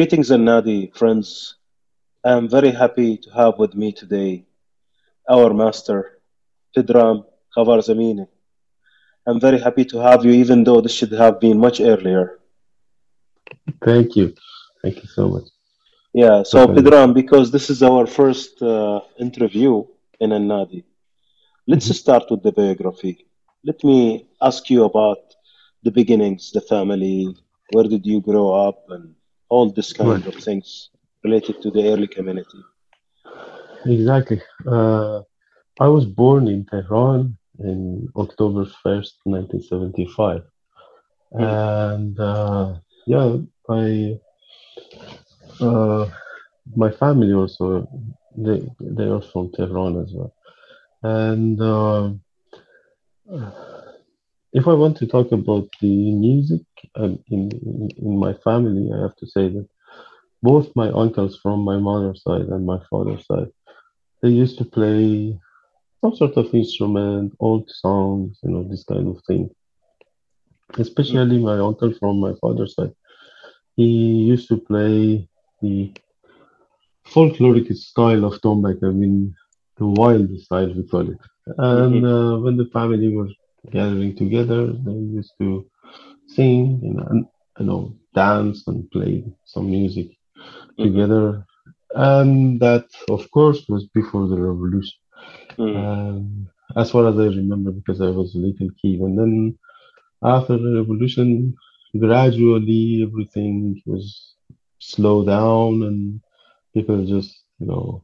Greetings and Nadi, friends. I am very happy to have with me today our master, Pedram Khavarzamini. I'm very happy to have you, even though this should have been much earlier. Thank you. Thank you so much. Yeah, so Definitely. Pedram, because this is our first uh, interview in Nadi, let's Mhm. start with the biography. Let me ask you about the beginnings, the family, where did you grow up, and all this kind Right. of things related to the early community. Exactly. Uh, I was born in Tehran in October 1st, 1975. Mm. And uh, yeah, I uh, my family also they they are from Tehran as well. And uh, if I want to talk about the music um, in, in in my family, I have to say that both my uncles from my mother's side and my father's side, they used to play some sort of instrument, old songs, you know, this kind of thing. Especially my uncle from my father's side, he used to play the folkloric style of tombak. I mean, the wild style we call it. And uh, when the family was gathering together, they used to sing, and, you know, dance and play some music Mhm. together. And that, of course, was before the revolution. Mm. Um, as far as I remember, because I was a little kid. And then after the revolution, gradually everything was slowed down and people just, you know,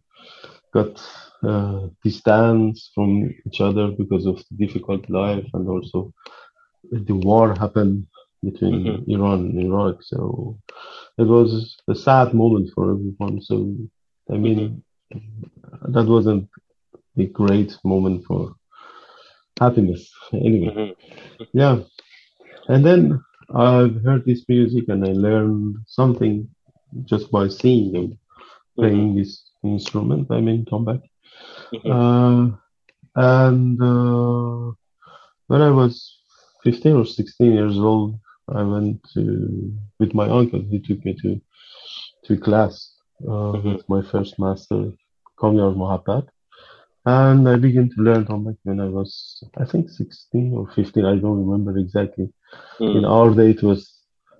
got uh, distance from each other because of the difficult life and also the war happened between Mhm. Iran and Iraq. So it was a sad moment for everyone. So, I mean, that wasn't a great moment for happiness. Anyway, Mhm. yeah. And then I've heard this music and I learned something just by seeing them playing this instrument. I mean, come Mhm. Uh, and uh, when I was 15 or 16 years old, I went to with my uncle. He took me to to class uh, Mhm. with my first master, Kamyar Mohabbat. And I began to learn tombak when I was, I think, 16 or 15. I don't remember exactly. In Mm. our day, it was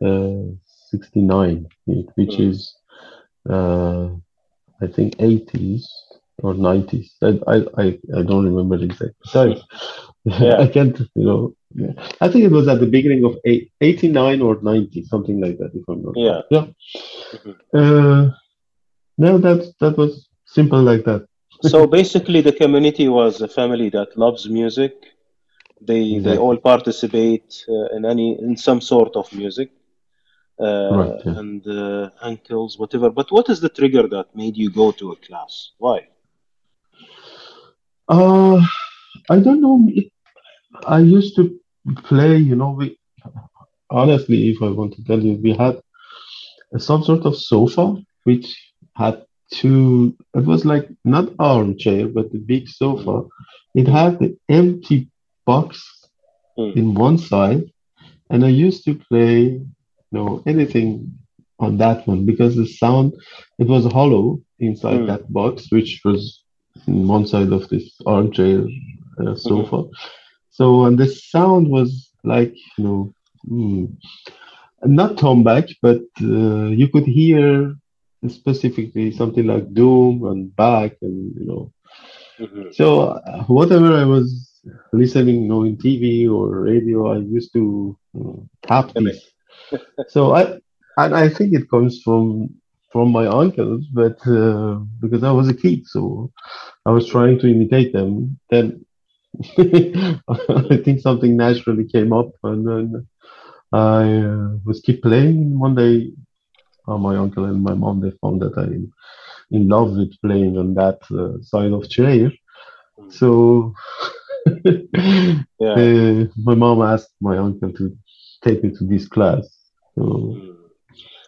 uh, 69, which Mm. is, uh, I think, 80s or 90s. I, I, I, I don't remember exactly. Sorry. Yeah. I can't, you know. yeah. I think it was at the beginning of eight, 89 or 90, something like that, if I'm not Yeah. wrong. Yeah. Mhm. Uh, no, that, that was simple like that. So basically, the community was a family that loves music. They they all participate uh, in any in some sort of music. Uh, Right, yeah. And uh, uncles, whatever. But what is the trigger that made you go to a class? Why? Uh, I don't know. It, I used to play, you know, we honestly, if I want to tell you, we had some sort of sofa which had two, it was like not armchair, but a big sofa. It had the empty box Mm. in one side, and I used to play, you know, anything on that one because the sound, it was hollow inside Mm. that box, which was in one side of this armchair uh, sofa. So, and the sound was like, you know, mm, not tombak, but uh, you could hear specifically something like doom and back and, you know, Mhm. so uh, whatever I was listening, you know, in TV or radio, I used to uh, tap Mimic. this. so I and I think it comes from from my uncles, but uh, because I was a kid, so I was trying to imitate them. Then I think something naturally came up, and then I uh, was keep playing. One day, uh, my uncle and my mom they found that I'm in love with playing on that uh, side of chair. Mm. So Yeah. uh, my mom asked my uncle to take me to this class. So Mm.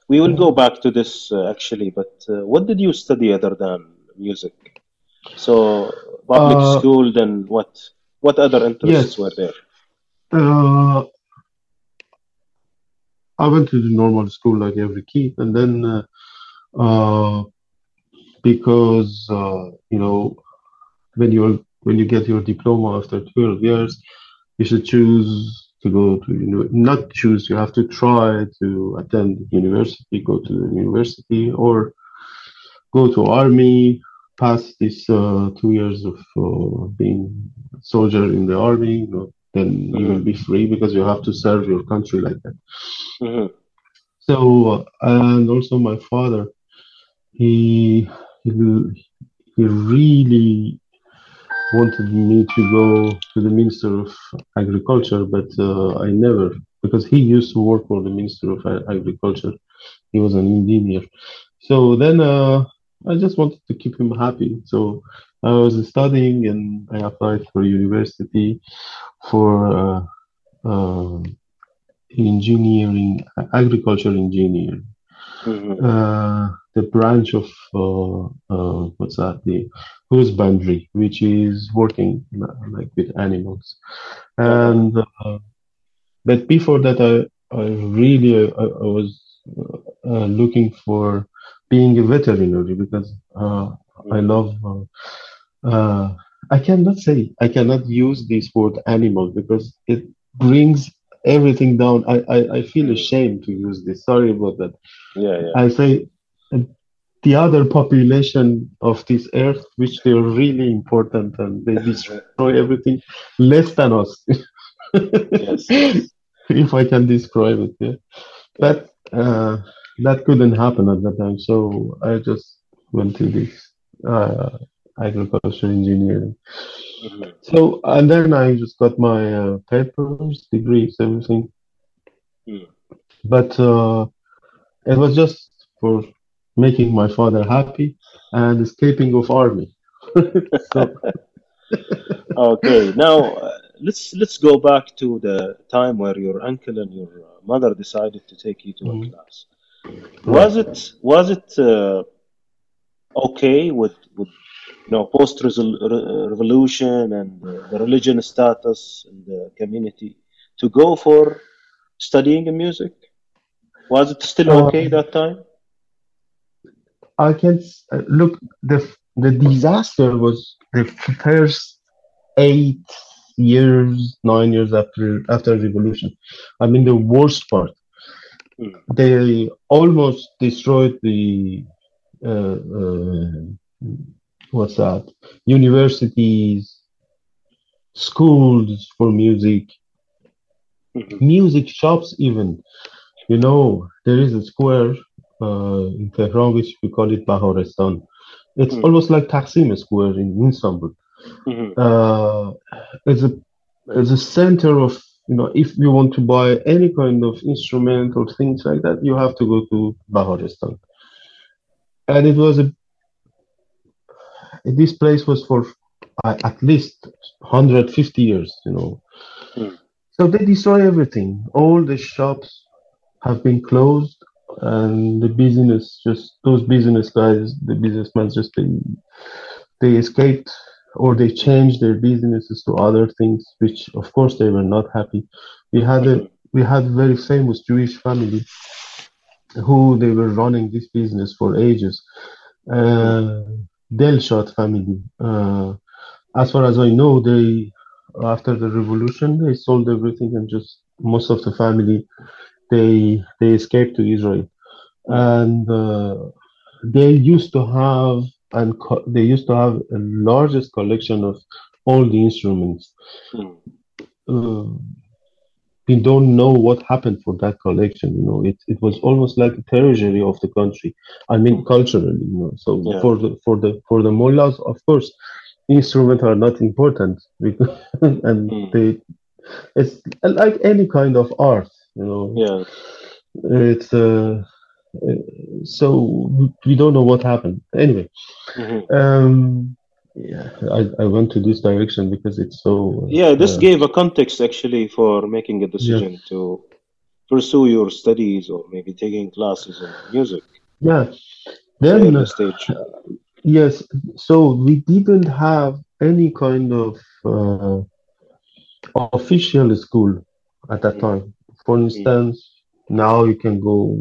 We will go back to this uh, actually, but uh, what did you study other than music? So public Uh, school, then what? What other interests yes, were there? uh, I went to the normal school like every kid, and then uh, uh, because uh, you know when you when you get your diploma after 12 years, you should choose to go to you know not choose. You have to try to attend university, go to the university, or go to army. Pass this uh, two years of uh, being soldier in the army, you know, then you will be free because you have to serve your country like that. Mhm. So, uh, and also my father, he he, he really wanted me to go to the Minister of Agriculture, but uh, I never because he used to work for the Minister of Agriculture. He was an engineer. So then uh, I just wanted to keep him happy. So I was studying and I applied for university for uh, uh, engineering, agriculture engineering Mhm. The branch of uh, uh, what's that the husbandry, which is working like with animals, and uh, but before that, I I really I, I was looking for being a veterinary because uh, I love. Uh, uh, I cannot say I cannot use this word animal because it brings everything down. I, I, I feel ashamed to use this. Sorry about that. Yeah, yeah. I say the other population of this earth, which they're really important and they destroy everything less than us. Yes. if I can describe it, yeah. But uh, that couldn't happen at that time, so I just went to this uh, agriculture engineering. Mhm. So and then I just got my uh, papers, degrees, everything. Hmm. But uh, it was just for making my father happy and escaping of army. Okay, now uh, let's let's go back to the time where your uncle and your uh, mother decided to take you to a Mhm. class. Was it was it uh, okay with with you know post revolution and uh, the religion status in the community to go for studying in music? Was it still Uh, okay that time? I can s- uh, look the the disaster was the first eight years, nine years after after revolution. I mean the worst part. Hmm. They almost destroyed the uh, uh, what's that? Universities, schools for music, Mhm. music shops even. You know, there is a square in Tehran which we call it Baharestan. It's Hmm. almost like Taksim Square in Istanbul. Mhm. Uh, it's a it's a center of you know if you want to buy any kind of instrument or things like that, you have to go to Baharestan. And it was a this place was for uh, at least 150 years, you know. Hmm. So they destroy everything. All the shops have been closed, and the business just those business guys, the businessmen just they they escaped or they changed their businesses to other things, which of course they were not happy. We had a we had a very famous Jewish family who they were running this business for ages. Uh, Delshot family. Uh, as far as I know, they after the revolution they sold everything and just most of the family they they escaped to Israel, and uh, they used to have and co- they used to have a largest collection of all the instruments. Mhm. Uh, we don't know what happened for that collection. You know, it, it was almost like a treasury of the country. I mean, culturally, you know. So Yeah. for the for the for the mullahs, of course, instruments are not important, because, and Mm. they it's like any kind of art. You know, Yeah. it's uh, uh, so we- don't know what happened. Anyway, Mhm. um, yeah, I, I went to this direction because it's so. Yeah, this uh, gave a context actually for making a decision to pursue your studies or maybe taking classes in music yeah. Then the stage. Yes, so we didn't have any kind of uh, official school at that time. For instance, now you can go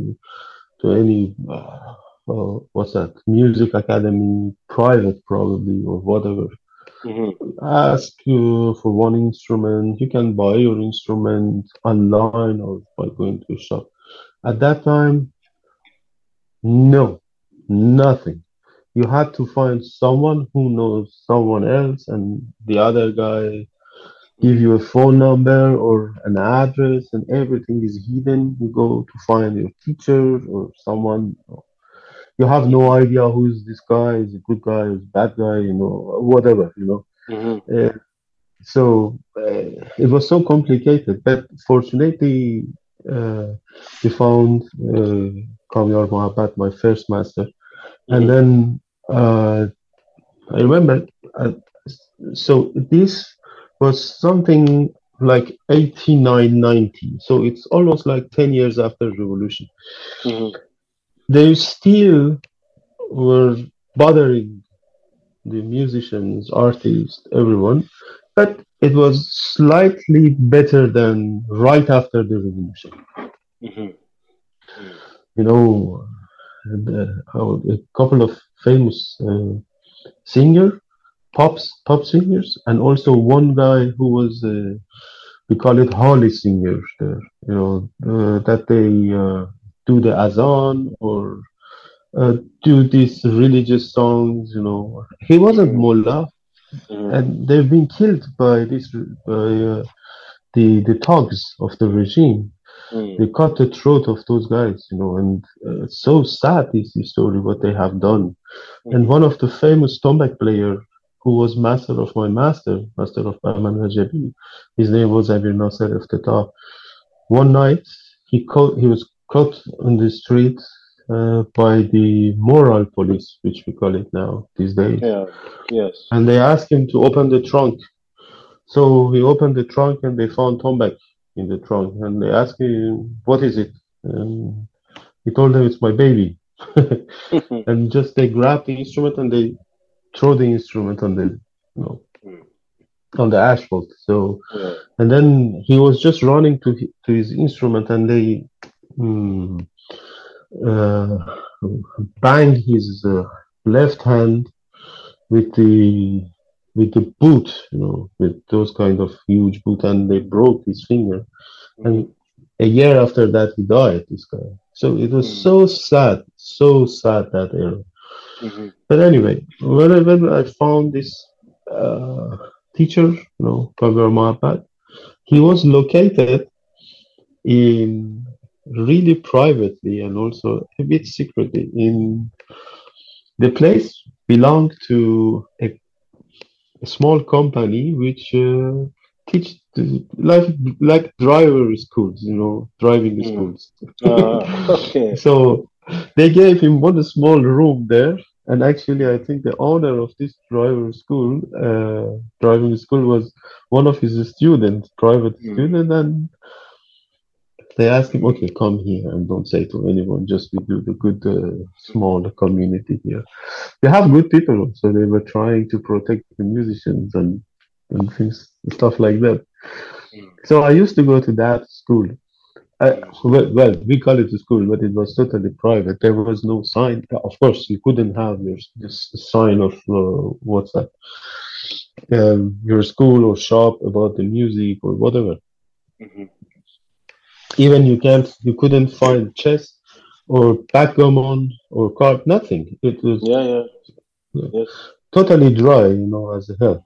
to any uh, uh, what's that music academy, private probably or whatever. Mm-hmm. Ask you for one instrument. You can buy your instrument online or by going to a shop. At that time, no, nothing. You had to find someone who knows someone else, and the other guy give you a phone number or an address, and everything is hidden. You go to find your teacher or someone. You have no idea who's this guy, is a good guy, is a bad guy, you know, whatever, you know. Mm-hmm. Uh, so uh, it was so complicated, but fortunately, uh, we found uh, Kamyar Mohabbat, my first master, and Mhm. then uh, I remember. Uh, so this was something like 89, 90. So it's almost like 10 years after revolution. Mhm. They still were bothering the musicians, artists, everyone, but it was slightly better than right after the revolution. Mhm. You know, the, a couple of famous uh, singer, pops, pop singers, and also one guy who was, uh, we call it holy singers there, you know, uh, that they uh, do the azan or uh, do these religious songs, you know. He wasn't mullah, Mhm. and they've been killed by this by uh, the the thugs of the regime. Mhm. They cut the throat of those guys, you know, and uh, it's so sad is the story what they have done. And one of the famous tombak player who was master of my master, master of Bahman Rajabi, his name was Amir Nasser Eftetah. One night he caught, he was caught on the street uh, by the moral police, which we call it now these days Yeah. Yes. and they asked him to open the trunk. So he opened the trunk and they found Tombak in the trunk and they asked him, What is it? And he told them, It's my baby. and just they grabbed the instrument and they throw the instrument on the, you know, Mm. on the asphalt. So, yeah. and then he was just running to to his instrument and they mm, uh, banged his uh, left hand with the with the boot, you know, with those kind of huge boot, and they broke his finger. And a year after that, he died. This guy. So it was Mm. so sad, so sad that era. Mhm. But anyway, whenever I found this uh, teacher, you know, Kamyar Mohabbat, he was located in really privately and also a bit secretly in the place belonged to a, a small company which uh, teach like like driver schools, you know, driving Mm. schools. Ah, okay. So they gave him one small room there, and actually, I think the owner of this driver school, uh, driving school, was one of his students, private Mm. student, and they asked him, "Okay, come here and don't say to anyone. Just we do the good uh, small community here. They have good people, so they were trying to protect the musicians and and things stuff like that. Mm. So I used to go to that school. I, well, well, we call it a school, but it was totally private. There was no sign. Of course, you couldn't have your, this sign of uh, what's that, um, your school or shop about the music or whatever. Mhm. Even you can't, you couldn't find chess or backgammon or card. Nothing. It was Yeah, yeah. Yes. totally dry, you know, as hell.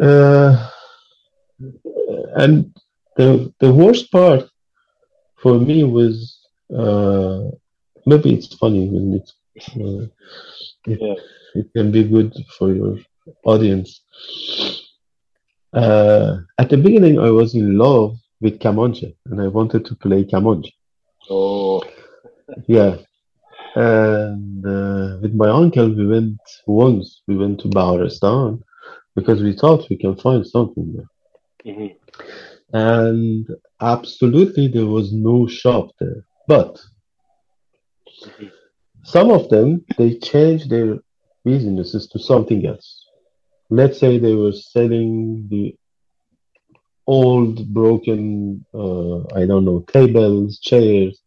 Uh, and the the worst part for me was uh, maybe it's funny when it's uh, it, Yeah. it can be good for your audience. Uh, at the beginning, I was in love with Kamancheh, and I wanted to play Kamancheh. Oh. Yeah. And uh, with my uncle, we went once, we went to Baharestan because we thought we can find something there. Mhm. And absolutely, there was no shop there. But some of them, they changed their businesses to something else. Let's say they were selling the old broken uh, I don't know tables, chairs,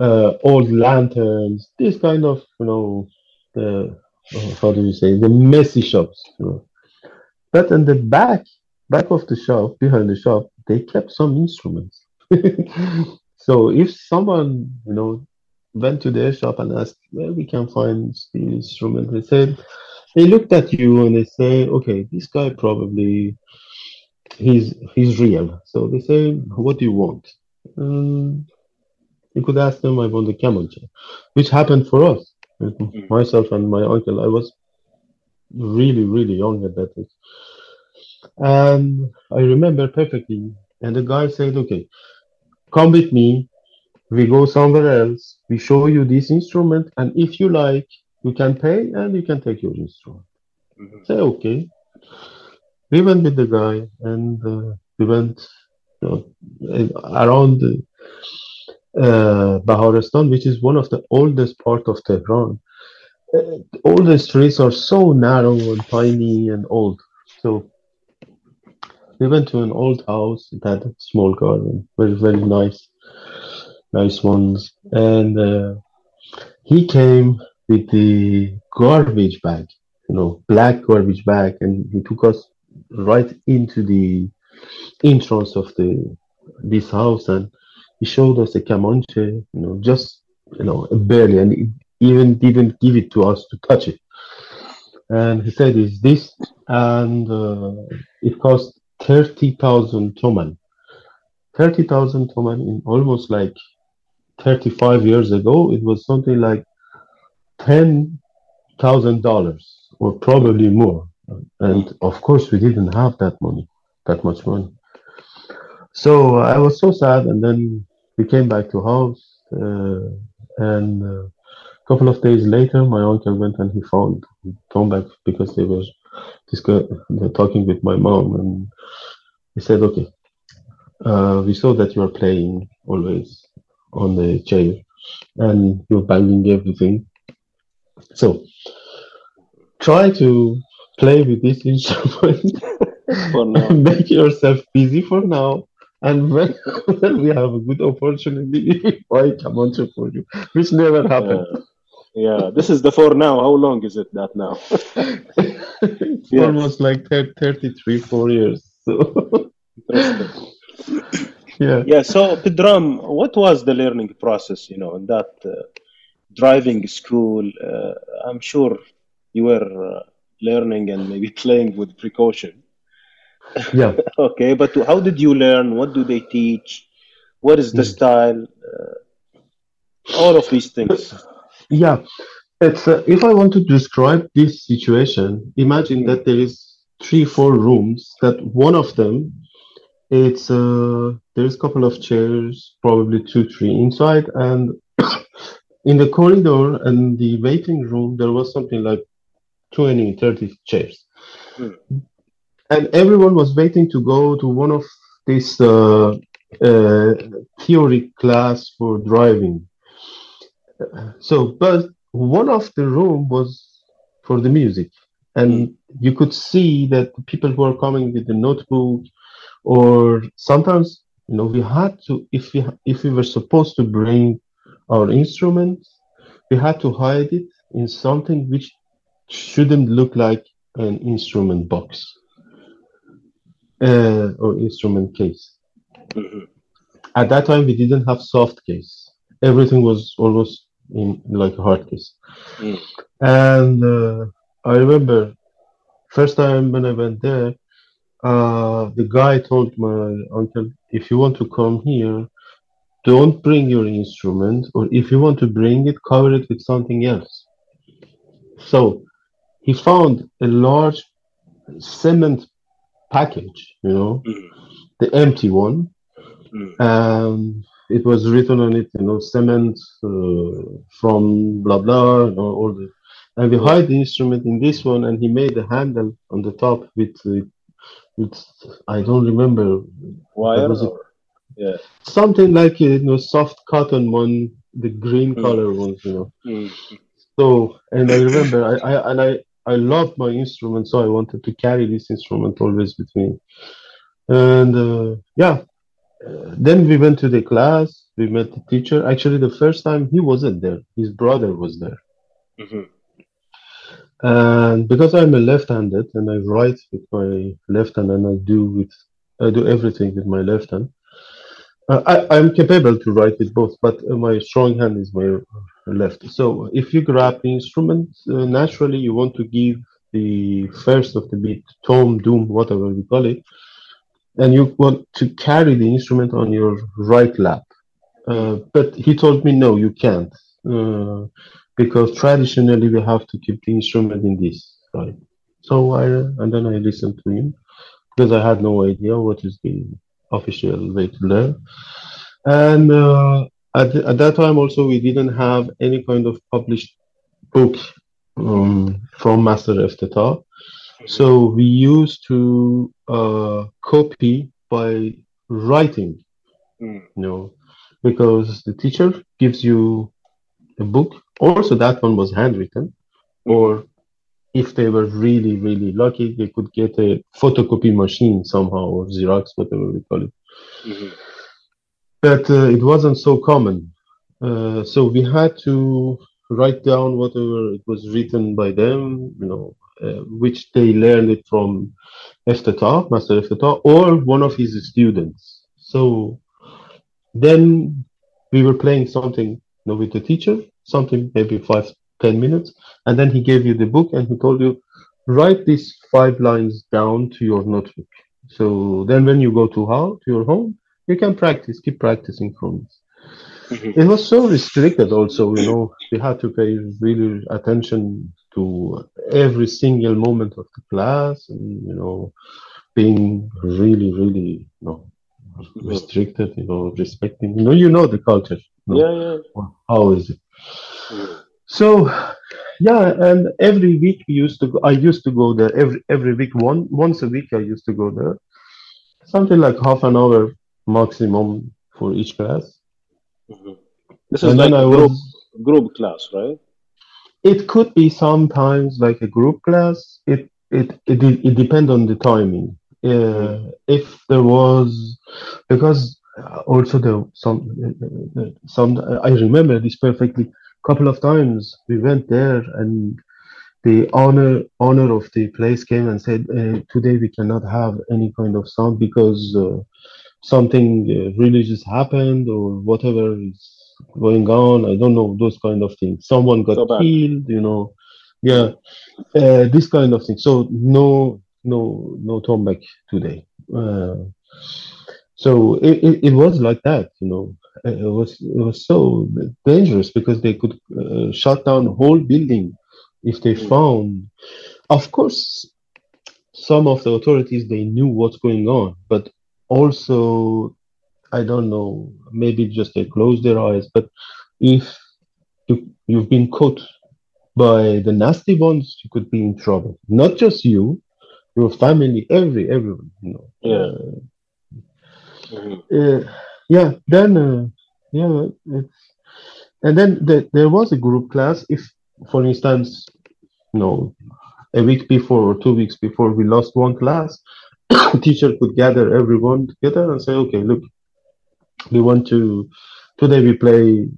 uh, old lanterns, this kind of you know the uh, how do you say the messy shops. You know. But in the back back of the shop, behind the shop, they kept some instruments. so if someone you know went to their shop and asked where we can find the instrument, they said they looked at you and they say, okay, this guy probably he's he's real. So they say, what do you want? Um, you could ask them, I want the Kamancheh, which happened for us, mm. myself and my uncle. I was really, really young at that age. And I remember perfectly. And the guy said, okay, come with me. We go somewhere else. We show you this instrument. And if you like, you can pay and you can take your instrument. Mm-hmm. Say, okay. We went with the guy and uh, we went you know, around uh, Baharestan, which is one of the oldest part of Tehran. Uh, all the streets are so narrow and tiny and old. So we went to an old house. It had a small garden, very very nice, nice ones. And uh, he came with the garbage bag, you know, black garbage bag, and he took us right into the entrance of the this house and he showed us a Kamancheh, you know, just you know, barely, and he even didn't give it to us to touch it. And he said, "Is this?" And uh, it cost thirty thousand toman. Thirty thousand toman in almost like thirty-five years ago. It was something like ten thousand dollars, or probably more. And of course, we didn't have that money, that much money. So I was so sad, and then we came back to house, uh, and a uh, couple of days later, my uncle went and he found back because they were talking with my mom, and he said, "Okay, uh, we saw that you are playing always on the chair, and you're banging everything. So try to play with this instrument." for now. make yourself busy for now and when, when we have a good opportunity, why come on to for you? Which never happened. Uh, yeah, this is the for now. How long is it that now? yes. Almost like 33, four years. So. yeah. Yeah. So, Pedram, what was the learning process? You know, in that uh, driving school, uh, I'm sure you were uh, learning and maybe playing with precaution yeah okay but how did you learn what do they teach what is the mm. style uh, all of these things yeah it's uh, if i want to describe this situation imagine mm. that there is three four rooms that one of them it's uh there's a couple of chairs probably two three inside and in the corridor and the waiting room there was something like 20 30 chairs mm and everyone was waiting to go to one of this uh, uh, theory class for driving. So, but one of the room was for the music, and mm. you could see that people who are coming with the notebook, or sometimes you know we had to if we if we were supposed to bring our instruments, we had to hide it in something which shouldn't look like an instrument box uh, or instrument case. Mm-hmm. At that time, we didn't have soft case. Everything was almost in like a hard case. Mm. And uh, I remember first time when I went there, uh, the guy told my uncle, if you want to come here, don't bring your instrument, or if you want to bring it, cover it with something else. So he found a large cement package, you know, mm. the empty one. Mm. Um, it was written on it, you know, cement uh, from blah blah, you know, all the, and we hide the instrument in this one, and he made a handle on the top with, with, I don't remember. Wire was or, yeah, something like you know, soft cotton one, the green mm. color ones, you know. Mm. So, and I remember, I, I and I I loved my instrument, so I wanted to carry this instrument always with me. And uh, yeah, uh, then we went to the class. We met the teacher. Actually, the first time he wasn't there. His brother was there. Mhm. And because I'm a left-handed and I write with my left hand and I do with I do everything with my left hand. Uh, I, I'm capable to write with both, but uh, my strong hand is my left. So if you grab the instrument, uh, naturally you want to give the first of the beat, tom, doom, whatever we call it, and you want to carry the instrument on your right lap. Uh, but he told me no, you can't, uh, because traditionally we have to keep the instrument in this side. So I and then I listened to him because I had no idea what is the official way to learn. And uh, at, at that time also we didn't have any kind of published book um, from Master Eftetah. So we used to uh, copy by writing, Mm. you know, because the teacher gives you a book. Also, that one was handwritten, or if they were really, really lucky, they could get a photocopy machine somehow, or Xerox, whatever we call it. Mhm. But uh, it wasn't so common. Uh, so we had to write down whatever it was written by them, you know, which they learned it from Eftetah, Master Eftetah, or one of his students. So then we were playing something you know, with the teacher, something maybe five, ten minutes, and then he gave you the book and he told you, write these five lines down to your notebook. So then when you go to how to your home, you can practice, keep practicing from this. Mhm. It was so restricted also, you know, we had to pay really attention to every single moment of the class and, you know, being really, really, you know, Mhm. restricted, you know, respecting, you know, you know the culture. you know, Yeah, yeah. How is it? So, yeah, and every week we used to go, I used to go there every, every week, one, once a week I used to go there. Something like half an hour maximum for each class. Mhm. This is And like then I a group, was group class, right? It could be sometimes like a group class. It it it it depends on the timing. Uh, if there was because uh, also the some some I remember this perfectly. Couple of times we went there and the owner owner of the place came and said uh, today we cannot have any kind of sound because uh, something uh, religious happened or whatever is going on. I don't know those kind of things. Someone got So killed you know. Yeah uh, this kind of thing. So no no no turn back today. Uh, so it, it, it was like that you know. It was it was so dangerous because they could uh, shut down whole building if they Mm. found. Of course some of the authorities they knew what's going on but also i don't know maybe just they close their eyes but if you, you've been caught by the nasty ones you could be in trouble not just you your family every everyone you know Yeah. Uh, Mhm. uh, yeah then uh, yeah it's and then the, there was a group class if for instance no a week before or two weeks before we lost one class teacher could gather everyone together and say okay look we want to today we play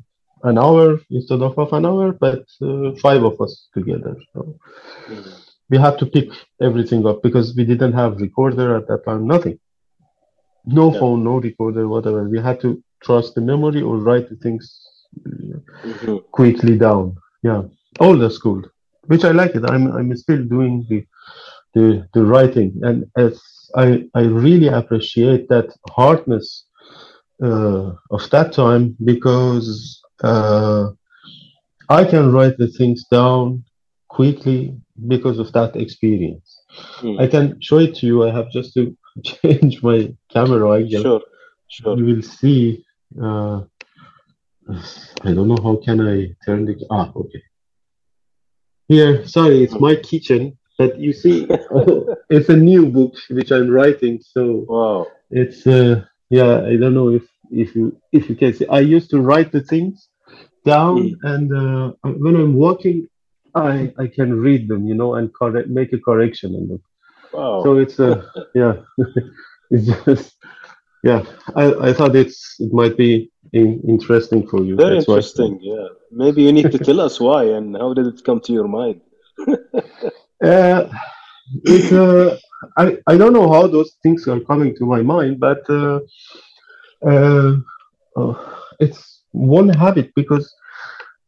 an hour instead of half an hour but uh, five of us together so. Mhm. we had to pick everything up because we didn't have recorder at that time nothing. No Yeah. phone no recorder whatever. We had to trust the memory or write the things Mhm. quickly down. Yeah. Older school which i like it. I'm i'm still doing the the, the writing. And as i i really appreciate that hardness of that time because uh, i can write the things down quickly because of that experience Mm. i can show it to you i have just to change my camera angle Sure, sure. you will see uh, i don't know how can i turn the ah okay here sorry it's my kitchen but you see it's a new book which i'm writing so Wow. it's uh yeah i don't know if if you if you can see i used to write the things down Mm. and uh, when i'm walking i i can read them you know and correct make a correction on them Wow. so it's uh, yeah it's just yeah. I, I thought it's it might be in, interesting for you. Very That's interesting. Yeah. Maybe you need to tell us why and how did it come to your mind? uh, it, uh, I, I don't know how those things are coming to my mind, but uh, uh, uh it's one habit because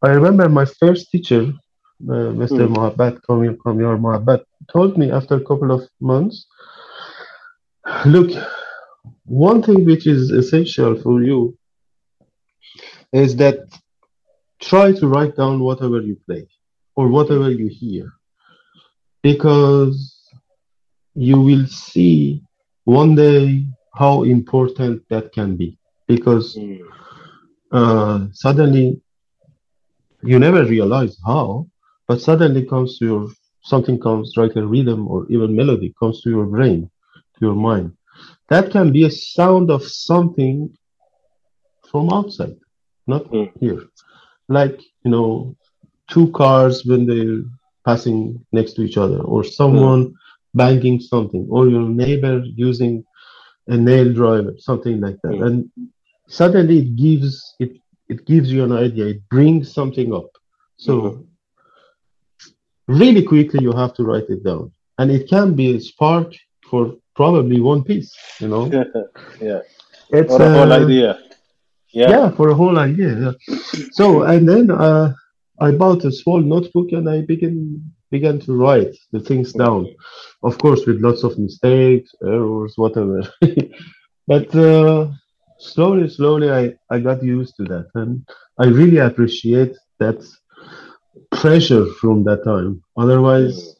I remember my first teacher, uh, Mr. Mm. Mohabbat, Kamyar Mohabbat, told me after a couple of months, look, one thing which is essential for you is that try to write down whatever you play or whatever you hear because you will see one day how important that can be because hmm. uh, suddenly you never realize how but suddenly comes to your something comes like a rhythm or even melody comes to your brain to your mind that can be a sound of something from outside not mm. here like you know two cars when they're passing next to each other or someone mm. Banging something or your neighbor using a nail driver something like that mm. and suddenly it gives it it gives you an idea it brings something up so mm-hmm. really quickly you have to write it down and it can be a spark for probably one piece you know yeah it's a whole uh, idea yeah. yeah for a whole idea yeah. so and then uh, i bought a small notebook and i began began to write the things down of course with lots of mistakes errors whatever but uh, slowly slowly I, I got used to that and i really appreciate that pressure from that time otherwise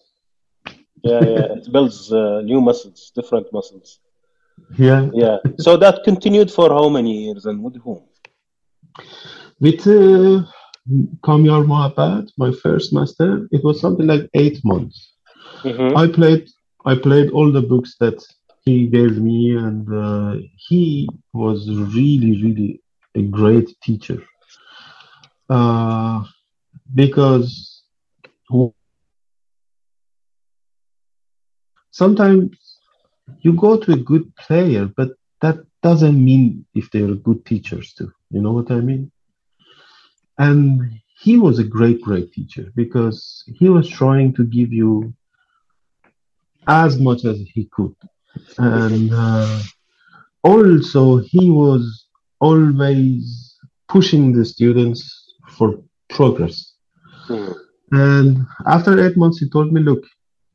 yeah yeah it builds uh, new muscles different muscles yeah. Yeah. So that continued for how many years and with whom? With uh, Kamyar Mohabbat, my first master, it was something like eight months. Mm-hmm. I played I played all the books that he gave me, and uh, he was really, really a great teacher. Uh, because sometimes you go to a good player, but that doesn't mean if they're good teachers too. You know what I mean? And he was a great, great teacher because he was trying to give you as much as he could. And uh, also, he was always pushing the students for progress. Mm. And after eight months, he told me, Look,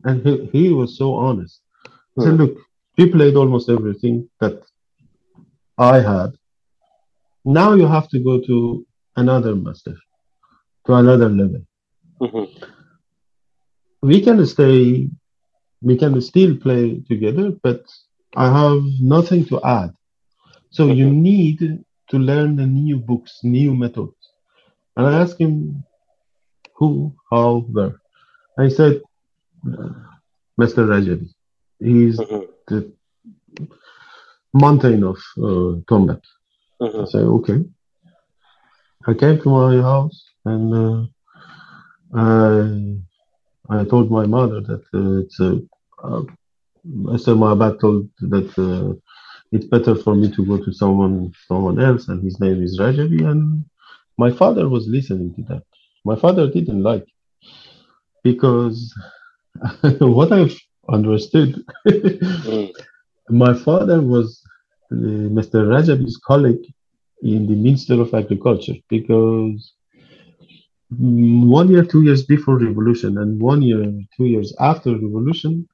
and he, he was so honest. He said, Look, we played almost everything that I had. Now you have to go to another master, to another level. Mm-hmm. We can stay, we can still play together, but I have nothing to add. So mm-hmm. you need to learn the new books, new methods. And I asked him who, how, where. I said, Mr. Rajabi. He's mm-hmm. the mountain of uh, tombak. Mm-hmm. I say, okay. I came to my house and uh, I I told my mother that uh, it's a. Uh, Mr. Mohabbat told that uh, it's better for me to go to someone someone else, and his name is Rajabi. And my father was listening to that. My father didn't like because what I've understood. mm. My father was Mr. Rajabi's colleague in the Minister of Agriculture because one year, two years before revolution, and one year, two years after revolution,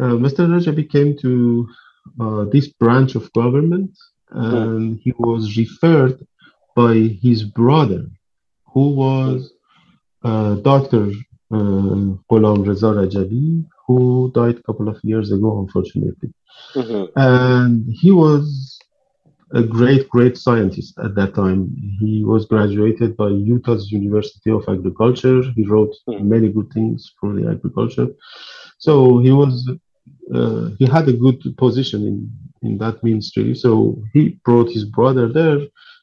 uh, Mr. Rajabi came to uh, this branch of government, and mm. he was referred by his brother, who was uh, Doctor uh, Ghulam Reza Rajabi, who died a couple of years ago, unfortunately. Mm-hmm. And he was a great, great scientist at that time. He was graduated by Utah's University of Agriculture. He wrote mm-hmm. many good things for the agriculture. So he was, uh, he had a good position in, in that ministry. So he brought his brother there.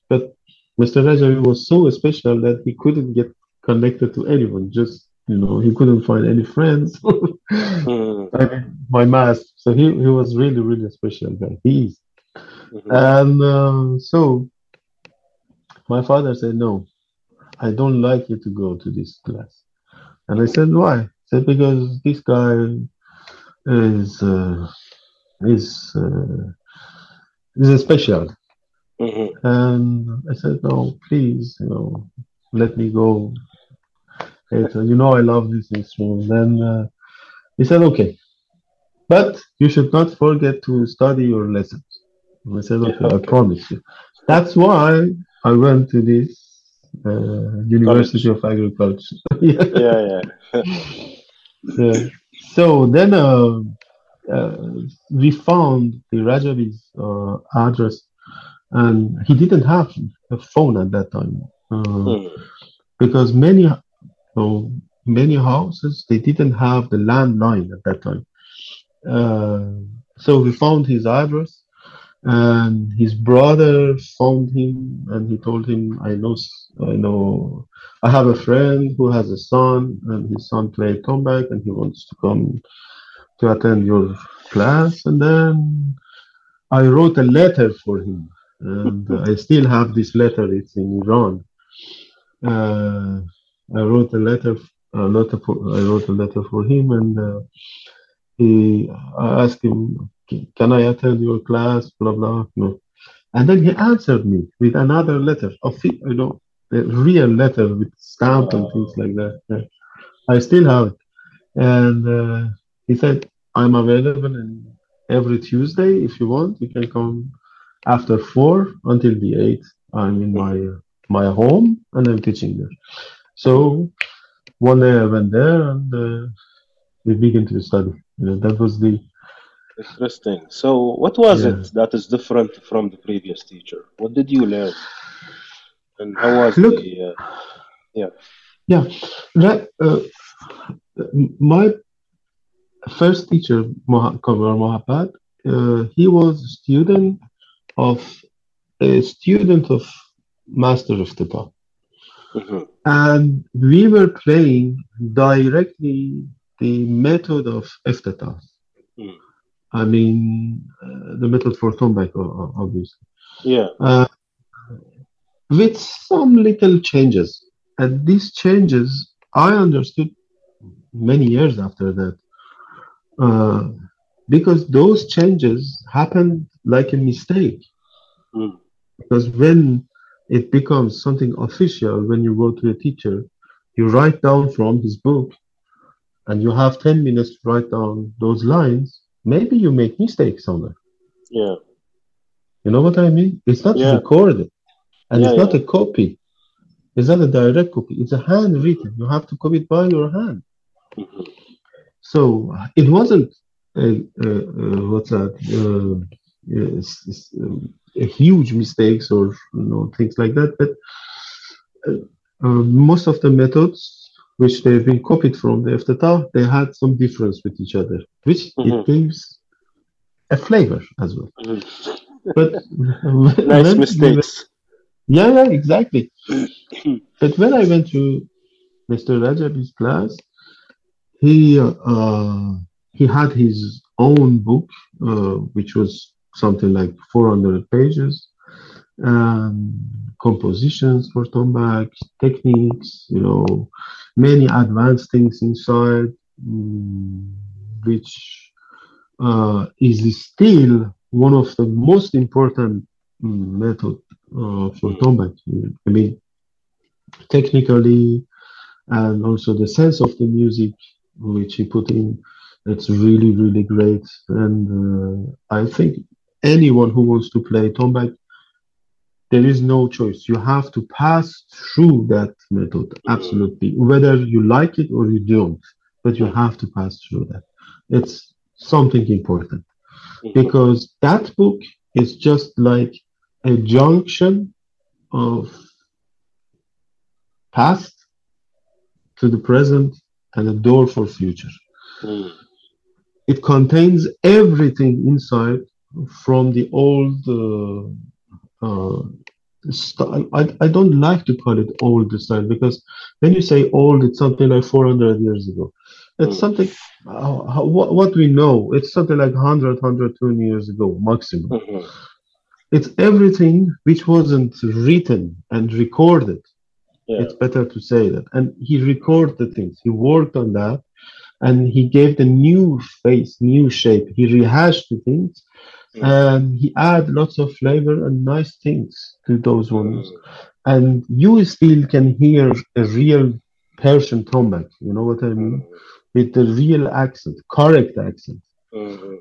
But Mr. Rajabi was so special that he couldn't get connected to anyone, just You know, he couldn't find any friends. Mm, I mean, my master. So he, he was really, really special guy. He is. Mhm, And uh, so my father said, No, I don't like you to go to this class. And I said, Why? He said, Because this guy is uh, is uh, is special. mhm, And I said, No, please, you know, let me go. It, you know, I love this instrument. Then uh, he said, Okay, but you should not forget to study your lessons. Said, Okay, I promise you. That's why I went to this uh, University of Agriculture. yeah. Yeah, yeah. So then uh, uh, we found the Rajabi's uh, address, and he didn't have a phone at that time uh, Mm, because many uh, many houses they didn't have the landline at that time. Uh, so we found his address, and his brother found him, and he told him, "I know, I know, I have a friend who has a son, and his son played tombak, and he wants to come to attend your class." And then I wrote a letter for him, and I still have this letter. It's in Iran. Uh, I wrote a letter. A letter for, I wrote a letter for him, and uh, he. I asked him, "Can I attend your class?" Blah blah. No, and then he answered me with another letter, of you know, a real letter with stamp and things like that. I still have it, and uh, he said, "I'm available in every Tuesday if you want. You can come after four until the eight. I'm in my my home and I'm teaching there." So one day I went there and uh, we began to study. You know, that was the Interesting. So, what was Yeah. it that is different from the previous teacher? What did you learn? And how was Look- the? Uh, yeah. Right, uh, my first teacher, Kamyar Mohabbat, uh, he was a student of a student of Master of Bar. mhm, And we were playing directly the method of Eftetah. Mm. I mean, uh, the method for o- obviously. Yeah. Uh, with some little changes. And these changes, I understood many years after that. Uh, because those changes happened like a mistake. Mm. Because when it becomes something official, when you go to a teacher, you write down from his book and you have 10 minutes to write down those lines, maybe you make mistakes on somewhere. Yeah. You know what I mean? It's not Yeah. recorded and Yeah, it's not yeah. a copy. It's not a direct copy. It's a handwritten. You have to copy it by your hand. mhm, So it wasn't a, a, a, what's that? Uh, it's, um, a huge mistakes or you know things like that. But uh, uh, most of the methods which they've been copied from the Eftetah, they had some difference with each other, which Mhm. it gives a flavor as well. mhm. But Nice when mistakes. yeah, yeah, exactly. but when I went to Mr. Rajabi's class, he uh, he had his own book, uh, which was something like 400 pages, um, compositions for tombak, techniques, you know, many advanced things inside, mm, which uh, is still one of the most important mm, method uh, for tombak. I mean, technically, and also the sense of the music which he put in, it's really, really great. And uh, I think anyone who wants to play tombak, there is no choice. You have to pass through that method, absolutely, whether you like it or you don't. But you have to pass through that. It's something important Mhm, because that book is just like a junction of past to the present and a door for future. mhm, It contains everything inside from the old uh. I, I don't like to call it old style because when you say old, it's something like 400 years ago. It's Mm. something, uh, how, what, what we know, it's something like 100, 120 years ago, maximum. Mhm. It's everything which wasn't written and recorded. Yeah. It's better to say that. And he recorded the things, he worked on that, and he gave the new face, new shape. He rehashed the things. And he added lots of flavor and nice things to those ones Mm. and you still can hear a real Persian tombak. You know what I mean? With the real accent, correct accent. Mhm.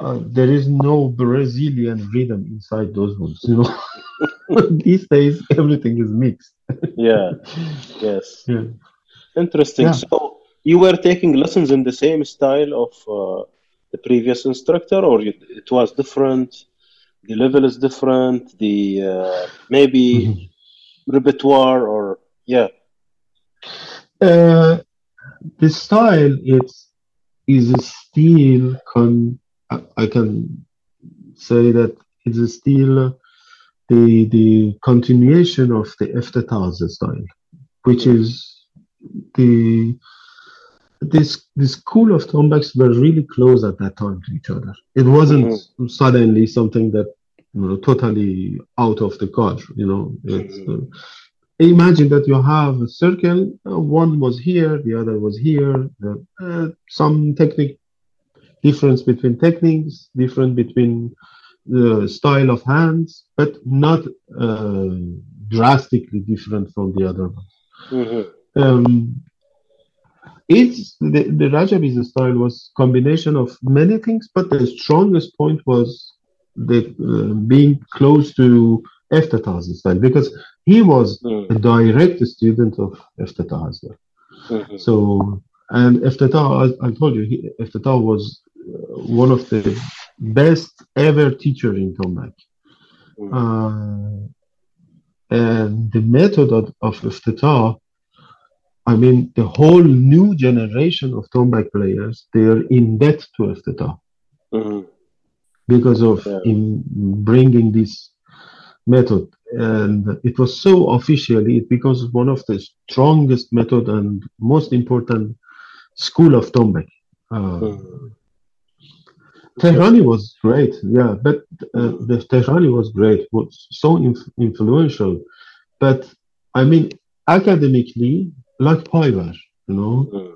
Uh, there is no Brazilian rhythm inside those ones. You know, these days everything is mixed. Yeah. Yes. Yeah. Interesting. Yeah. So you were taking lessons in the same style of uh, the previous instructor, or you, it was different? The level is different. The uh, maybe Mhm. repertoire, or yeah. Uh, the style it's is still con. I, I can say that it's still the the continuation of the Eftetah's style, which is the this the school of tombaks were really close at that time to each other. It wasn't suddenly something that you know totally out of the culture. You know, it's, uh, imagine that you have a circle. uh, one was here, the other was here. the- uh, some technique difference between techniques, different between the style of hands, but not uh, drastically different from the other one. Mhm. Um, it's the, the Rajabi's style was combination of many things, but the strongest point was the uh, being close to Eftetah's style because he was Mm. a direct student of well. Mhm. So, and Eftatah, as I told you, he, was uh, one of the best ever teacher in Tombak. Mm. Uh, and the method of, of I mean, the whole new generation of Tombak players, they are in debt to Eftetah Mhm. because of Yeah. in bringing this method. And it was so officially, it becomes one of the strongest method and most important school of Tombak. Uh, Mhm. Tehrani was great, yeah, but uh, the Tehrani was great, was so inf- influential. But I mean, academically, like Paivar, you know.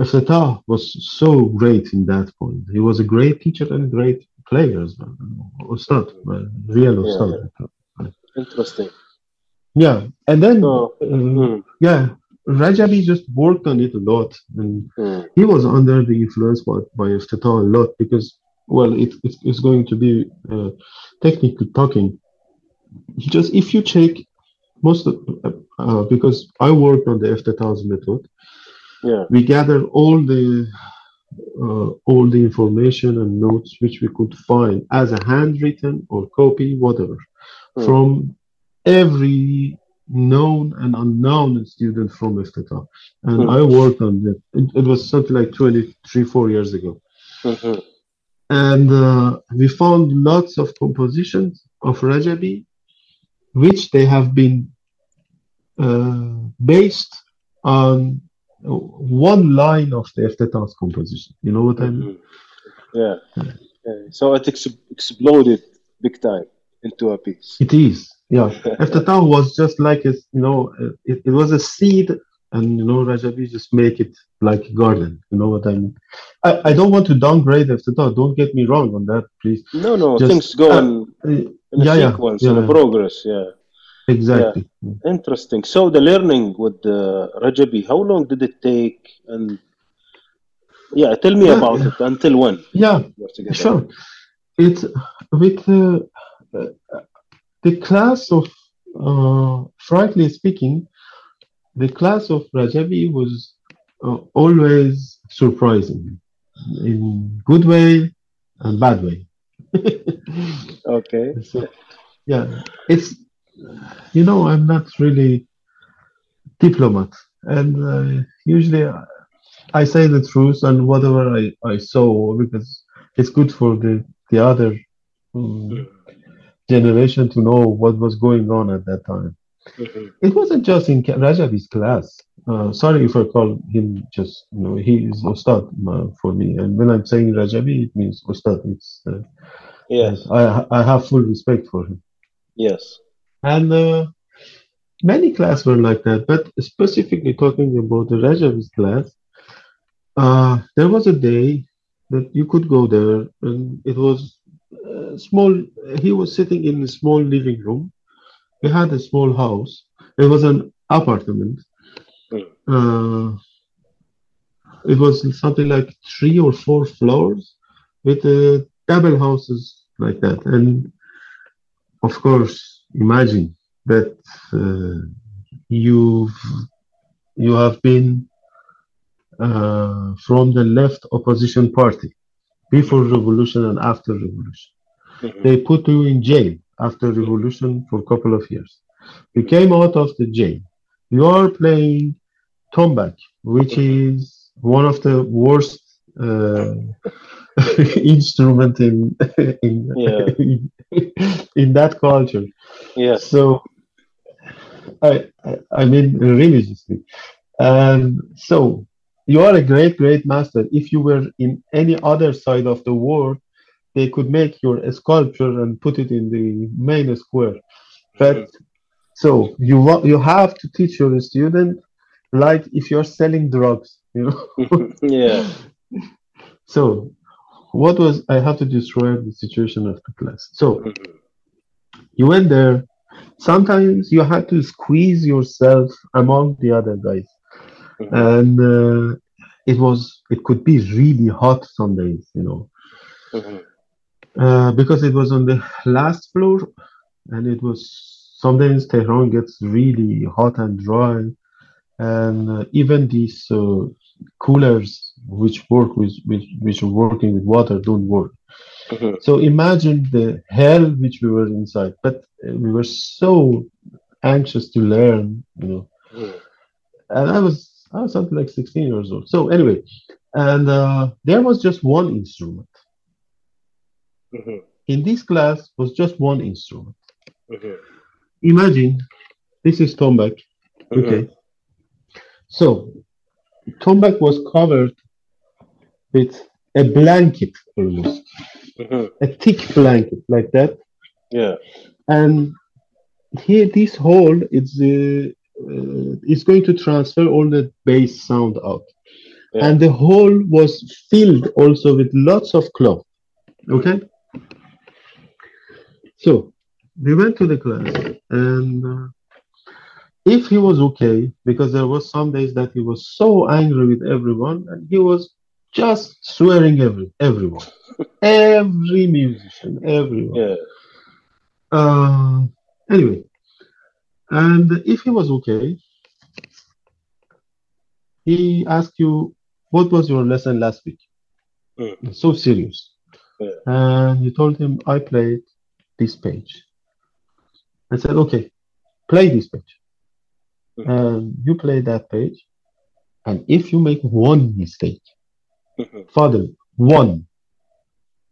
Eftetah was so great in that point. He was a great teacher and great player as well. Ustad, real Yeah, Ustad. Interesting. Yeah, and then, So, uh, mm, yeah, Rajabi just worked on it a lot. And mm, he was under the influence by, by a lot because, well, it, it, it's going to be uh, technically talking. He just, if you check most of, uh, because I worked on the Eftetah's method, yeah. we gathered all the uh, all the information and notes which we could find as a handwritten or copy, whatever, Mm. from every known and unknown student from Eftetah. And Mm. I worked on it. it. It was something like 23, 4 years ago. Mhm. And uh, we found lots of compositions of Rajabi, which they have been based on uh, one line of the Eftetah's composition. You know what I mean? Mhm. Yeah. Yeah. So it ex- exploded big time into a piece. It is, yeah. Eftetah was just like a, you know, uh, it, it was a seed, and you know, Rajabi just make it like a garden. You know what I mean? I, I don't want to downgrade Eftetah. Don't get me wrong on that, please. No, no, Just- things go uh, in, Uh, in a yeah, yeah, sequence, yeah, yeah. progress. Yeah. Exactly. Interesting. So the learning with uh, Rajabi, how long did it take? And yeah, tell me Yeah, about yeah. it. Until when? Yeah, you were together? Sure. It's with uh, the class of, uh, frankly speaking, the class of Rajabi was uh, always surprising in good way and bad way. Okay. So, yeah, it's you know I'm not really diplomat, and uh, usually I, I say the truth and whatever I, I saw because it's good for the the other um, generation to know what was going on at that time. Mhm. It wasn't just in Rajabi's class. Uh, sorry if I call him just, you know, he is Ustad uh, for me. And when I'm saying Rajabi, it means Ustad. It's, uh, Yes. I, I have full respect for him. Yes. And uh, many classes were like that. But specifically talking about the Rajabi's class, uh, there was a day that you could go there, and it was uh, small. He was sitting in a small living room. He had a small house. It was an apartment. Uh, it was something like three or four floors with uh, double houses like that. And of course, imagine that uh, you've you have been uh, from the left opposition party before revolution and after revolution. Mhm. They put you in jail after revolution for a couple of years. You came out of the jail. You are playing tombak, which is one of the worst Uh, instrument in in, Yeah. in that culture. Yes. So, I, I, I mean, religiously. And so, you are a great, great master. If you were in any other side of the world, they could make your sculpture and put it in the main square. But mm-hmm. so you want you have to teach your student like if you're selling drugs, you know. yeah. So, what was I have to describe the situation of the class? So, Mhm. you went there. Sometimes you had to squeeze yourself among the other guys, Mhm. and uh, it was it could be really hot some days, you know, Mhm. uh, because it was on the last floor, and it was sometimes Tehran gets really hot and dry, and uh, even these uh, coolers which work with which, which are working with water don't work. Mhm. So imagine the hell which we were inside, but uh, we were so anxious to learn, you know. Mhm. And I was I was something like 16 years old. So anyway, and uh, there was just one instrument. Mhm. In this class was just one instrument. Mhm. Imagine this is tombak. Mhm. Okay. So tombak was covered with a blanket almost, Mhm. a thick blanket like that. Yeah. and here this hole is uh, uh, is going to transfer all the bass sound out Yeah. and the hole was filled also with lots of cloth okay so we went to the class and uh, if he was okay because there was some days that he was so angry with everyone and he was just swearing every everyone every musician everyone Yeah. uh, anyway, and if he was okay, he asked you, What was your lesson last week? Mm. So serious. Yeah. And you told him, I played this page. I said, Okay, play this page. Mm. And you play that page. And if you make one mistake. Father, one.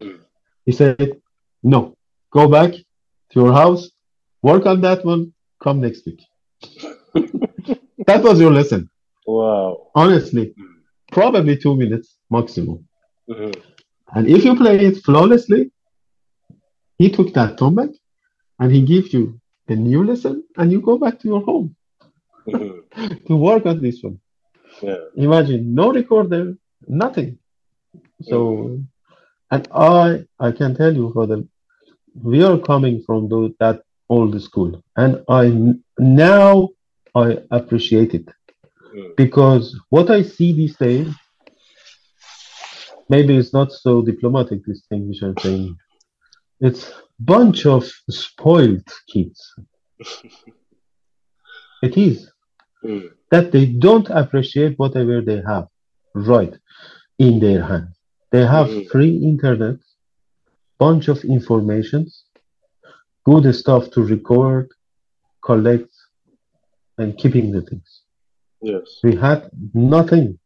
Mm. He said, No, go back to your house, work on that one, come next week. that was your lesson. Wow. Honestly, Mm. probably two minutes maximum. And if you play it flawlessly, he took that tombak and he gives you a new lesson and you go back to your home to work on this one. Yeah. Imagine no recorder, nothing. So, and I, I can tell you, for the, we are coming from the, that old school, and I now I appreciate it because what I see these days, maybe it's not so diplomatic. This thing which I'm saying, it's bunch of spoiled kids. it is Mm. that they don't appreciate whatever they have right in their hands. They have free internet, bunch of informations, good stuff to record, collect, and keeping the things. Yes. We had nothing.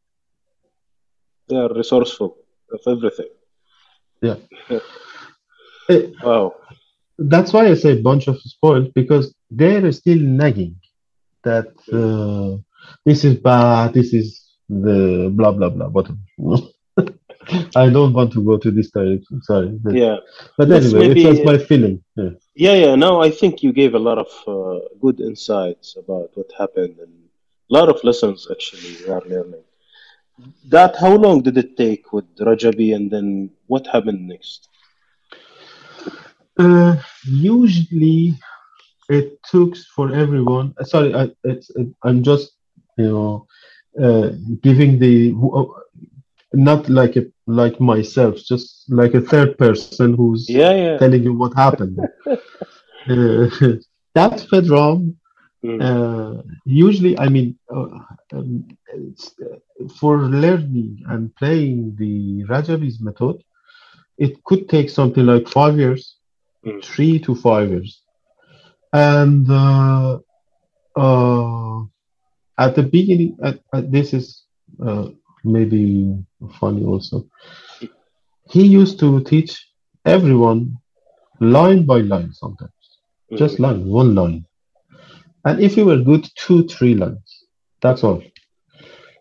They are resourceful of everything. Yeah. Eh, Wow. that's why I say bunch of spoiled because they're still nagging that uh, this is bad, this is the blah blah blah. Whatever. I don't want to go to this direction. Sorry. But, Yeah. but anyway, maybe- it was my feeling. Yeah. Yeah, yeah. No, I think you gave a lot of uh, good insights about what happened and a lot of lessons actually we are learning. That how long did it take with Rajabi and then what happened next? Uh, usually, it took for everyone. uh, Sorry, I, it's, it, I'm just you know uh, giving the not like a like myself, just like a third person who's Yeah, yeah. telling you what happened. uh, that Pedram Mm, uh, usually, I mean, uh, um, it's, uh, for learning and playing the Rajabi's method, it could take something like five years, Mm. three to five years. And uh, uh, at the beginning, at, at, this is uh, maybe funny also. He used to teach everyone line by line sometimes mm, just line, one line. And if you were good, two, three lines. That's all.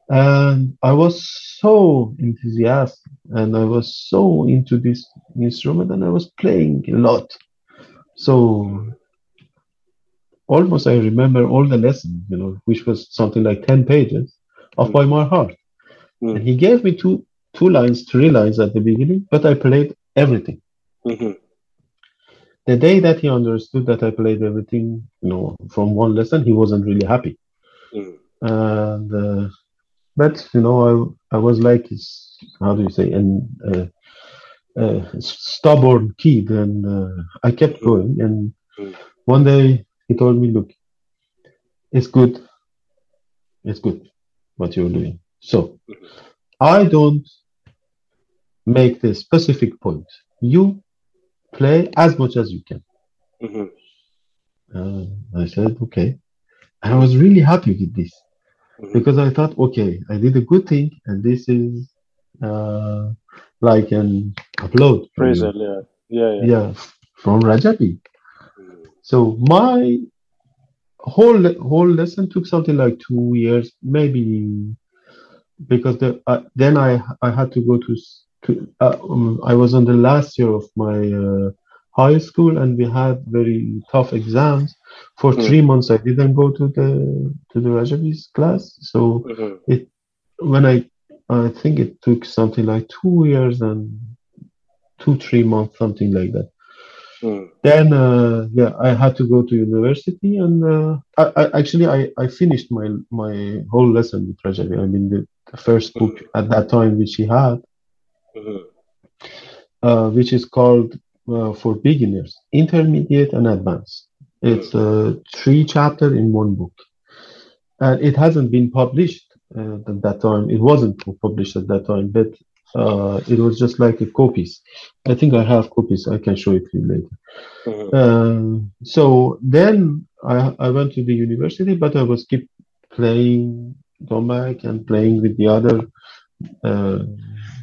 And I was so enthusiastic and I was so into this instrument and I was playing a lot. So almost I remember all the lesson, you know, which was something like 10 pages of by my heart. Mm. And he gave me two two lines, three lines at the beginning, but I played everything mhm, the day that he understood that I played everything, you know, from one lesson, he wasn't really happy. mm, And uh, but you know, I I was like, his- how do you say, an uh, uh, stubborn kid, and uh, I kept going. And Mm. one day he told me, "Look, it's good, it's good what you're doing. So. I don't make the specific point. You play as much as you can." mhm, Uh, I said, okay. And I was really happy with this mhm. because I thought, okay, I did a good thing, and this is uh, like an upload. Appraisal, yeah. Yeah, yeah. yeah, from Rajabi. So my whole whole lesson took something like two years, maybe, because the, uh, then I I had to go to, to uh, um, I was on the last year of my uh, high school, and we had very tough exams. For Mm. three months, I didn't go to the to the Rajabi's class. So mhm, when I I think it took something like two years and two three months, something like that mm, then uh, yeah i had to go to university and uh, I, I actually I, I finished my my whole lesson with Rajabi. i mean the, the first book at that time which he had mhm, uh, which is called uh, for beginners intermediate and advanced. It's uh, three chapter in one book. And it hasn't been published uh, at that time. It wasn't published at that time but uh, it was just like a copies i think i have copies i can show it to you later mhm, Um, so then I, I went to the university, but I was keep playing tombak and playing with the other uh,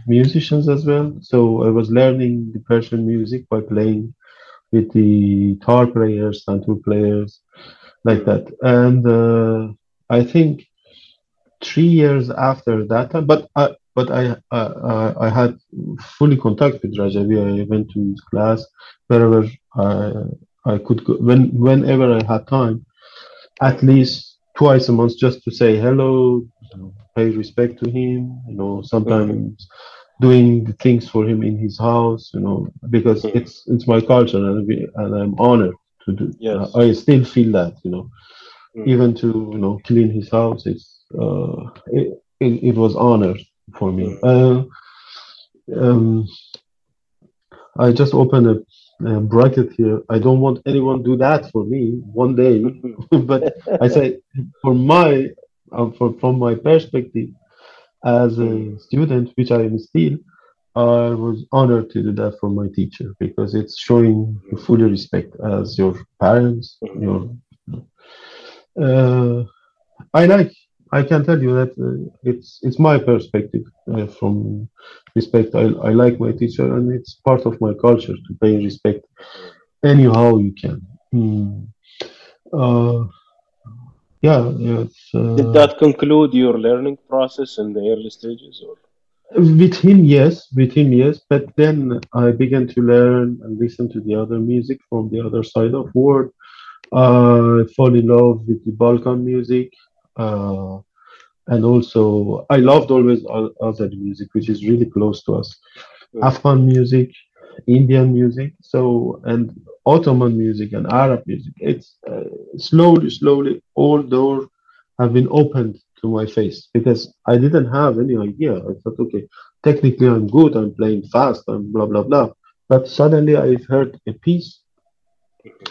musicians as well. So I was learning the Persian music by playing with the tar players, santur players, like that. And uh, I think three years after that, time, but I, but I, I, I- had fully contact with Rajabi. I went to his class wherever I, I could go, when, whenever I had time, at least twice a month, just to say hello, you know, pay respect to him. You know, sometimes doing things for him in his house. You know, because Mhm. it's it's my culture, and, we, and I'm honored to do. Yes. I still feel that. You know, Mm. even to you know clean his house, it's uh, it, it, it was honor for me. Mm. Uh, um, I just opened a, a bracket here. I don't want anyone do that for me one day, but I say for my uh, for, from my perspective as a Mm. student, which I am still, I was honored to do that for my teacher because it's showing you fully respect as your parents, Mhm. your. Uh, I like. I can tell you that uh, it's it's my perspective uh, from respect. I, I like my teacher, and it's part of my culture to pay respect anyhow you can. Hmm. Uh, yeah, uh, Did that conclude your learning process in the early stages? Or With him, yes, with him, yes. But then I began to learn and listen to the other music from the other side of world. Uh, I fall in love with the Balkan music, and also I loved always other music, which is really close to us. Afghan music, Indian music, so and Ottoman music and Arab music. It's uh, slowly, slowly, all doors have been opened to my face because I didn't have any idea. I thought, okay, technically I'm good, I'm playing fast, and blah blah blah. But suddenly I heard a piece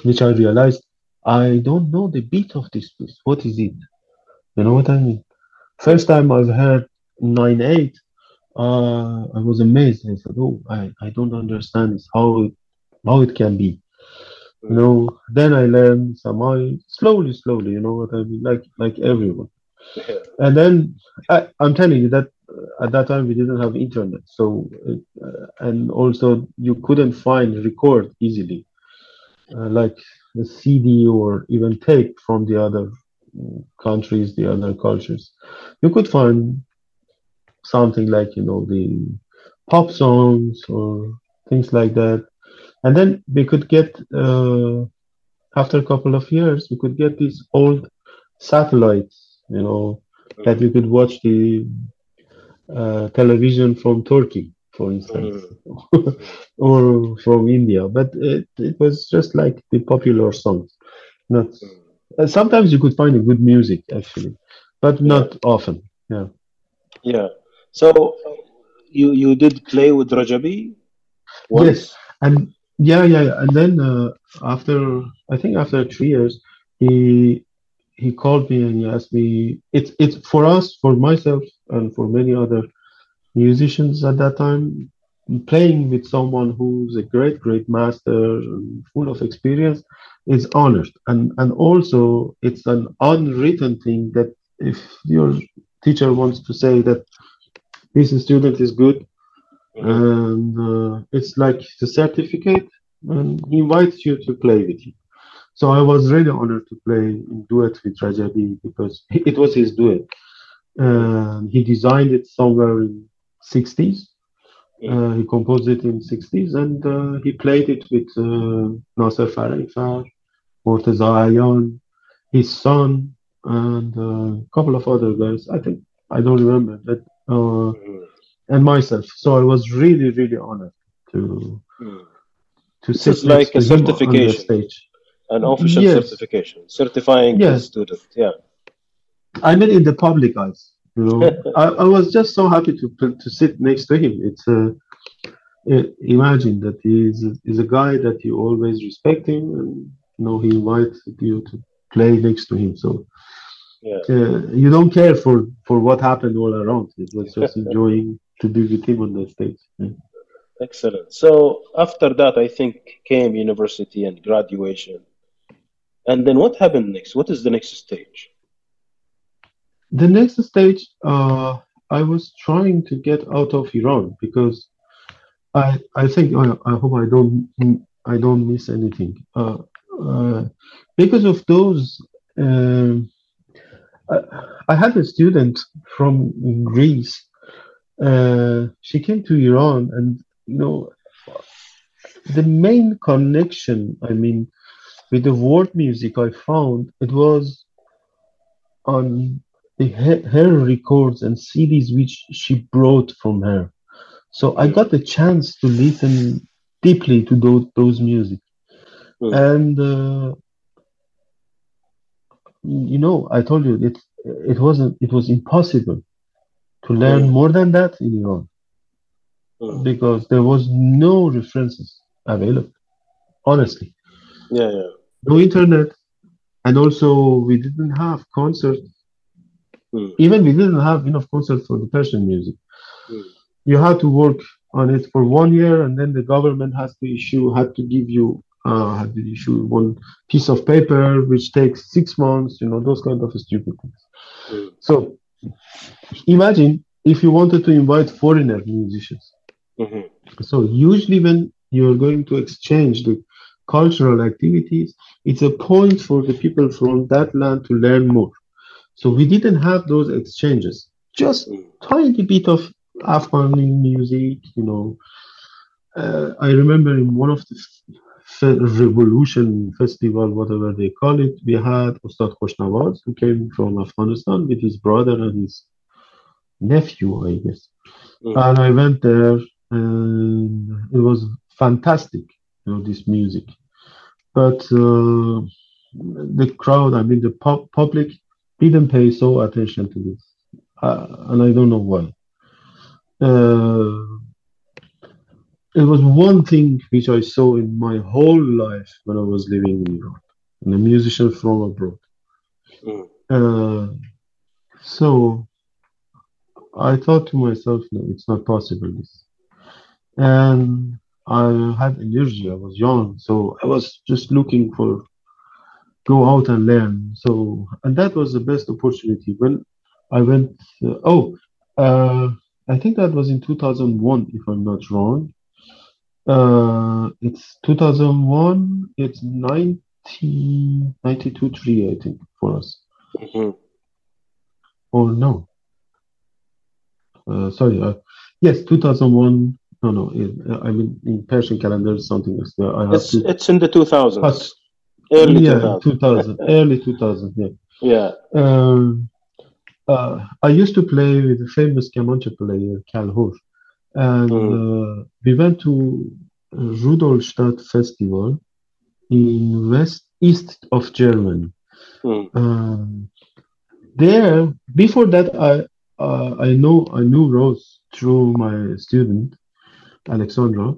which I realized I don't know the beat of this piece. What is it? You know what I mean? First time I've heard 9 8, uh, I was amazed. I said, Oh, I, I don't understand this, how it, how it can be. You know, then I learned Samai slowly, slowly, you know what I mean? Like like everyone. Yeah. And then I, I'm telling you that uh, at that time we didn't have internet, so uh, and also you couldn't find record easily, uh, like a CD or even tape from the other countries, the other cultures. You could find something like you know the pop songs or things like that, and then we could get uh, after a couple of years we could get these old satellites, you know, that you could watch the uh, television from Turkey, for instance, or from India. But it, it was just like the popular songs. Not uh, sometimes you could find a good music actually, but not often. Yeah. Yeah. So you you did play with Rajabi once? Yes, and yeah, yeah, yeah. and then uh, after I think after three years, he he called me and he asked me. It's it's for us, for myself, and for many other musicians at that time. Playing with someone who's a great, great master, and full of experience, is honored, and and also it's an unwritten thing that if your teacher wants to say that this student is good and uh, it's like the certificate and he invites you to play with him. So i was really honored to play in duet with rajabi because it was his duet. And he designed it somewhere in 60s uh, he composed it in 60s and uh, he played it with uh, Nasser Farhangfar, Mortaza Ayan, his son, and uh, a couple of other guys. I think I don't remember, but uh, Mhm. and myself. So I was really, really honored to Mhm. to sit is like next a to him on the certification. stage. An official Yes. certification certifying the student. Yeah. I mean, in the public eyes, you know, I, I was just so happy to to sit next to him. It's uh, imagine that he's is a guy that you always respect him, and know he invites you to play next to him. So Yeah. uh, you don't care for for what happened all around. It was just enjoying to be with him on the stage. Yeah. Excellent. So after that, I think came university and graduation. And then what happened next? What is the next stage? The next stage, uh, I was trying to get out of Iran because I I think I, I hope I don't I don't miss anything. Uh, because of those, um, I, had a student from Greece. Uh, she came to Iran, and you know, the main connection. I mean, with the world music, I found it was on the, her, her records and CDs which she brought from her. So I got the chance to listen deeply to those those music, Mm. and uh, you know, I told you it it wasn't it was impossible to learn Mm. more than that in Iran Mm. because there was no references available. Honestly, Yeah, yeah. no internet, and also we didn't have concerts. Mm. Even we didn't have enough concerts for the Persian music. Mm. You had to work on it for one year, and then the government has to issue had to give you uh, had to issue one piece of paper, which takes six months. You know those kind of stupid things. Mm. So imagine if you wanted to invite foreigner musicians. Mhm. So usually when you're going to exchange the cultural activities, it's a point for the people from that land to learn more. So we didn't have those exchanges. Just Mm. tiny bit of Afghan music, you know. Uh, I remember in one of the revolution festival, whatever they call it, we had Ustad Khoshnawaz who came from Afghanistan with his brother and his nephew, I guess. Mm. And I went there and it was fantastic, you know, this music. But uh, the crowd, I mean, the pub- public didn't pay so attention to this. Uh, and I don't know why. Uh, it was one thing which I saw in my whole life when I was living in Europe, and a musician from abroad. Mm. Uh, so I thought to myself, no, it's not possible. This, and I had energy. I was young, so I was just looking for go out and learn. So, and that was the best opportunity when I went. Uh, oh, uh, I think that was in 2001, if I'm not wrong. Uh, it's 2001. It's 90, 92, 3, I think, for us. Mhm. Or no. Uh, sorry. Uh, yes, 2001. No, no. it- uh, I mean, in Persian calendar, something else. Uh, I have It's to. it's in the 2000s, But- early yeah, 2000s. 2000, early 2000. Yeah. Yeah. Um, uh, I used to play with the famous Kamancheh player Cal and uh, we went to Rudolstadt Festival in west east of Germany. Mm. Um, there, before that, I uh, I know I knew Ross through my student Alexandra,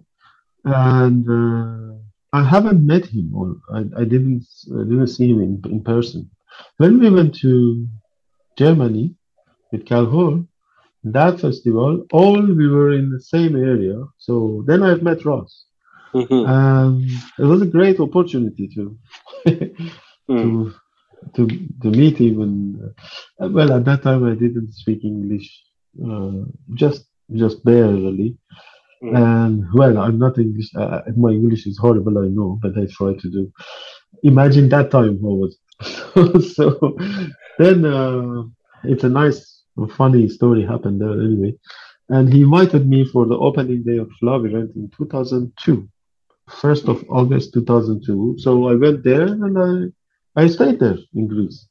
and uh, I haven't met him or I, I didn't I didn't see him in, in person. When we went to Germany with Kalhor, that festival, all we were in the same area. So then I've met Ross. Mhm. Um, it was a great opportunity to Mm. to to to meet him. And uh, well, at that time I didn't speak English, uh, just just barely. Mm. And well, I'm not English. Uh, my English is horrible, I know, but I try to do. Imagine that time how was so then uh, it's a nice, funny story happened there anyway. And he invited me for the opening day of Labyrinth in 2002, 1st of August 2002. So I went there and I I stayed there in Greece,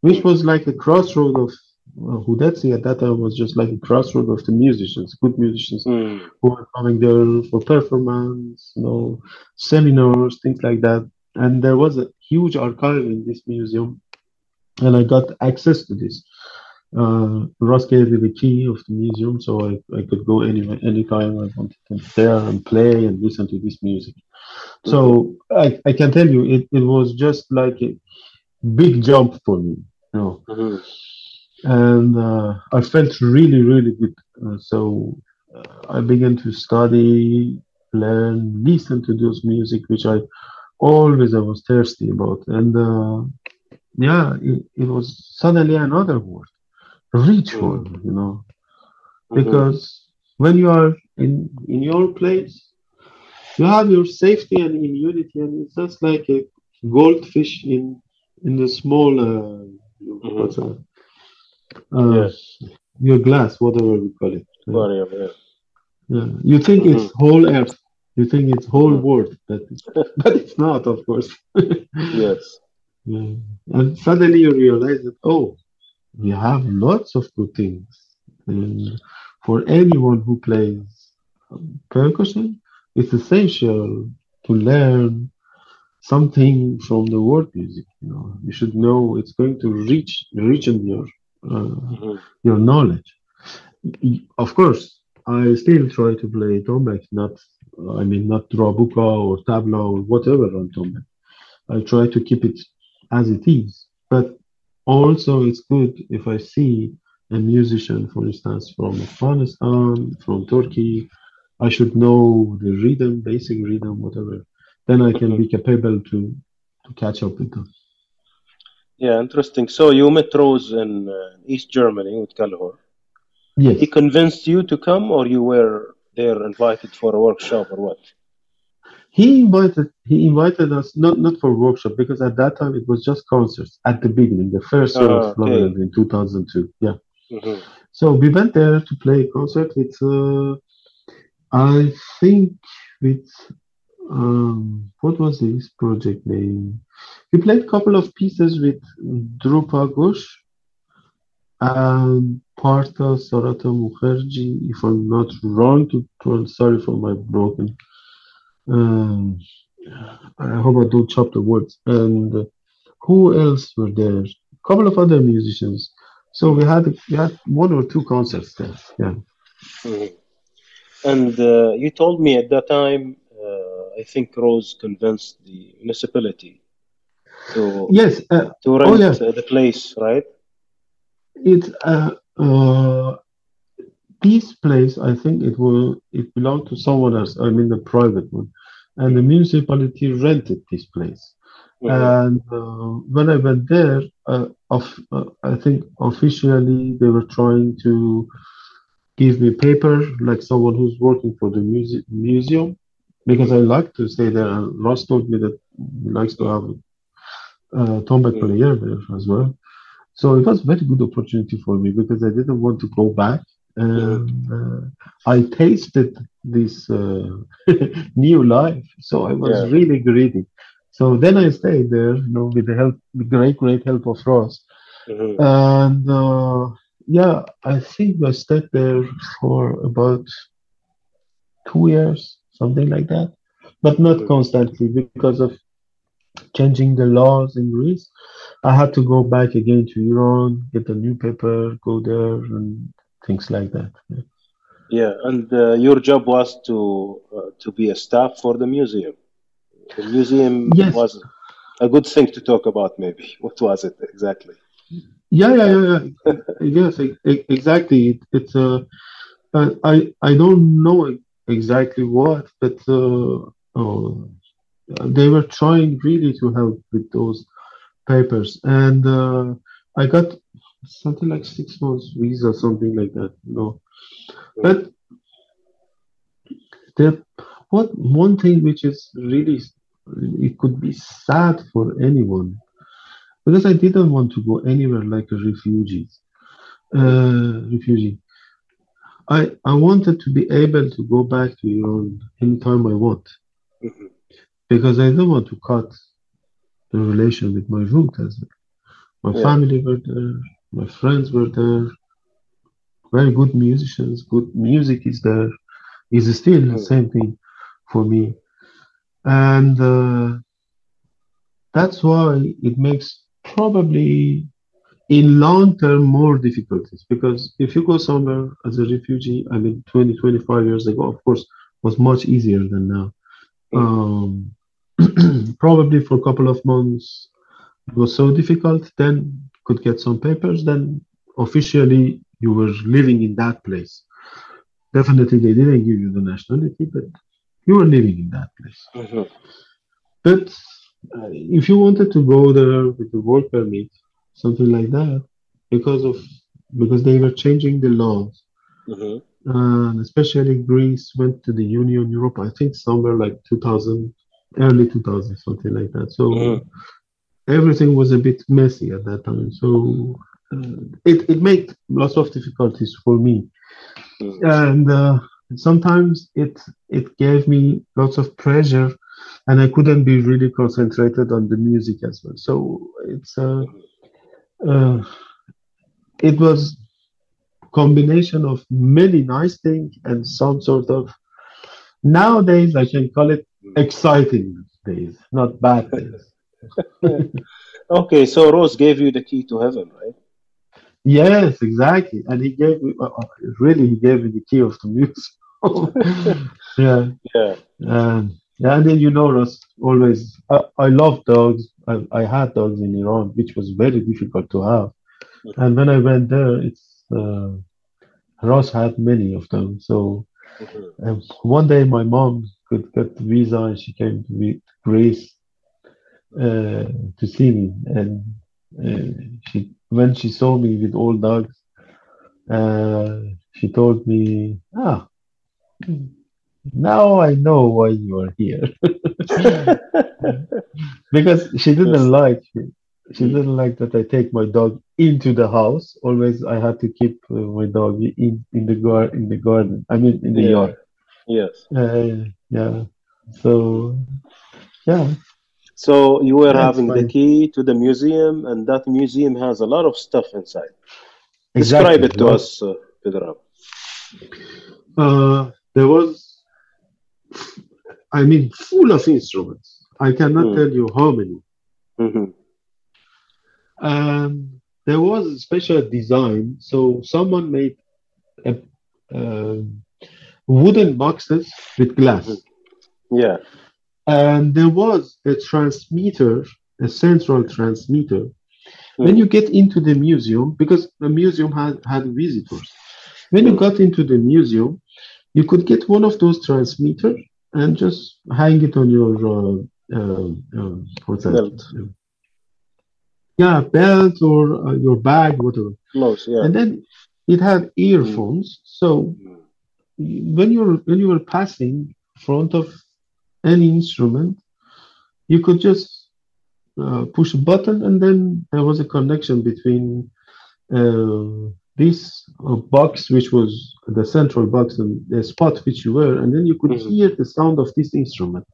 which was like a crossroad of uh, Houdetsi at that time was just like a crossroad of the musicians, good musicians Mm. who were coming there for performance, you know, seminars, things like that. And there was a huge archive in this museum, and I got access to this. Uh, Ross gave me the key of the museum, so I, I could go anywhere, anytime I wanted to there and play and listen to this music. So I, I can tell you, it, it was just like a big jump for me, you know Mhm. and uh, I felt really, really good. Uh, so uh, I began to study, learn, listen to those music, which I always I was thirsty about, and uh, yeah, it, it was suddenly another world, rich Mm. you know, Mhm. because when you are in in your place, you have your safety and immunity, and it's just like a goldfish in in the small uh, what's that? Uh, Yes. your glass, whatever we call it. Aquarium, yeah. Yeah. You think it's whole Earth, you think it's whole Mhm. world, but but it's not, of course. Yes. Yeah. And suddenly you realize that oh, we have lots of good things, and for anyone who plays percussion, it's essential to learn something from the world music. You know, you should know it's going to reach reach in your uh, Mhm. your knowledge. Of course, I still try to play tombak, not I mean not drabuka or tabla or whatever on tombak. I try to keep it as it is, but also it's good if I see a musician, for instance, from Afghanistan, from Turkey. I should know the rhythm, basic rhythm, whatever. Then I can be capable to to catch up with them. Yeah, interesting. So you met Ross in uh, East Germany with Kalhor. Yes. He convinced you to come, or you were there invited for a workshop, or what? He invited he invited us not not for workshop because at that time it was just concerts at the beginning, the first year Ah, of okay. In 2002. Yeah. Mhm. So we went there to play a concert with, uh, I think with, um, what was his project name? We played a couple of pieces with Dhruba Ghosh and Partha Sarathi Mukherjee, if I'm not wrong. To, to- sorry for my broken. Um, I hope I don't chop the words. And who else were there? A couple of other musicians. So we had we had one or two concerts there. Yeah. Mhm. And uh, you told me at that time, uh, I think Ross convinced the municipality to Yes. Uh, to Oh, yeah. uh, the place, right? it uh, uh, this place. I think it will it belonged to someone else. I mean, the private one, and the municipality rented this place. Mhm. And uh, when I went there, uh, of, uh, I think officially they were trying to give me paper, like someone who's working for the muse- museum, because I like to stay there. And Ross told me that he likes to have uh, tombak Mm. player there as well. So it was a very good opportunity for me because I didn't want to go back. And uh, I tasted this uh, new life, so I was Yeah. really greedy. So then I stayed there, you know, with the help, the great, great help of Ross. Mhm. And uh, yeah, I think I stayed there for about two years, something like that, but not Mhm. constantly because of changing the laws in Greece. I had to go back again to Iran, get a new paper, go there, and things like that. Yeah. Yeah, and uh, your job was to uh, to be a staff for the museum. The museum Yes. was a good thing to talk about, maybe. What was it exactly? Yeah, yeah, yeah, yeah. yes, exactly. It, it's uh, uh, I I don't know exactly what, but uh, uh, they were trying really to help with those papers, and uh, I got something like six months visa, something like that. You know, but the what one thing which is really it could be sad for anyone because I didn't want to go anywhere like a refugee. Uh, refugee. I I wanted to be able to go back to Iran anytime I want Mhm. because I don't want to cut the relation with my root as well. My Yeah. family were there, my friends were there, very good musicians, good music is there. Is still the Mm. same thing for me, and uh, that's why it makes probably in long term more difficulties because if you go somewhere as a refugee, I mean 20, 25 years ago, of course, was much easier than now. Um, probably for a couple of months it was so difficult, then could get some papers, then officially you were living in that place. Definitely they didn't give you the nationality, but you were living in that place. Mhm. But uh, if you wanted to go there with a work permit, something like that, because of because they were changing the laws, Mhm. and especially Greece went to the Union Europe, I think somewhere like 2000, early 2000, something like that. So Mhm. Everything was a bit messy at that time. So uh, it it made lots of difficulties for me, Mhm. and uh, sometimes it it gave me lots of pressure, and I couldn't be really concentrated on the music as well. So it's uh, uh, it was combination of many nice things and some sort of nowadays I can call it exciting days, not bad days. Okay, so Ross gave you the key to heaven, right? Yes, exactly. And he gave me, uh, uh, really, he gave me the key of the music. yeah. Yeah. Um, yeah, and then you know, Ross, always, I, I love dogs. I, I had dogs in Iran, which was very difficult to have. And when I went there, it's, uh, Ross had many of them. So Mhm. um, one day my mom could get the visa and she came to Greece uh, to see me. And uh, she, when she saw me with all dogs, uh, she told me, "Ah, now I know why you are here." because she didn't like she Mm. didn't like that I take my dog into the house. Always I had to keep uh, my dog in in the gar in the garden. I mean in the Yeah. yard. Yes. Uh, yeah. So yeah, So you were that's having the key to the museum, and that museum has a lot of stuff inside. Exactly. Describe it to us, uh, Pedram. Uh, there was, I mean, full of instruments. I cannot Mm. tell you how many. hmm And there was a special design. So someone made a, um wooden boxes with glass. Yeah. And there was a transmitter, a central transmitter. When Mm. you get into the museum, because the museum had, had visitors, when you Mm. got into the museum, you could get one of those transmitters and just hang it on your uh, uh, uh, what's that? Belt. Yeah, belt or uh, your bag, whatever. Close. Yeah. And then it had earphones. So Mm. when you're when you were passing front of any instrument, you could just uh, push a button, and then there was a connection between uh, this uh, box, which was the central box, and the spot which you were, and then you could Mhm. hear the sound of this instrument.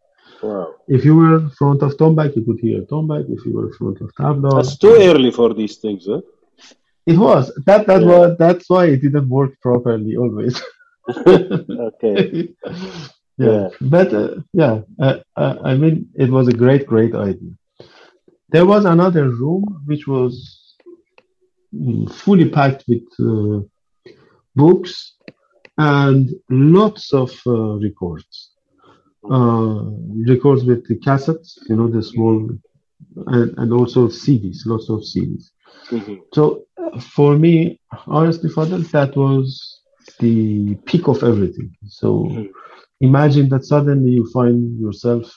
Wow. If you were in front of tombak, you could hear tombak. If you were in front of tabla, That's too early for these things, huh? it was that that Yeah. was that's why it didn't work properly always. Okay. yeah. But uh, yeah, uh, I mean, it was a great, great idea. There was another room which was mm, fully packed with uh, books and lots of uh, records. Uh, records with the cassettes, you know, the small, and, and also CDs, lots of CDs. Mhm. So uh, for me, honestly, Fadel, that was the peak of everything. So Mhm. Imagine that suddenly you find yourself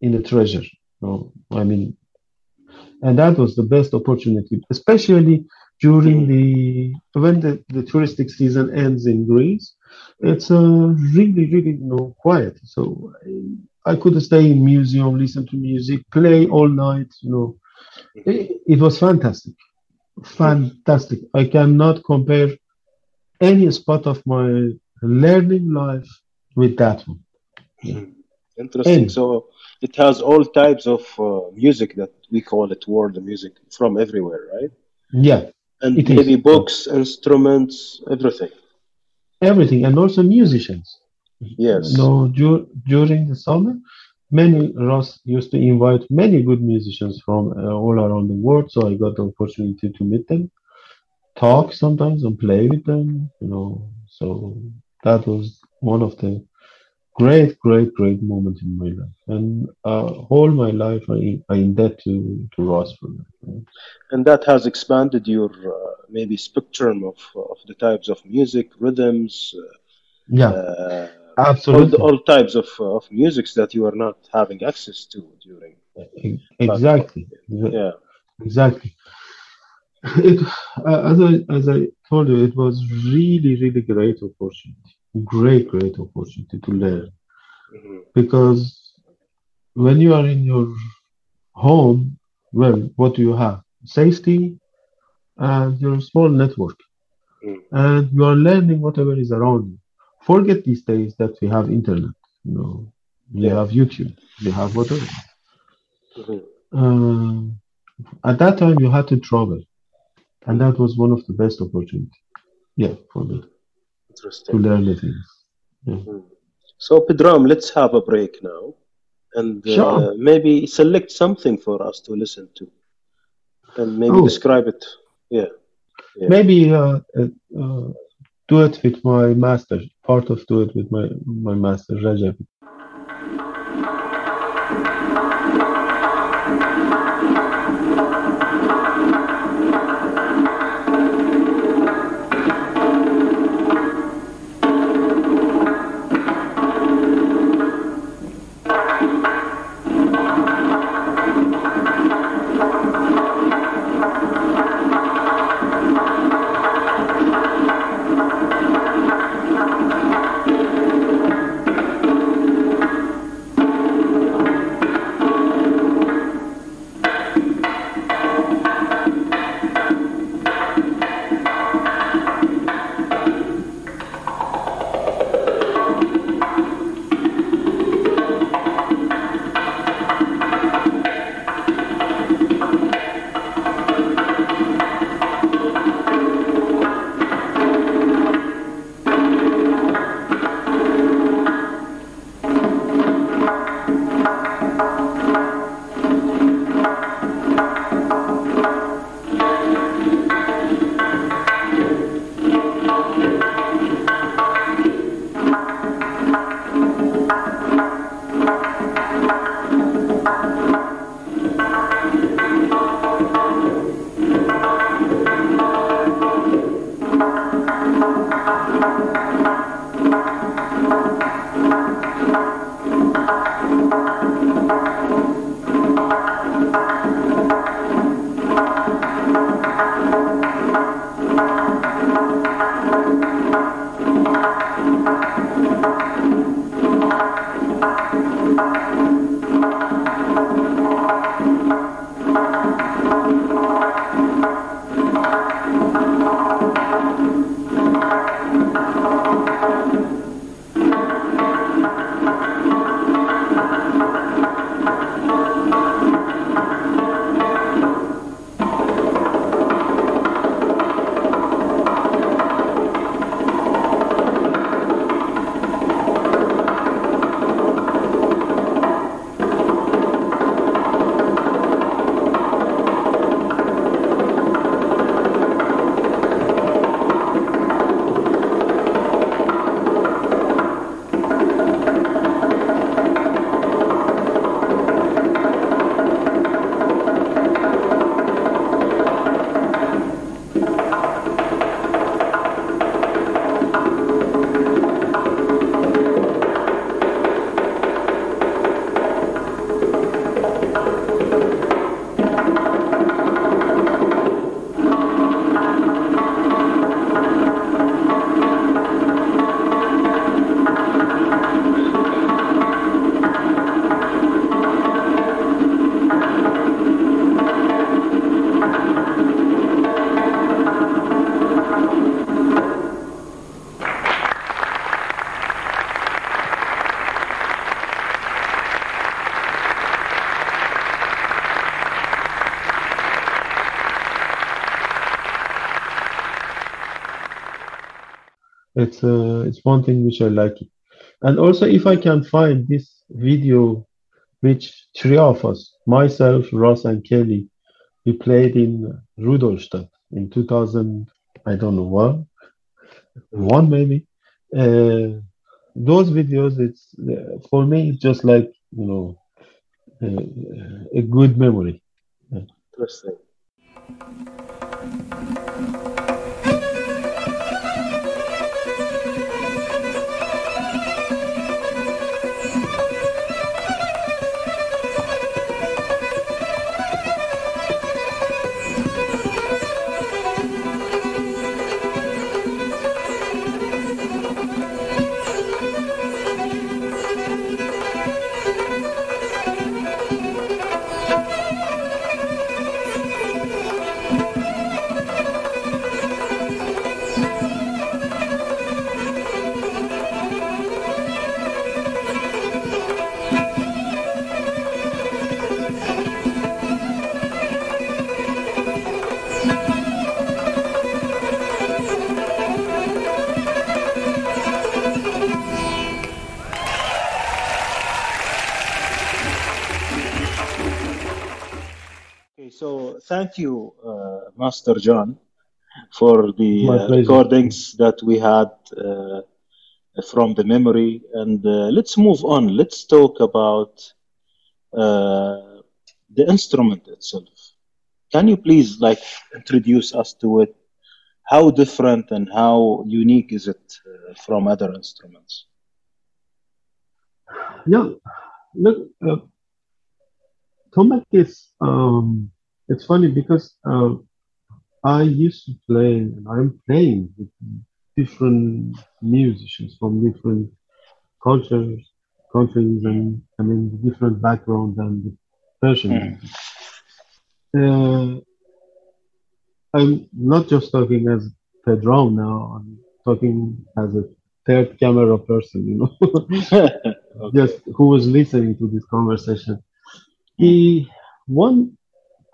in a treasure. No, I mean, and that was the best opportunity, especially during the when the, the touristic season ends in Greece. It's uh, really, really you know quiet. So I, I could stay in museum, listen to music, play all night. You know, it, it was fantastic, fantastic. I cannot compare any spot of my learning life with that one. Mhm. Interesting. And- So it has all types of uh, music that we call it world music from everywhere, right? Yeah, And It is. maybe books, instruments, everything. everything, and also musicians. Yes. No, dur- during the summer, many Ross used to invite many good musicians from uh, all around the world. So I got the opportunity to meet them, talk sometimes, and play with them. You know, so that was one of the great, great, great moments in my life, and uh, all my life I I indebted to to Ross for that. And that has expanded your uh, maybe spectrum of, of the types of music, rhythms, Yeah, uh, all, absolutely. the, all types of, of musics that you are not having access to during. Exactly. Yeah. Exactly. It, uh, as I as I told you, it was really really great opportunity, great great opportunity to learn Mhm. because when you are in your home, well, what do you have? Safety and your small network, Mm. and you are learning whatever is around you. Forget these days that we have internet, you know, we Yeah. have YouTube, we have whatever. Mhm. Um, at that time, you had to travel, and that was one of the best opportunity. Yeah, for me to learn things. Mhm. So, Pedram, let's have a break now and uh, Sure. maybe select something for us to listen to and maybe Oh. describe it. Yeah. Yeah. Maybe uh, uh, uh, do it with my master. Part of do it with my my master Rajabi. It's uh, it's one thing which I like it. And also, if I can find this video, which three of us, myself, Ross, and Kelly, we played in Rudolstadt in 2000, I don't know, one, one maybe. Uh, those videos, it's uh, for me, it's just like you know, uh, a good memory. Master John, for the uh, recordings that we had uh, from the memory. And uh, let's move on. Let's talk about uh, the instrument itself. Can you please like introduce us to it? How different and how unique is it uh, from other instruments? Yeah, look, uh, Tombak is um, it's funny because uh, I used to play and I'm playing with different musicians from different cultures, countries, and I mean different backgrounds and the Persian. Mm. Uh, I'm not just talking as Pedram now. I'm talking as a third camera person, you know. Okay. just who was listening to this conversation. The one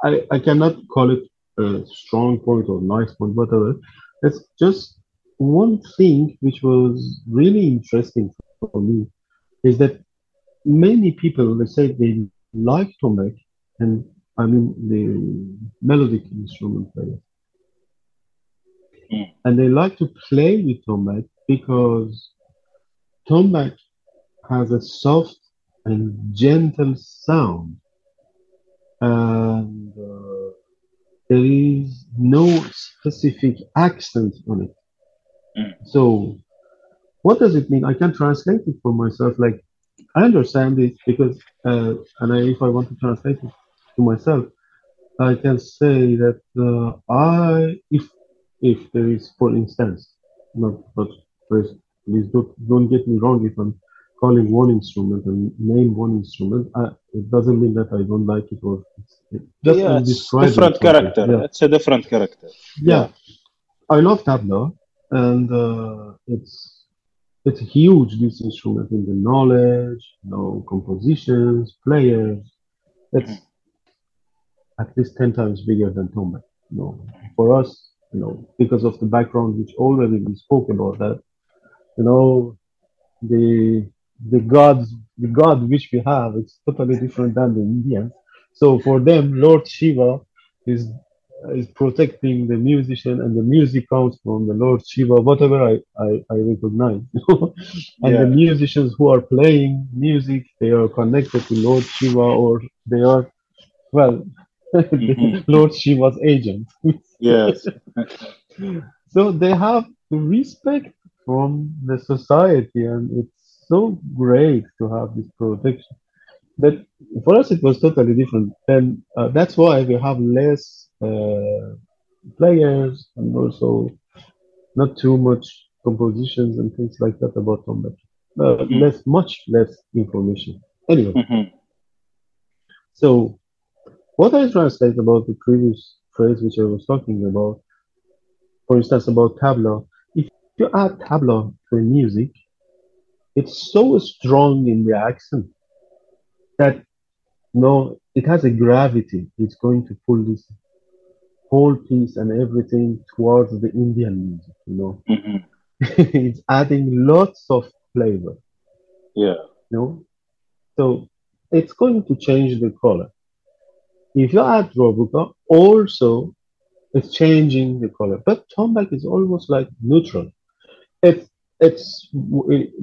I, I cannot call it a strong point or nice point, whatever. It's just one thing which was really interesting for me is that many people they say they like Tombak and I mean the melodic instrument players. Mm. And they like to play with Tombak because Tombak has a soft and gentle sound and uh, there is no specific accent on it. Mm. So, what does it mean? I can translate it for myself. Like, I understand it because, uh, and I, if I want to translate it to myself, I can say that uh, I, if if there is, for instance, not, but first, please don't, don't get me wrong. If I'm calling one instrument and name one instrument, I, it doesn't mean that I don't like it or it's, it, just yeah, it's different character. Yeah. It's a different character. Yeah, I love tabla, and uh, it's it's huge. This instrument in the knowledge, you know, compositions, players. It's Mhm. at least ten times bigger than Tombak. You know, for us, you know, because of the background which already we spoke about that. You know, the the gods, the god which we have, it's totally different than the Indians. So for them, Lord Shiva is is protecting the musician and the music comes from the Lord Shiva, whatever I, I, I recognize. and the musicians who are playing music, they are connected to Lord Shiva or they are, well, Mhm. Lord Shiva's agent. Yes. so they have the respect from the society and it's so great to have this protection. But for us, it was totally different. And uh, that's why we have less uh, players and also not too much compositions and things like that about tombak. Uh, Mhm. Less, much less information. Anyway, Mhm. so what I translate about the previous phrase which I was talking about, for instance, about tabla, if you add tabla to music, it's so strong in the accent that no, it has a gravity. It's going to pull this whole piece and everything towards the Indian music, you know. Mhm. it's adding lots of flavor. Yeah. You know? So it's going to change the color. If you add Robuka, also it's changing the color. But Tombak is almost like neutral. It's it's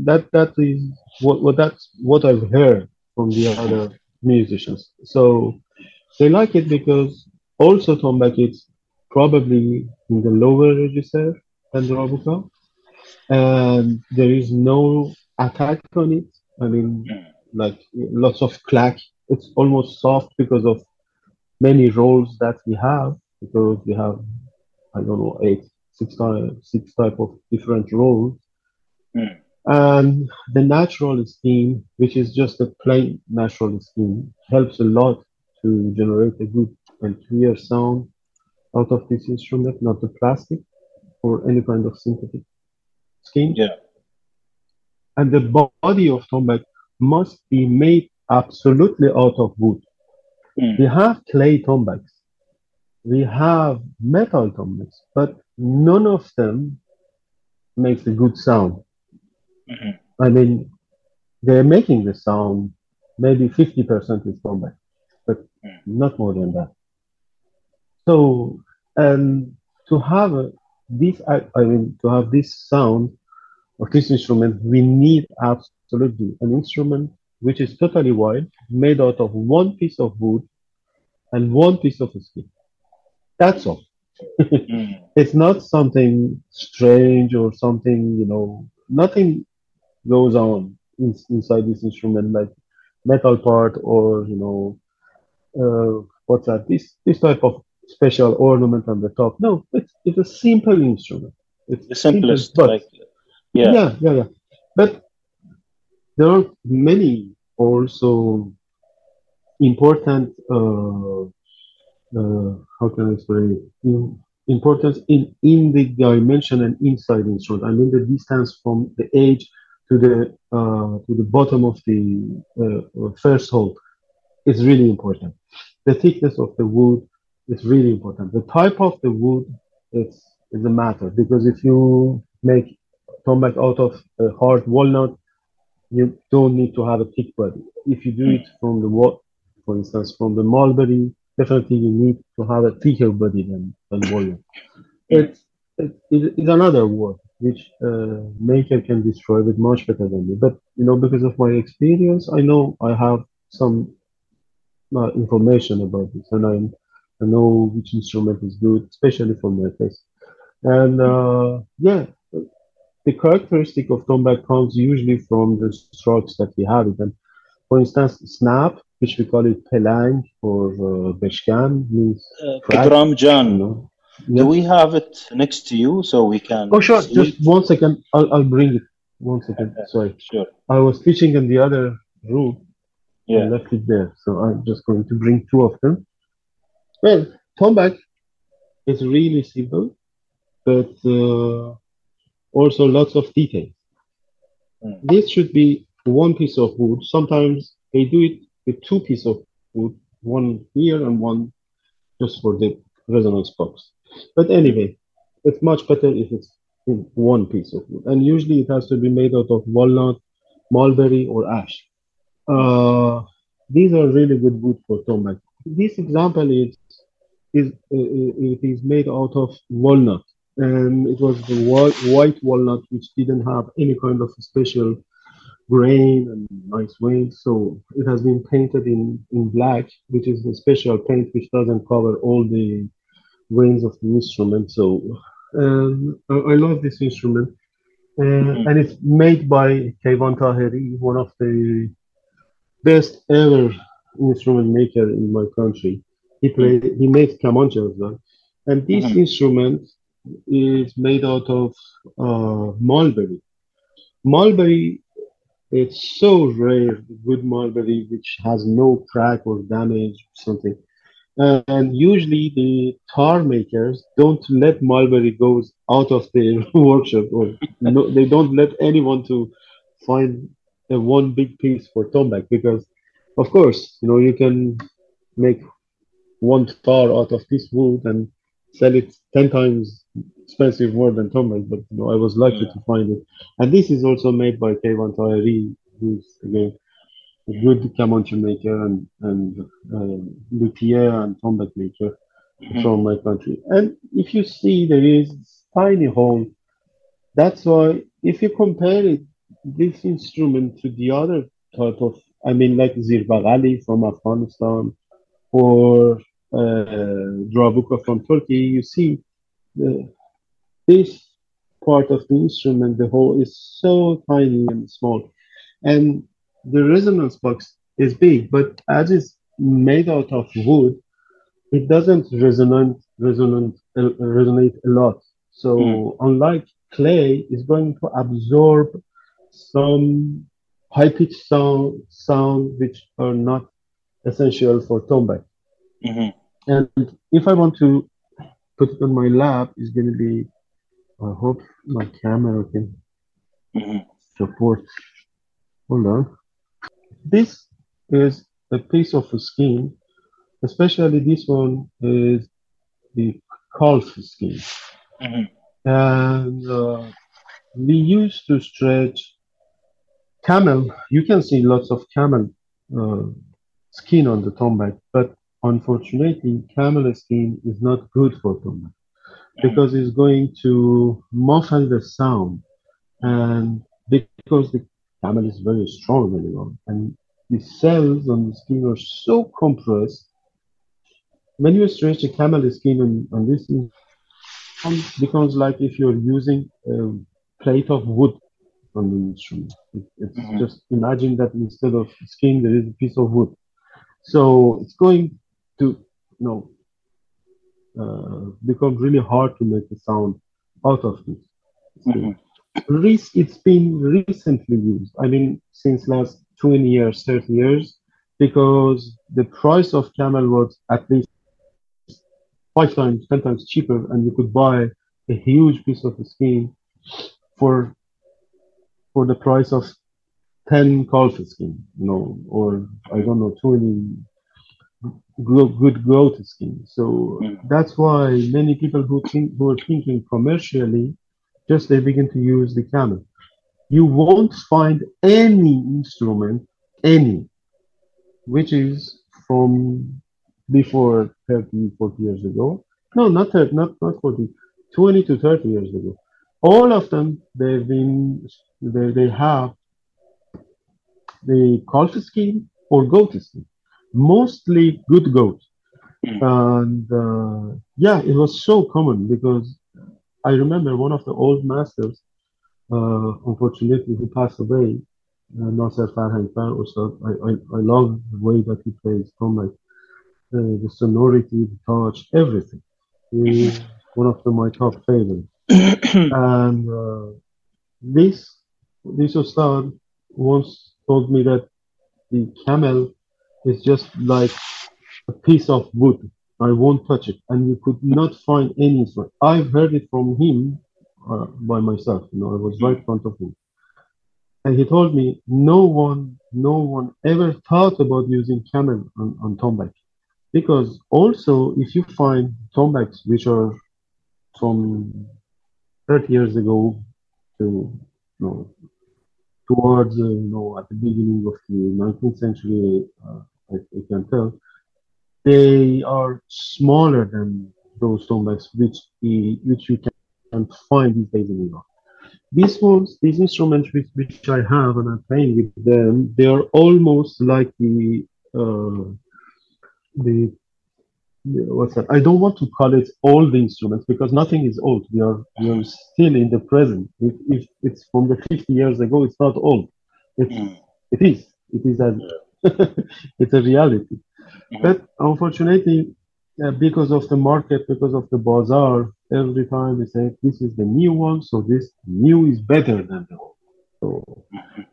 that that is what, what that's what I've heard from the other musicians. So they like it because also Tombak is probably in the lower register than the Robuka, and there is no attack on it. I mean, like lots of clack. It's almost soft because of many rolls that we have because we have I don't know eight six type six type of different rolls. Mm. And the natural scheme, which is just a plain natural scheme, helps a lot to generate a good and clear sound out of this instrument, not the plastic or any kind of synthetic scheme. Yeah. And the body of tombak must be made absolutely out of wood. Mm. We have clay tombaks, we have metal tombaks, but none of them makes a good sound. Mhm. I mean, they're making the sound, maybe 50% is tombak, but Mm. not more than that. So, um, to have a, this, I, I mean, to have this sound of this instrument, we need absolutely an instrument which is totally white, made out of one piece of wood and one piece of skin. That's all. Mm. It's not something strange or something, you know, nothing goes on in, inside this instrument like metal part or, you know, uh, what's that? This this type of special ornament on the top. No, it's it's a simple instrument. It's The simple, simplest, but like, yeah. yeah, yeah, yeah. But there are many also important, uh, uh, how can I say, in, importance in, in the dimension and inside instrument. I mean the distance from the edge to the uh, to the bottom of the uh, first hole is really important. The thickness of the wood is really important. The type of the wood is, is a matter because if you make tombak out of a hard walnut, you don't need to have a thick body. If you do it from the wood, for instance, from the mulberry, definitely you need to have a thicker body than, than walnut. It's, it, it's another word which uh, maker can destroy it much better than me. But you know, because of my experience, I know I have some uh, information about this, and I I know which instrument is good, especially for my case. And uh, yeah, the characteristic of tombak comes usually from the strokes that we have. And for instance, snap, which we call it pelang or uh, beshkan, means Uh, crack, Pedram you Jan, know. do we have it next to you so we can Oh, sure. see Just one second. I'll, I'll bring it. One second. Sorry. Sure. I was teaching in the other room. I Yeah. left it there. So I'm just going to bring two of them. Well, tombak is really simple, but uh, also lots of details. Mm. This should be one piece of wood. Sometimes they do it with two pieces of wood, one here and one just for the resonance box. But anyway, it's much better if it's in one piece of wood. And usually it has to be made out of walnut, mulberry, or ash. Uh, these are really good wood for tombak. This example is is uh, it is made out of walnut, and it was the white, walnut which didn't have any kind of special grain and nice veins. So it has been painted in in black, which is a special paint which doesn't cover all the veins of the instrument. So um, I, I love this instrument. Uh, and it's made by Kayvan Taheri, one of the best ever instrument maker in my country. He played, he makes kamancheh as well. And this Mhm. instrument is made out of uh, mulberry. Mulberry, it's so rare, good mulberry, which has no crack or damage or something. And usually the tar makers don't let mulberry goes out of their workshop or no, they don't let anyone to find a one big piece for tombac because of course you know you can make one tar out of this wood and sell it 10 times expensive more than tombak, but you know, I was lucky Yeah. to find it. And this is also made by Kayvan Taheri, who's again a good kamancheh maker and and uh, luthier and tombak maker Mhm. from my country. And if you see, there is tiny hole. That's why if you compare it, this instrument to the other type of, I mean, like Zirbaghali from Afghanistan or uh, Drabuka from Turkey, you see the, this part of the instrument, the hole is so tiny and small. And the resonance box is big, but as it's made out of wood, it doesn't resonate resonate uh, resonate a lot. So Mm. unlike clay, it's going to absorb some high pitched sound sound which are not essential for tombak. Mhm. And if I want to put it on my lap, it's going to be. I hope my camera can Mhm. support. Hold on. This is a piece of skin, especially this one is the calf skin. Mhm. And uh, we used to stretch camel. You can see lots of camel uh, skin on the tombak, but unfortunately, camel skin is not good for tombak because it's going to muffle the sound. And because the camel is very strong anyway, and the cells on the skin are so compressed. When you stretch a camel skin on, on this, it becomes like if you're using a plate of wood on the instrument. It, it's Mhm. just imagine that instead of skin, there is a piece of wood. So it's going to, you know, uh, become really hard to make a sound out of this. Mhm. It's been recently used. I mean, since last 20 years, 30 years, because the price of camel was at least five times, 10 times cheaper, and you could buy a huge piece of skin for for the price of 10 calf skin, you know, or I don't know, 20 good, good goat skin. So Mm. that's why many people who think who are thinking commercially, just they begin to use the camel. You won't find any instrument, any, which is from before 30, 40 years ago. No, not 30, not, not 40, 20 to 30 years ago. All of them, they've been, they, they have the calf skin or goat skin, mostly good goat. Mm. And uh, yeah, it was so common because I remember one of the old masters, uh, unfortunately, who passed away, uh, Nasser Farhangfar Ustad. I, I, I love the way that he plays tombak, uh, the sonority, the touch, everything. He's one of the, my top favorites. And uh, this this Ustad once told me that the camel is just like a piece of wood. I won't touch it, and you could not find any instrument. I've heard it from him uh, by myself. You know, I was right in front of him, and he told me no one, no one ever thought about using camel on, on tombak, because also if you find tombaks which are from 30 years ago to you know towards uh, you know at the beginning of the 19th century, uh, I, I can tell they are smaller than those tombaks which the, which you can, can find these days in Iran. These ones, these instruments which, which I have and I'm playing with them, they are almost like the uh, the what's that? I don't want to call it old instruments because nothing is old. We are we are still in the present. If, if it's from the 50 years ago, it's not old. It's Mm. it is. It is a it's a reality. Mhm. But unfortunately, uh, because of the market, because of the bazaar, every time they say this is the new one, so this new is better than the old. So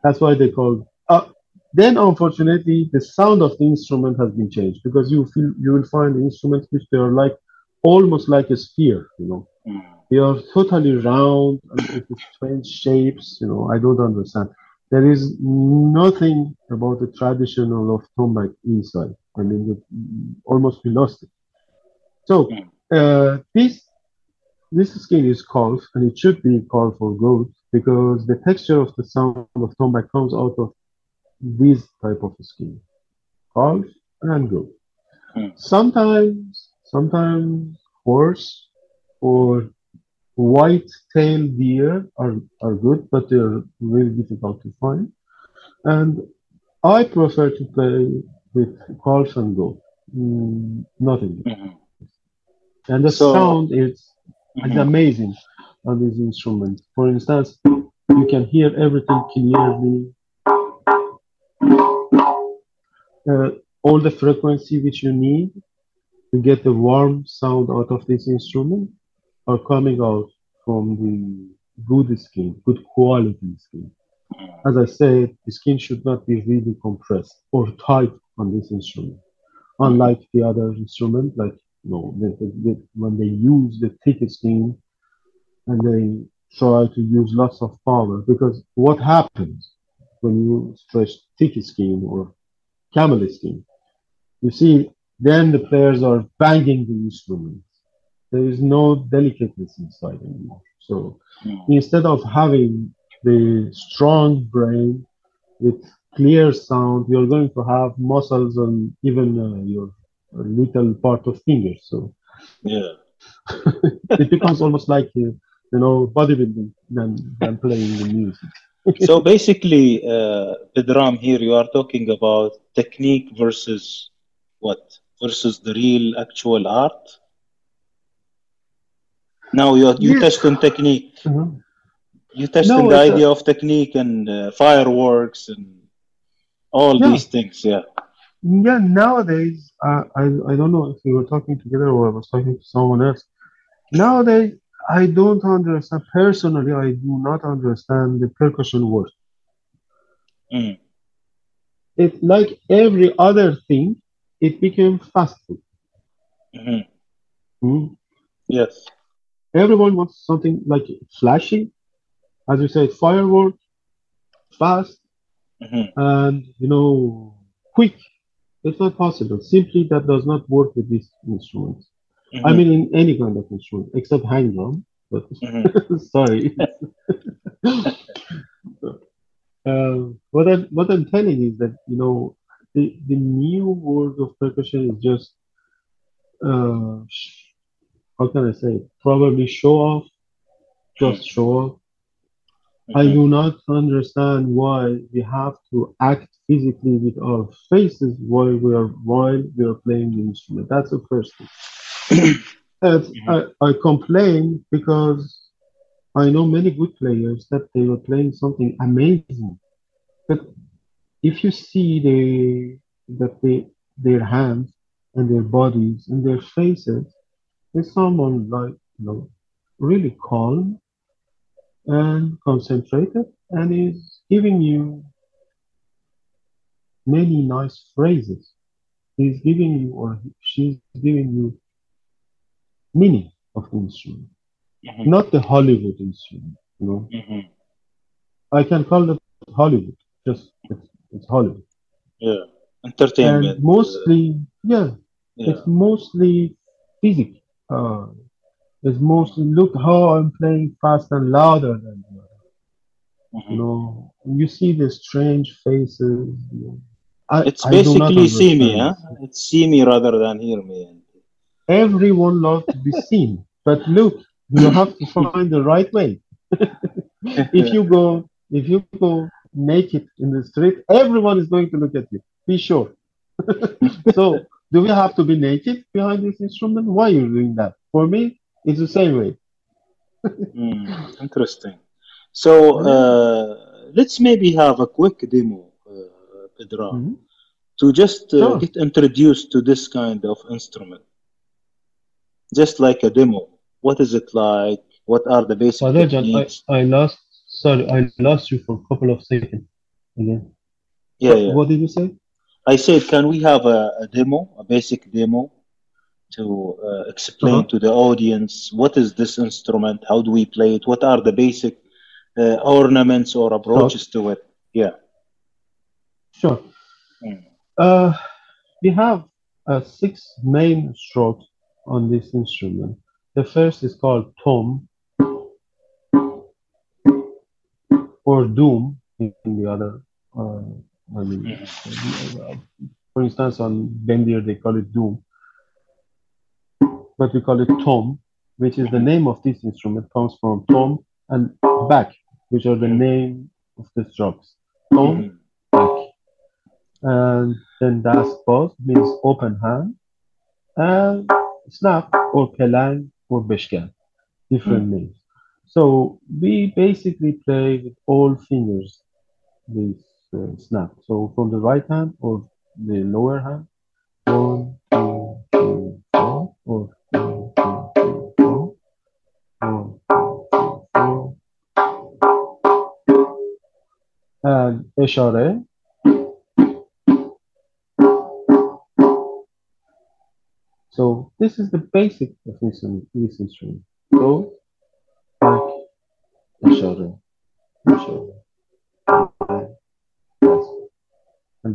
that's why they call. Uh, then, unfortunately, the sound of the instrument has been changed because you feel you will find the instruments which they are like almost like a sphere. You know, Mm. they are totally round and with strange shapes. You know, I don't understand. There is nothing about the traditional of tombak inside. I mean, it, almost we lost it. So Mm. uh, this this skin is calf, and it should be called for goat because the texture of the sound of tombak comes out of this type of skin, calf and goat. Hmm. Sometimes, sometimes horse or white-tailed deer are, are good, but they're really difficult to find. And I prefer to play with calf and goat, mm, nothing. Mhm. And the So- sound is, Mhm. amazing on this instrument. For instance, you can hear everything clearly. Uh, all the frequency which you need to get the warm sound out of this instrument are coming out from the good skin, good quality skin. Mm. As I said, the skin should not be really compressed or tight on this instrument. Unlike the other instrument, like you know, when they use the thick skin and they try to use lots of power, because what happens when you stretch thick skin or camel skin? You see, then the players are banging the instruments. There is no delicateness inside anymore. So Mhm. instead of having the strong brain with clear sound, you're going to have muscles and even uh, your little part of fingers. So Yeah. it becomes almost like uh, you know bodybuilding than, than playing the music. So basically, uh, Pedram, here you are talking about technique versus what? Versus the real actual art. Now you you touched on technique. Mhm. You touched No, on the it's a- idea of technique and uh, fireworks and all Yeah. these things. Yeah. Yeah, nowadays, uh, I I don't know if we were talking together or I was talking to someone else. Nowadays, I don't understand personally. I do not understand the percussion word. Mm. It like every other thing, it became fast food. Mhm. Hmm? Yes. Everyone wants something like flashy, as you said, firework, fast, Mhm. and you know, quick. It's not possible. Simply, that does not work with these instruments. I Mhm. mean, in any kind of instrument, except hand drum. But Mhm. sorry. uh, what I'm what I'm telling is that you know the the new world of percussion is just uh, how can I say? Probably show off, just show off. I Mhm. do not understand why we have to act physically with our faces while we are while we are playing the instrument. That's the first thing. And I, I complain because I know many good players that they were playing something amazing. But if you see the that they their hands and their bodies and their faces, there's someone like you know really calm and concentrated and is giving you many nice phrases. He's giving you or she's giving you meaning of the instrument, Mhm. not the Hollywood instrument. You know, Mhm. I can call it Hollywood. Just it's, it's Hollywood, Yeah. Entertainment. and mostly, yeah, yeah. it's mostly physical. Uh, it's mostly look how I'm playing fast and louder than you. Mhm. You know, you see the strange faces. You know. I, It's basically see me, huh? It's see me rather than hear me. Everyone loves to be seen, but look, you have to find the right way. if you go, if you go naked in the street, everyone is going to look at you. Be sure. so, do we have to be naked behind this instrument? Why are you doing that? For me, it's the same way. Hmm, interesting. So uh, let's maybe have a quick demo, uh, Pedram, Mhm. to just uh, Sure. get introduced to this kind of instrument. Just like a demo. What is it like? What are the basic Fadajan, techniques? I, I lost. Sorry, I lost you for a couple of seconds. Again. yeah, yeah. What did you say? I said, can we have a, a demo, a basic demo, to uh, explain Uh-huh. to the audience what is this instrument? How do we play it? What are the basic uh, ornaments or approaches to it? Yeah. Sure. Mm. Uh, we have uh, six main strokes on this instrument. The first is called Tom or Doom in, in the other. I mean, uh, for instance, on Bendir they call it Doom, but we call it Tom, which is the name of this instrument. Comes from Tom and Back, which are the name of the strokes. Tom, Back, and then Das Boz means open hand, and Snap or Pelang or Beshkan, different names. So we basically play with all fingers this uh, snap. So from the right hand or the lower hand, one, two, three, four, or one, two, three, four, one, two, three, four, and اشاره. So this is the basic of this, this instrument. Go,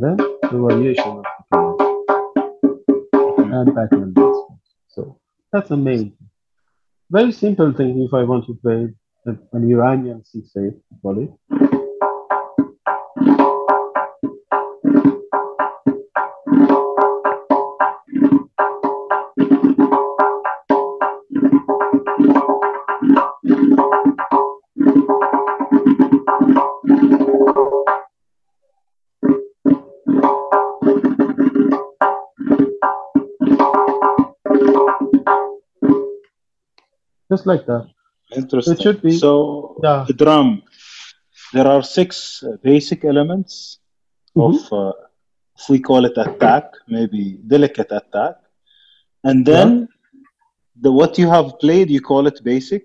then the variation of the piano and bass. So that's amazing. Very simple thing if I want to play an an Iranian eight, call Just like that. Interesting. It should be- So Yeah. the drum, there are six basic elements of, uh, if we call it attack, maybe delicate attack, and then the what you have played, you call it basic,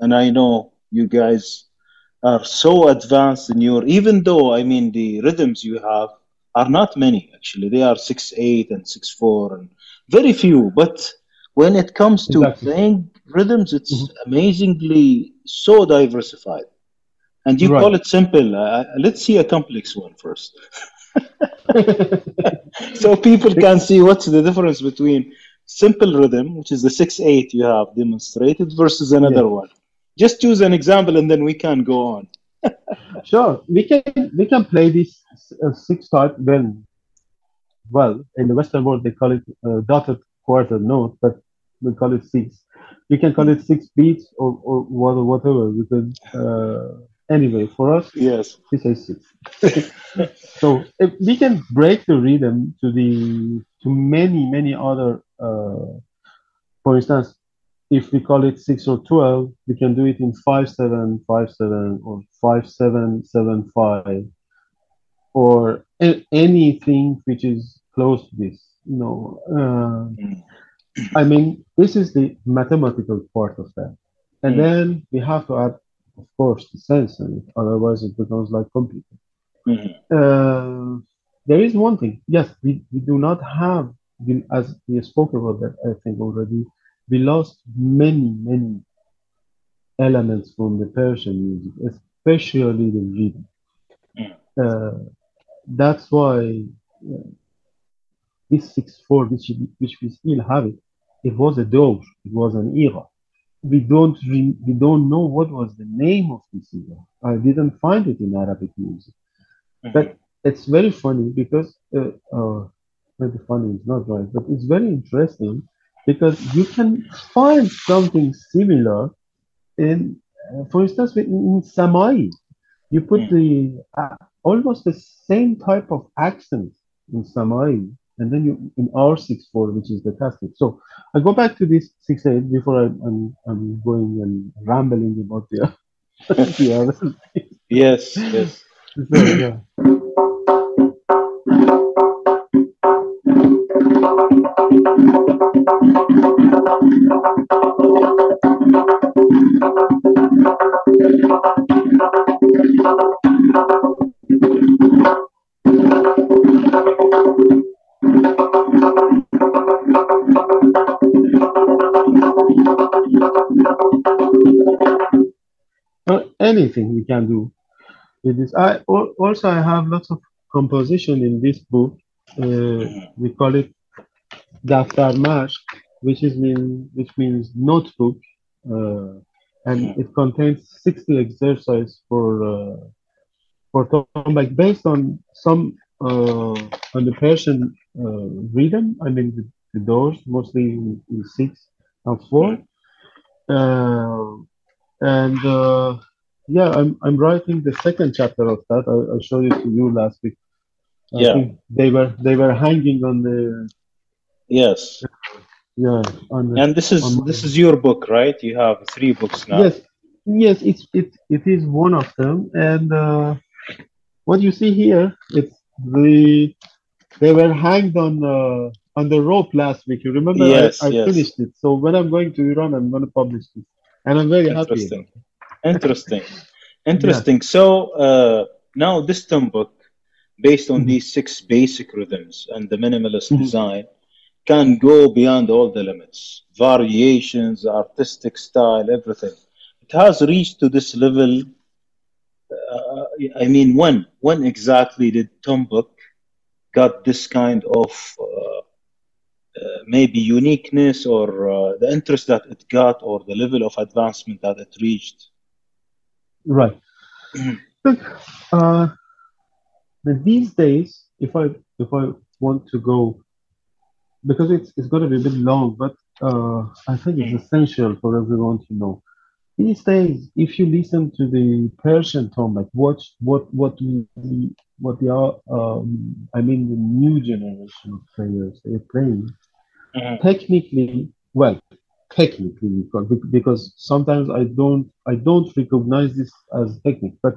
and I know you guys are so advanced in your. Even though I mean the rhythms you have are not many actually, they are six eight and six four and very few, but when it comes to Exactly. playing rhythms, it's amazingly so diversified. And you Right. call it simple. Uh, let's see a complex one first. so people can see what's the difference between simple rhythm, which is the 6 8 you have demonstrated, versus another one. Just choose an example and then we can go on. Sure, we can we can play this uh, six type when well in the Western world they call it uh, dotted quarter note, but we call it six. We can call it six beats or or what- whatever because uh, anyway for us Yes. we say six. so if we can break the rhythm to the to many many other. Uh, for instance, if we call it six or twelve, we can do it in five seven five seven or five seven seven five, or a- anything which is close to this. You know, uh, Mm. I mean, this is the mathematical part of that, and Mm. then we have to add, of course, the sense in it. Otherwise, it becomes like computer. Mhm. Uh, there is one thing. Yes, we, we do not have, as we spoke about that, I think already, we lost many, many elements from the Persian music, especially the rhythm. Mm. Uh, that's why uh, this 6-4, which, which we still have it, it was a doge, it was an era. We don't re- we don't know what was the name of this era. I didn't find it in Arabic music. But it's very funny because uh, uh, maybe funny is not right, but it's very interesting because you can find something similar in, uh, for instance, in, in Samai. You put the uh, almost the same type of accent in Samai, and then you in R six four, which is the casting. So I go back to this six eight before I, I'm I'm going and rambling about the the other. Yes, yes. So, yeah. Uh, anything we can do with this. I also I have lots of composition in this book. Uh, we call it Daftar Mashq, which is mean which means notebook, uh, and it contains 60 exercises for uh, for tombak based on some uh, on the Persian uh, rhythm. I mean the, the doors mostly in, in six and four, uh, and uh, yeah, I'm I'm writing the second chapter of that. I, I showed it to you last week. I Yeah. they were they were hanging on the Yes. yeah on the, And this is this is your book, right? You have three books now. Yes, yes, it's it it is one of them, and uh, what you see here, it's the they were hanged on uh, on the rope last week. You remember? Yes, I, I yes. finished it. So when I'm going to Iran, I'm going to publish it, and I'm very happy. Interesting. Interesting. Interesting. So uh, now this tombak, based on Mhm. these six basic rhythms and the minimalist Mhm. design, can go beyond all the limits. Variations, artistic style, everything. It has reached to this level. Uh, I mean, when when exactly did tombak got this kind of uh, uh, maybe uniqueness or uh, the interest that it got or the level of advancement that it reached? Right. Mhm. Look, uh, these days, if I if I want to go, because it's it's going to be a bit long, but uh, I think it's Mhm. essential for everyone to know. These days, if you listen to the Persian tone, like watch what what we what the uh, um, I mean the new generation of players they're playing, Mhm. technically well technically because, sometimes i don't i don't recognize this as technique but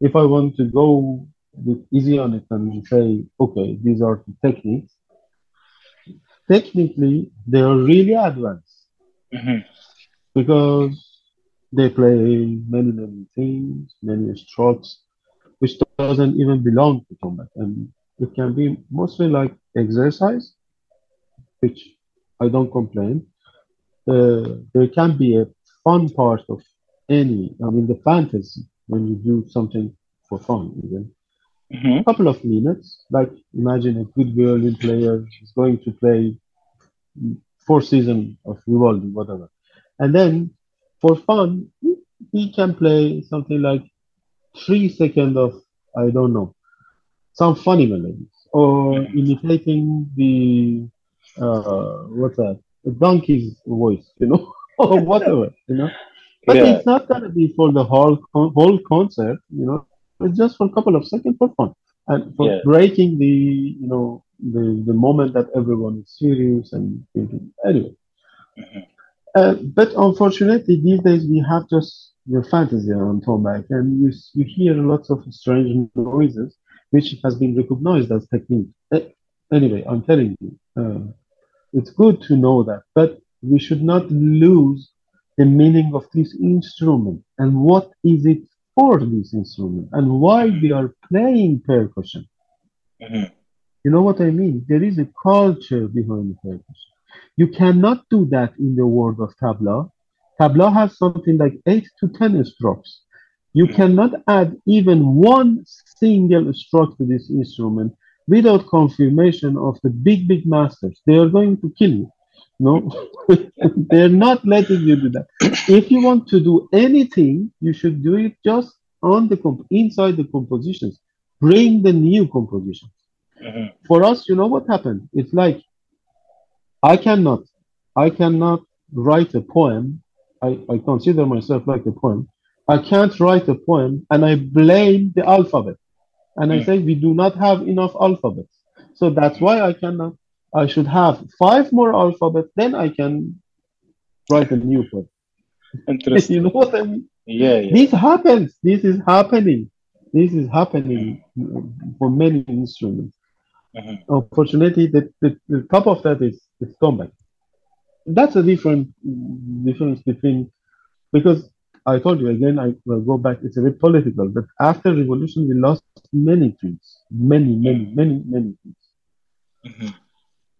if i want to go with easy on it and say okay these are the techniques technically they are really advanced. Mhm. because they play many many things many strokes which doesn't even belong to tombak. And it can be mostly like exercise which i don't complain there can be a fun part of any i mean the fantasy when you do something for fun even Mhm. a couple of minutes like imagine a good violin player is going to play four seasons of Vivaldi, whatever. And then for fun, he- he can play something like three seconds of, I don't know, some funny melodies or imitating the, uh, what's that, a donkey's voice, you know, or whatever, you know. But Yeah. it's not to be for the whole, whole concert, you know, it's just for a couple of seconds for fun and for Yeah. breaking the, you know, the, the moment that everyone is serious and thinking. Anyway. Mhm. Uh, but unfortunately, these days we have just your fantasy on Tombak, and you you hear lots of strange noises, which has been recognized as technique. Uh, anyway, I'm telling you, uh, it's good to know that, but we should not lose the meaning of this instrument and what is it for this instrument and why we are playing percussion. Mhm. You know what I mean? There is a culture behind the percussion. You cannot do that in the world of tabla. Tabla has something like eight to ten strokes. You Mhm. cannot add even one single stroke to this instrument without confirmation of the big, big masters. They are going to kill you. No, they're not letting you do that. If you want to do anything, you should do it just on the comp- inside the compositions. Bring the new compositions Mhm. for us, you know what happened? It's like I cannot, I cannot write a poem. I, I consider myself like a poem. I can't write a poem and I blame the alphabet. And I Mm. say we do not have enough alphabets. So that's why I cannot, I should have five more alphabets, then I can write a new poem. Interesting. you know what I mean? Yeah, yeah. This happens. This is happening. This is happening for many instruments. Mhm. Unfortunately, the, the, the top of that is, is tombak. That's a different difference between because I told you again. I will go back. It's a bit political, but after revolution, we lost many things, many, many, many, many things. Mhm.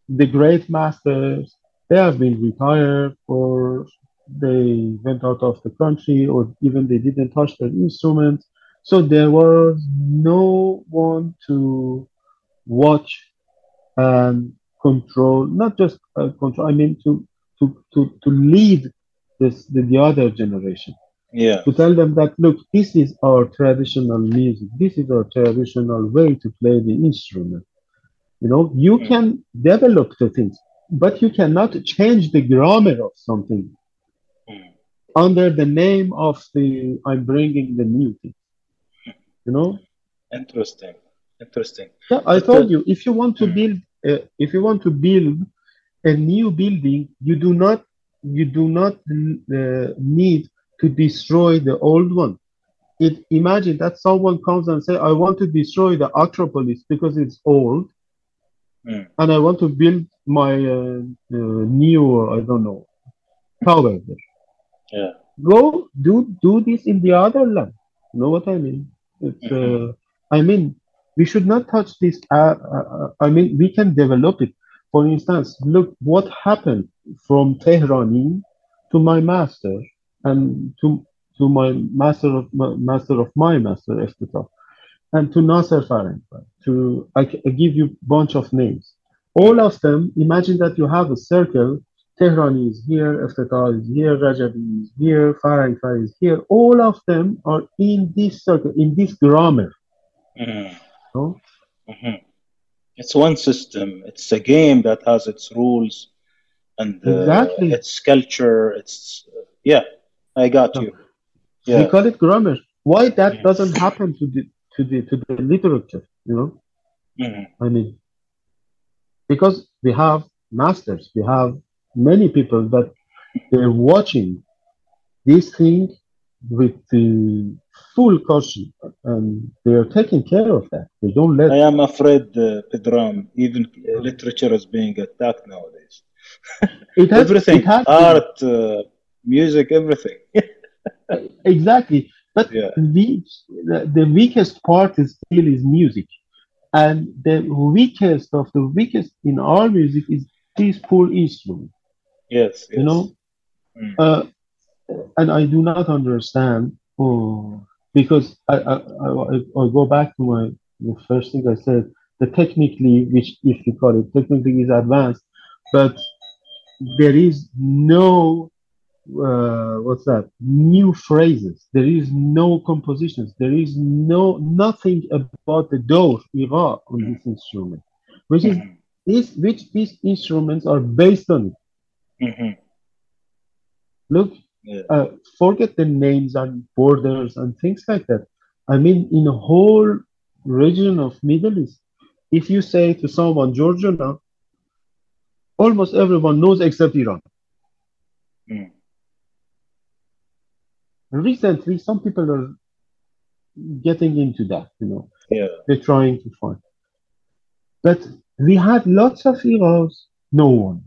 The great masters they have been retired, or they went out of the country, or even they didn't touch their instruments. So there was no one to watch and control, not just uh, control. I mean to to to to lead this the, the other generation. Yeah. To tell them that look, this is our traditional music. This is our traditional way to play the instrument. You know, you Mm. can develop the things, but you cannot change the grammar of something Mm. under the name of the I'm bringing the new thing. You know, Interesting. Interesting. yeah, I But told the- you if you want to Mm. build uh, if you want to build a new building, you do not you do not uh, need to destroy the old one. It imagine that someone comes and say, "I want to destroy the Acropolis because it's old, Mm. and I want to build my uh, uh, new I don't know tower there." Yeah. go do do this in the other land. You know what I mean? It's uh, I mean we should not touch this. Uh, uh, uh, I mean we can develop it. For instance, look what happened from Tehrani to my master and to to my master of my, master of my master Eftetah, and to Nasser Farhang. To I, I give you bunch of names. All of them. Imagine that you have a circle Tehrani is here, Eftetah is here, Rajabi is here, Farhang is here. All of them are in this circle, in this grammar. Mhm. No? Mhm. It's one system. It's a game that has its rules and uh, Exactly. its culture. It's uh, yeah. I got you. We call it grammar. Why that Mhm. doesn't happen to the to the to the literature? You know, Mhm. I mean, because we have masters, we have many people that they're watching this thing with the full caution, and they are taking care of that. They don't let I am afraid, uh, Pedram, even uh, literature is being attacked nowadays. it has everything, It has art, uh, music, everything. exactly. But Yeah. the, the the weakest part is still is music, and the weakest of the weakest in our music is this poor instrument. yes, yes. You know, Mm. uh, and I do not understand. Oh, because I I, I I go back to my the first thing I said. The technically, which if you call it technically, is advanced, but there is no uh, what's that new phrases there is no compositions there is no nothing about the door ira on this instrument which is Mhm. this which these instruments are based on Mhm. look Yeah. uh, forget the names and borders and things like that i mean in a whole region of middle east if you say to someone georgia now almost everyone knows except iran Mm. Recently some people are getting into that you know. Yeah. they're trying to find. But we had lots of heroes no one.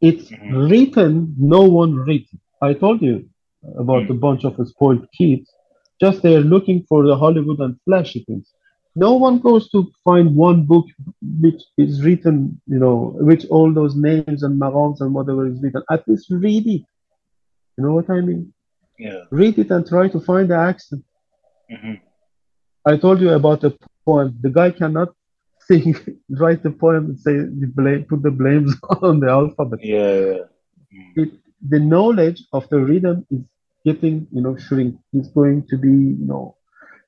It's Mhm. written no one written. I told you about Mm. a bunch of spoiled kids. Just they're looking for the hollywood and flashy things. No one goes to find one book which is written you know which all those names and marams and whatever is written. At least read it. You know what i mean Yeah. read it and try to find the accent Mhm. I told you about the poem. The guy cannot sing, write the poem and say the blame, put the blames on the alphabet. Yeah. Yeah. Mm. It, the knowledge of the rhythm is getting, you know, shrink. It's going to be, you know,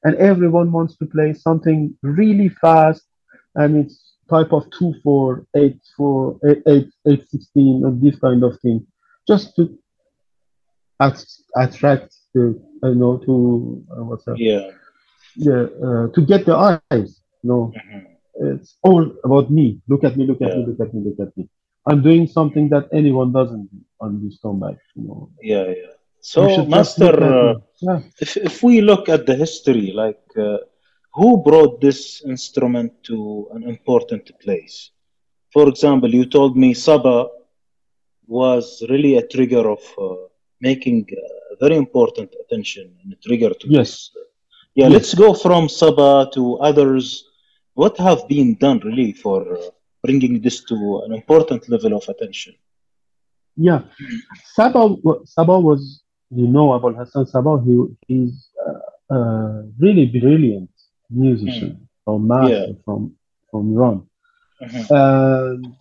and everyone wants to play something really fast, and it's type of two four, eight four, eight eight, eight sixteen, and this kind of thing, just to attract the, you know, to uh, what's that? Yeah. yeah, uh, to get the eyes. No, Mhm. it's all about me. Look at me, look at me, look at me, look at me. I'm doing something that anyone doesn't do on this tombak. You know, Yeah. Yeah. You So, Master, uh, yeah. if, if we look at the history, like uh, who brought this instrument to an important place? For example, you told me Saba was really a trigger of uh, making uh, very important attention and a trigger to Yes. this. Yeah, Yes. let's go from Saba to others. What have been done really for uh, bringing this to an important level of attention? Yeah, Saba, Saba was, you know, Abul Hassan Saba. He he's uh, uh, really brilliant musician from master Yeah. from from Iran. Mhm. Um,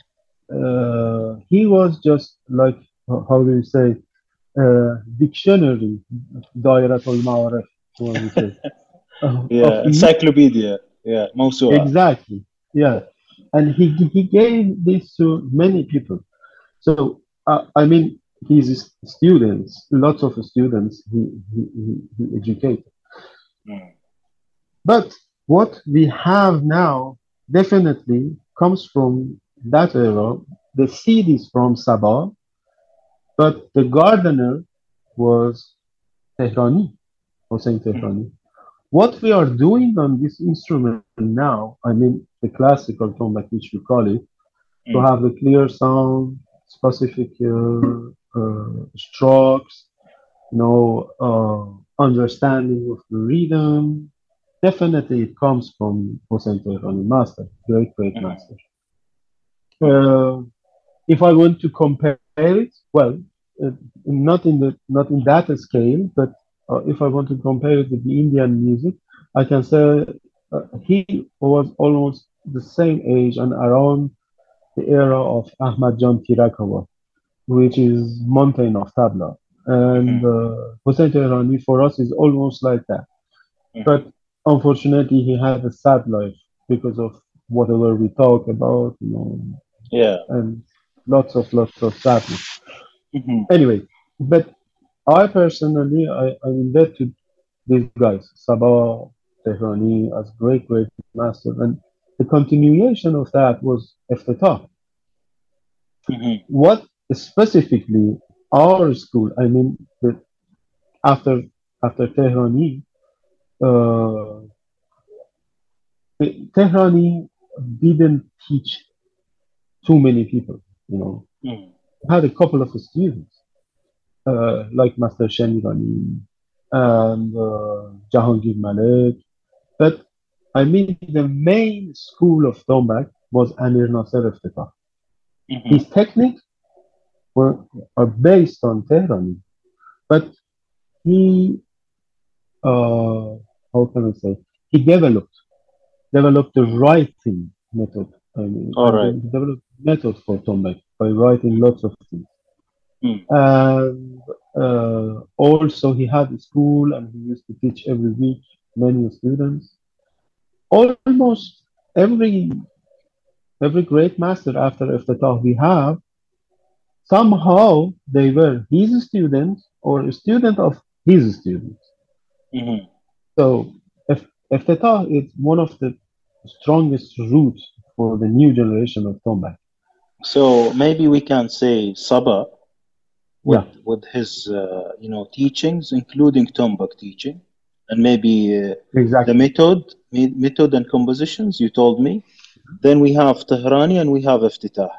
uh, he was just like how do you say dictionary دائرة المعارف what we say. yeah, encyclopedia. Yeah, Exactly. Yeah, and he he gave this to many people. So uh, I mean, his students, lots of students, he he, he, he educated. Mm. But what we have now definitely comes from that era. The seed is from Saba, but the gardener was Tehrani, Hossein Tehrani. What we are doing on this instrument now, I mean the classical tombak, which we call it, to Mm. have the clear sound, specific uh, uh, strokes, you know, uh, understanding of the rhythm. Definitely, it comes from Hossein Tehrani, master, great, great Mhm. master. Uh, if I want to compare well, uh, not in the not in that scale, but uh, if I want to compare it with the Indian music, I can say uh, he was almost the same age and around the era of Ahmad Jan Thirakwa, which is Mountain of Tabla. And uh, Hossein Tehrani for us is almost like that. Mhm. But unfortunately, he had a sad life because of whatever we talk about, you know, Yeah. and lots of lots of sadness. Mhm. Anyway, but I personally, I, I'm indebted to these guys, Saba, Tehrani, as great, great master. And the continuation of that was Eftetah. Mhm. What specifically our school, I mean, the, after after Tehrani, uh, Tehrani didn't teach too many people, you know. Mm. had a couple of students, uh, like Master Shemirani and uh, Jahangir Malik. But I mean, the main school of Tombak was Amir Nasser Eftetah. Mhm. His techniques were are based on Tehrani, but he, uh, how can I say, he developed developed the writing method. I mean, All right. he developed method for Tombak by writing lots of things. Mm. And uh, also, he had a school and he used to teach every week many students. Almost every every great master after Eftetah we have, somehow they were his students or a student of his students. Mhm. So if Eftetah is one of the strongest roots for the new generation of Tombak. So maybe we can say Saba with, Yeah. with his uh, you know teachings, including Tombak teaching, and maybe uh, the method, me- method and compositions you told me. Then we have Tehrani and we have Eftetah,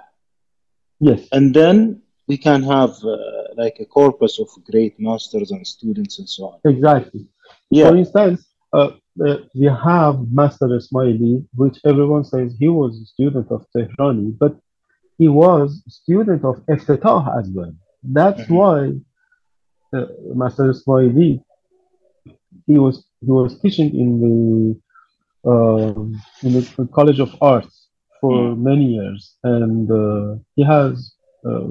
Yes. and then we can have uh, like a corpus of great masters and students and so on. Exactly. Yeah. For instance, uh, uh, we have Master Ismaili, which everyone says he was a student of Tehrani, but he was a student of Eftetah as well. That's Mhm. why uh, Master Ismaili he was he was teaching in the um in the College of Arts for many years, and uh, he has uh,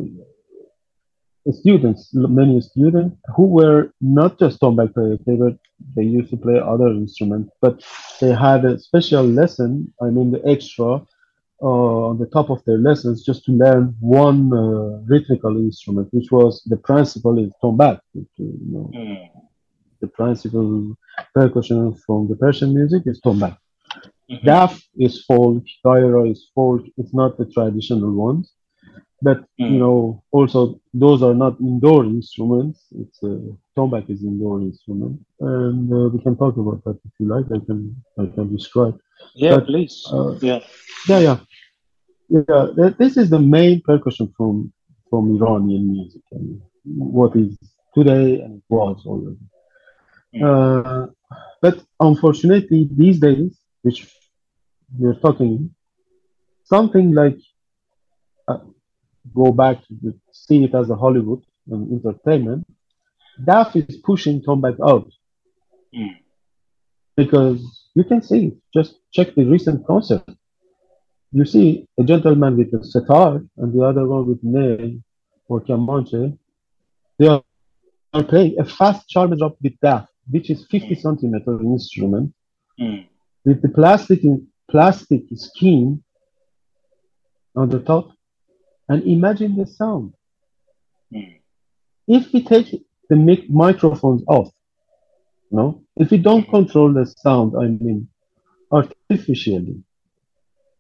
students, many students who were not just tombak players. They were they used to play other instruments, but they had a special lesson. I mean, the extra uh, on the top of their lessons just to learn one uh, rhythmical instrument, which was the principal is tombak. You know, Mm. the principal percussion from the Persian music is tombak. Mhm. Daf is folk, daira is folk. It's not the traditional ones, but Mm. you know, also those are not indoor instruments. It's uh, tombak is indoor instrument, and uh, we can talk about that if you like. I can I can describe. Yeah, But, please. uh, yeah. Yeah, yeah, yeah. th- This is the main percussion from from Iranian music and what is today and it was already. Mm. Uh, but unfortunately, these days, which we're talking, something like uh, go back to see it as a Hollywood and entertainment. DAF is pushing Tombak out Mm. because you can see it. Just check the recent concert. you see a gentleman with a sitar and the other one with ney or kamancheh. They are, are playing a fast charm drop with that, which is 50 centimeter instrument Mm. with the plastic plastic skin on the top, and imagine the sound. Mm. If we take the mic- microphones off, no, if we don't control the sound, I mean, artificially,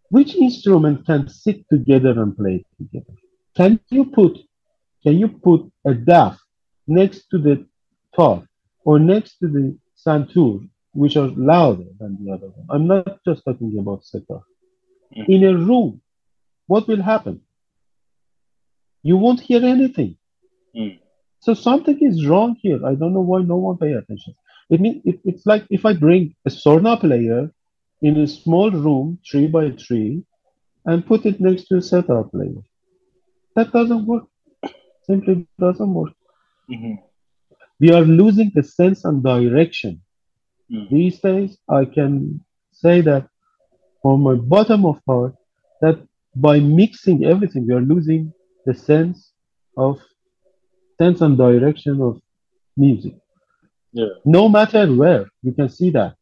which instrument can sit together and play together? Can you put, can you put a DAF next to the tar or next to the santur, which are louder than the other one? I'm not just talking about sitar. Mhm. In a room, what will happen? You won't hear anything. Mm. So something is wrong here. I don't know why no one pay attention. It means it, it's like if I bring a Sorna player in a small room, three by three, and put it next to a setar player. That doesn't work. Simply doesn't work. Mhm. We are losing the sense and direction. Mm. These days, I can say that from my bottom of heart that by mixing everything, we are losing the sense of sense and direction of music. Yeah. No matter where, you can see that.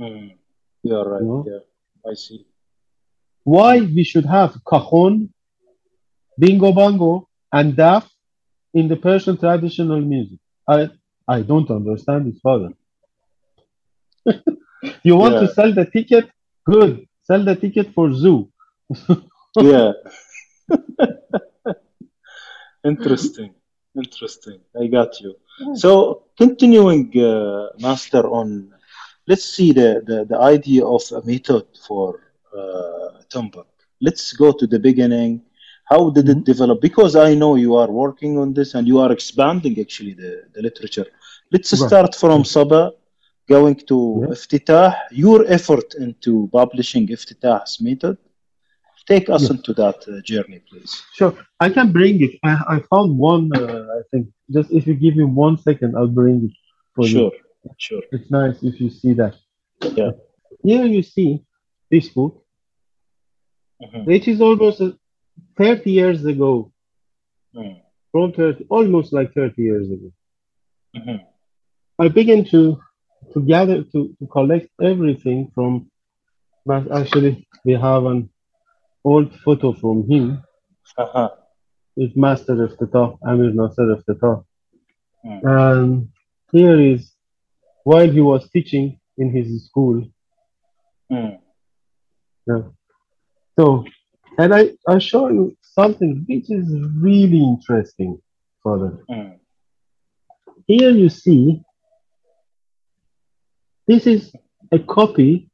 Mm. You are right. No? Yeah, I see. Why we should have cajon, bingo bango, and daf in the Persian traditional music? I I don't understand it, father. you want to sell the ticket? Good. Sell the ticket for zoo. Yeah. Interesting. Interesting. I got you. So continuing, uh, Master, on let's see the, the, the idea of a method for uh, Tombak. Let's go to the beginning. How did it Mhm. develop? Because I know you are working on this and you are expanding actually the, the literature. Let's Right. start from Saba, going to Yeah. Eftetah, your effort into publishing Eftetah's method. Take us Yes. into that uh, journey, please. Sure, I can bring it. I, I found one. Uh, I think just if you give me one second, I'll bring it for you. Sure, sure. It's nice if you see that. Yeah. Here you see this book, Mhm. which is almost uh, 30 years ago. Mm. From 30, almost like 30 years ago. Mhm. I began to to gather to, to collect everything from. But actually, we have an old photo from him. Uh-huh. It's Master Eftetah, Amir Nasser Eftetah. Mm. And here is while he was teaching in his school. Mm. Yeah. So, and I, I show you something which is really interesting, Father. Mm. Here you see, this is a copy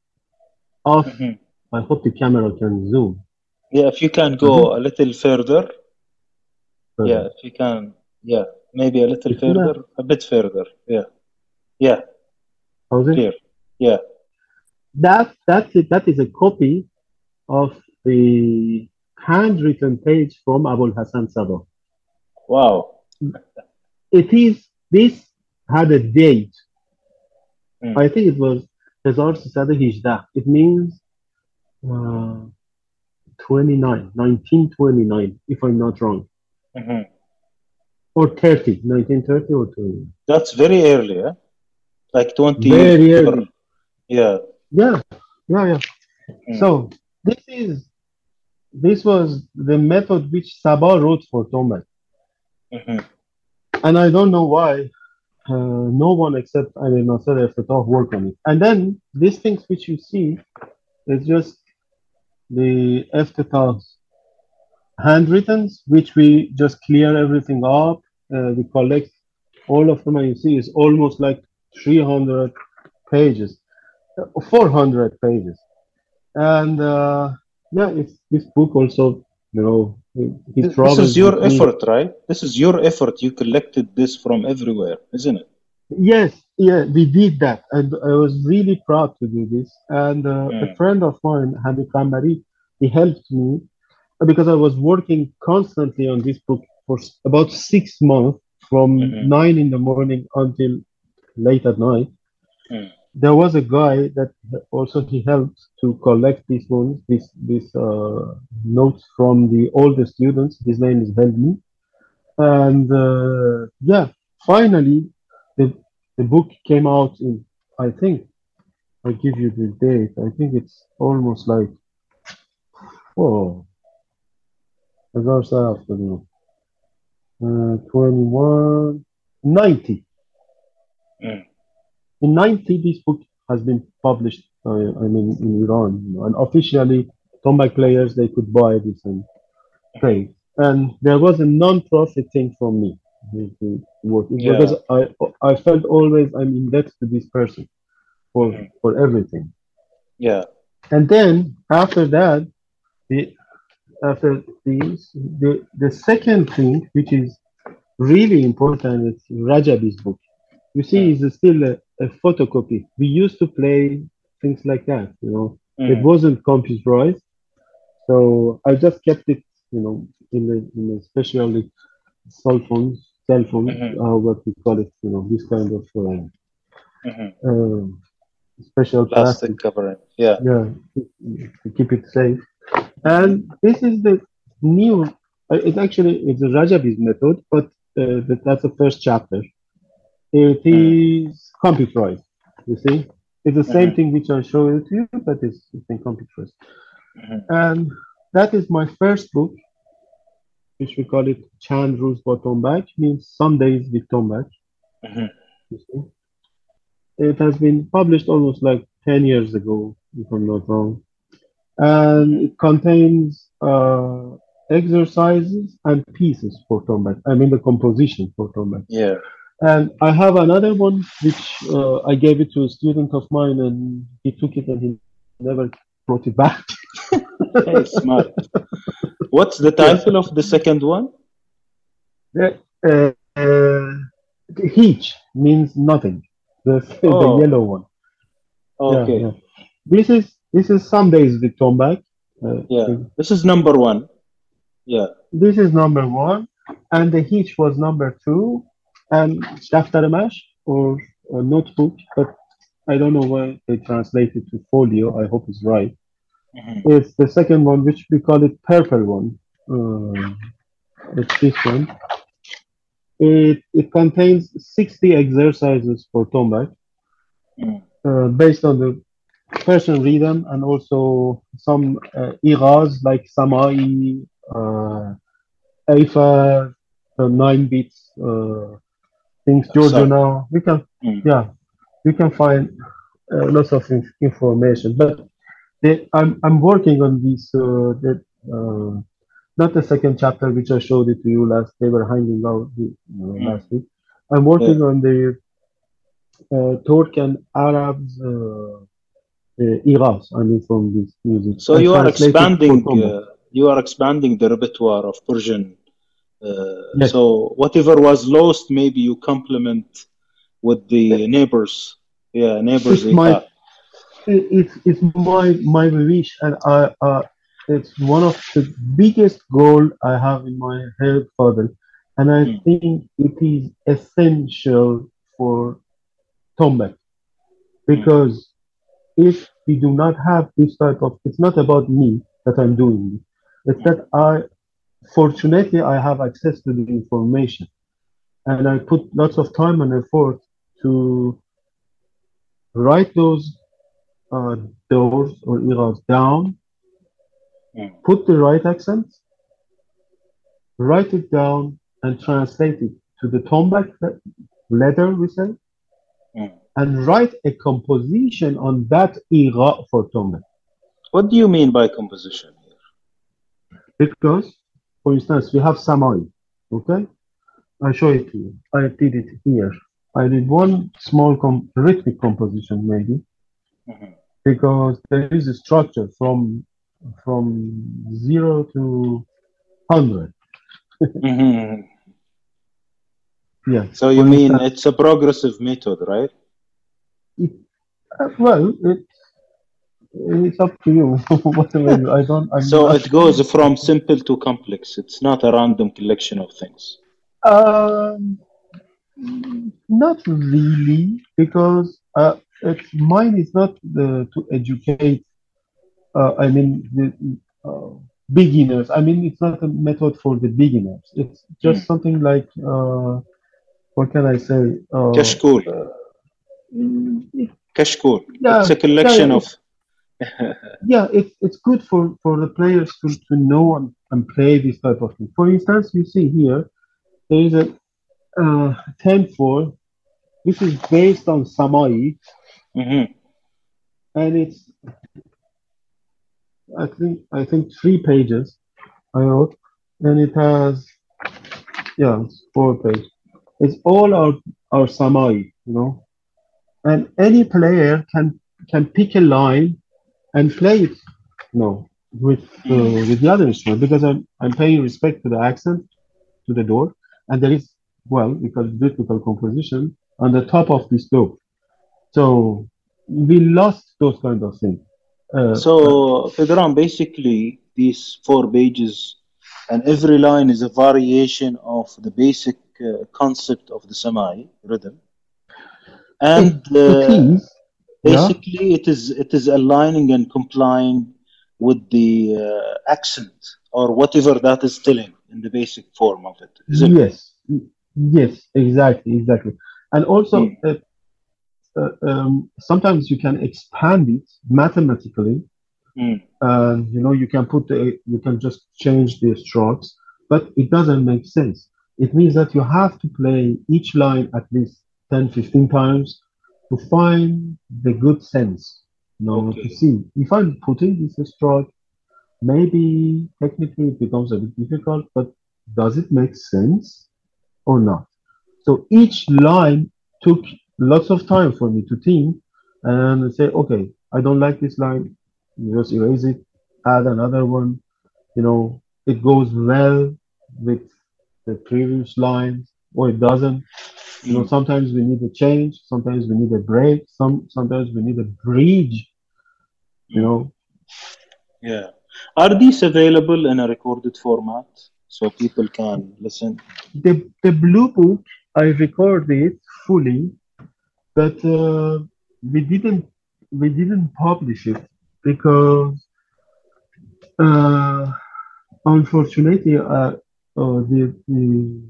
of, Mhm. I hope the camera can zoom. Yeah, if you can go a little further. Yeah, if you can. Yeah, maybe a little If further, a bit further. Yeah. Yeah, How's it? clear. Yeah. That, that's it. That is a copy of the handwritten page from Abul Hassan Saba. Wow. It is, this had a date. Mm. I think it was 1918. It means uh, 29, 1929, if I'm not wrong. Mhm. Or 30, 1930 or 20. That's very early, yeah? Like 20 Very years. early. Yeah. Yeah, yeah, yeah. Mm. So this is, this was the method which Saba wrote for Tombak. Mhm. And I don't know why uh, no one except Amir Nasser Eftetah worked on it. And then these things which you see it's just the Eftetah's handwrittens, which we just clear everything up. Uh, we collect all of them, and you see it's almost like 300 pages, uh, 400 pages. And uh, yeah, it's this book also, you know, he This travels is your effort, right? This is your effort. You collected this from everywhere, isn't it? Yes, yeah, we did that, and I was really proud to do this. And uh, a friend of mine, Hamid Kamari, he helped me because I was working constantly on this book for about six months, from Mhm. nine in the morning until late at night. Mm. there was a guy that also he helped to collect these ones, these these uh, notes from the older students. His name is Helmi, and uh, yeah, finally the the book came out in I think I give you the date. I think it's almost like oh, هزار ساعة أفتكر. Uh, 21, 90. Mm. In 90, this book has been published, uh, I mean, in Iran. You know, and officially, tombak players, they could buy this and play. And there was a non-profit thing from me. work. Yeah. Because I, I felt always I'm indebted to this person for, Mhm. for everything. Yeah. And then after that, the after this, the the second thing which is really important is Rajabi's book. You see, it's still a, a photocopy. We used to play things like that, you know. It Mm. wasn't computerized, so I just kept it, you know, in the in a especially cell phones, cell phones, Mhm. uh, what we call it, you know, this kind of uh, Mhm. uh, special plastic Plastic covering. Yeah. yeah to keep it safe and this is the new uh, it actually it's a rajabi's method but uh, that's the first chapter it is computerized you see it's the same Mhm. thing which i show it to you but it's, it's in computerized Mhm. and that is my first book which we call it chand rules tombak means some days with tombak Mhm. see. It has been published almost like 10 years ago, if I'm not wrong. And it contains uh, exercises and pieces for tombak. I mean, the composition for tombak. Yeah. And I have another one which uh, I gave it to a student of mine, and he took it and he never brought it back. Smart. What's the title of the second one? The, uh, uh, the Heech means nothing. The, Oh. the yellow one. Okay. yeah. This is this is some days with tombak. Uh, Yeah. This is number one. Yeah. This is number one, and the Heech was number two, and Daftaramash or a notebook, but I don't know why they translate it to folio. I hope it's right. Mhm. It's the second one, which we call it purple one. Uh, it's this one. It it contains 60 exercises for tombak, Mm. uh, based on the Persian rhythm and also some uh, iras like Samai, uh, Aifa, the nine beats uh, things, Georgiana. We can, Mm. yeah, we can find uh, lots of in- information. But I'm I'm working on this. Uh, the, uh, not the second chapter which I showed it to you last. They were hanging out the- you know, Mm. last week. I'm working on the uh, Turk and Arabs uh, uh, eras. I mean, from this music. So I you are expanding. Uh, you are expanding the repertoire of Persian. Uh, Yes. So whatever was lost, maybe you complement with the neighbors. Yeah, neighbors. It's my-. It, it's it's my my wish and I uh, it's one of the biggest goal I have in my head father and I Mm. think it is essential for Tombak because if we do not have this type of it's not about me that I'm doing it. It's that I fortunately I have access to the information. And I put lots of time and effort to write those uh, doors or eras down, Mm. put the right accent, write it down, and translate it to the tombak letter, we say, Mm. and write a composition on that era for tombak. What do you mean by composition here? Because, for instance, we have Samai, okay? I show it to you. I did it here. I did one small com- rhythmic composition, maybe, Mhm. Because there is a structure from from zero to hundred. Mhm. Yeah. So you mean it's a progressive method, right? it, uh, well, it, it's up to you. Whatever. I don't. I'm So it goes from simple to complex. It's not a random collection of things. Um, not really, because uh, it's mine is not the, to educate. Uh, I mean, the, uh, beginners. I mean, it's not a method for the beginners. It's just Mm. something like uh, what can I say? Uh, Kashkul. mm, Kashkul. Yeah, It's a collection yeah, of. yeah, it's it's good for for the players to, to know and, and play this type of thing. For instance, you see here there is a uh, 10-4. This is based on Samai, Mhm. and it's I think I think three pages I wrote, and it has yeah, it's four pages. It's all our our Samai, you know, and any player can can pick a line and play it, you know, with uh, with the other instrument because I'm I'm paying respect to the accent, to the door, and there is well because beautiful composition on the top of this door. So we lost those kind of things. Uh, So, Pedram, basically, these four pages, and every line is a variation of the basic uh, concept of the Samai rhythm. And it, it uh, is, yeah. basically, it is it is aligning and complying with the uh, accent or whatever that is telling in the basic form of it? Yes, yes, exactly, exactly. And also, Mm. Uh, um, sometimes you can expand it mathematically. Mm. And you know, you can put the, you can just change the strokes, but it doesn't make sense. It means that you have to play each line at least 10, 15 times to find the good sense. You know, Okay. to see if I'm putting this stroke, maybe technically it becomes a bit difficult, but does it make sense or not? So each line took lots of time for me to think and say, okay, I don't like this line, you just erase it, add another one. You know, it goes well with the previous lines or it doesn't. You know, Mm. sometimes we need a change, sometimes we need a break, some sometimes we need a bridge, you know. Yeah. Are these available in a recorded format so people can listen? The the blue book I recorded it fully, but uh, we didn't we didn't publish it because uh, unfortunately uh, uh, the, the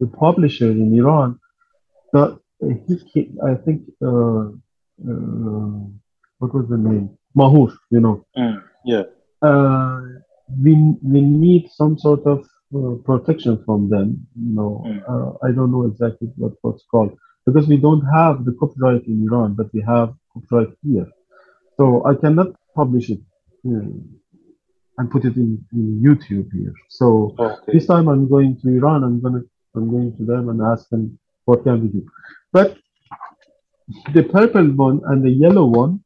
the publisher in Iran that he I think uh, uh, what was the name Mahur you know Mm. Yeah. uh, we we need some sort of uh, protection from them. You know, Mm. uh, I don't know exactly what what's called because we don't have the copyright in Iran, but we have copyright here. So I cannot publish it uh, and put it in, in YouTube here. So Okay. this time I'm going to Iran. I'm gonna I'm going to them and ask them what can we do. But the purple one and the yellow one,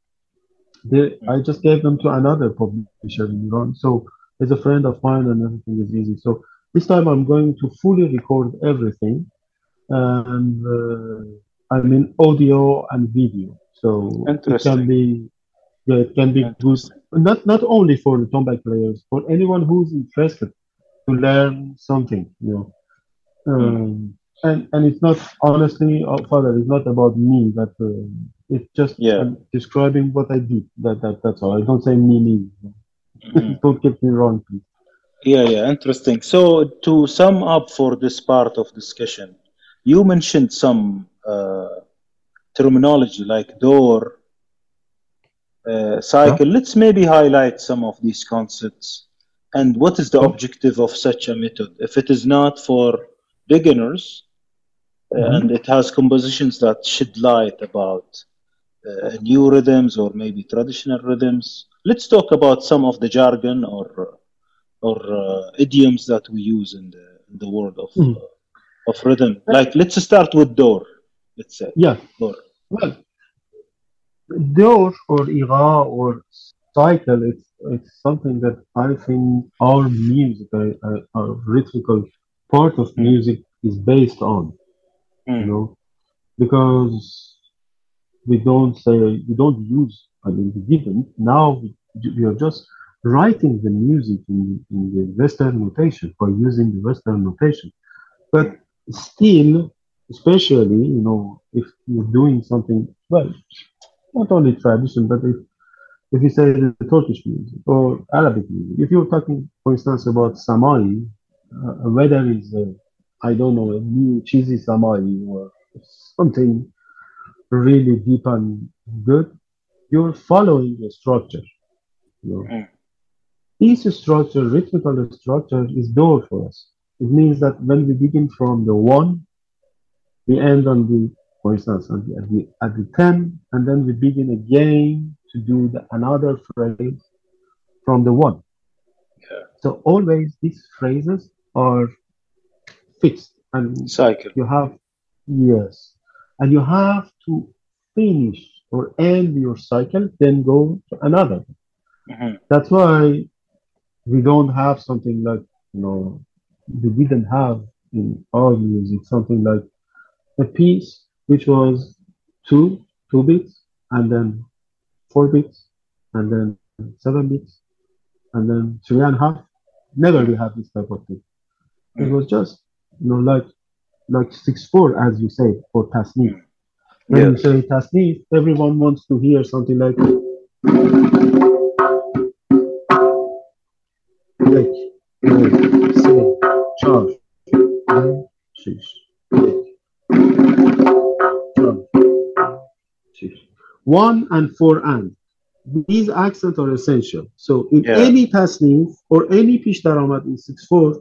they, I just gave them to another publisher in Iran. So he's a friend of mine and everything is easy. So this time I'm going to fully record everything. And uh, I mean audio and video. So it can be yeah, it can be good not not only for the tombak players, for anyone who's interested to learn something, you know. Um, and and it's not honestly, uh, Father, it's not about me. but uh, it's just Yeah. I'm describing what I did. That that that's all. I don't say me me. Mhm. don't get me wrong, please. Yeah, yeah, interesting. So to sum up for this part of discussion, you mentioned some uh, terminology like door, uh, cycle. Let's maybe highlight some of these concepts and what is the objective of such a method. If it is not for beginners uh, Mhm. and it has compositions that shed light about uh, new rhythms or maybe traditional rhythms, let's talk about some of the jargon or or uh, idioms that we use in the in the world of Mm. Uh, of rhythm. Like let's start with door. Let's say Yeah. door. Well, door or ira or cycle, it's it's something that I think our music, our, our- our rhythmical part of Mm. music is based on. you Mm. know, because we don't say we don't use. I mean, we didn't. Now we, we are just writing the music in, in the Western notation by using the Western notation. But still, especially you know, if you're doing something well, not only tradition, but if if you say the Turkish music or Arabic music, if you're talking, for instance, about Samai, uh, whether it's uh, I don't know a new cheesy Samai or something really deep and good, you're following the structure. You know? Mm. This structure, rhythmical structure, is door for us. It means that when we begin from the one, we end on the, for instance, at the, at the, at the 10, and then we begin again to do the, another phrase from the one. Yeah. So always these phrases are fixed and Cycle. you have yes and you have to finish or end your cycle then go to another Mhm. that's why we don't have something like you know we didn't have in our music something like a piece which was two two beats and then four beats and then seven beats and then three and a half. Never we had this type of thing. It was just you know like like six four as you say for tasnif mm. when you say tasnif everyone wants to hear something like like like one and four and these accents are essential so in Yeah. any tasnif or any pish daramad in 6-4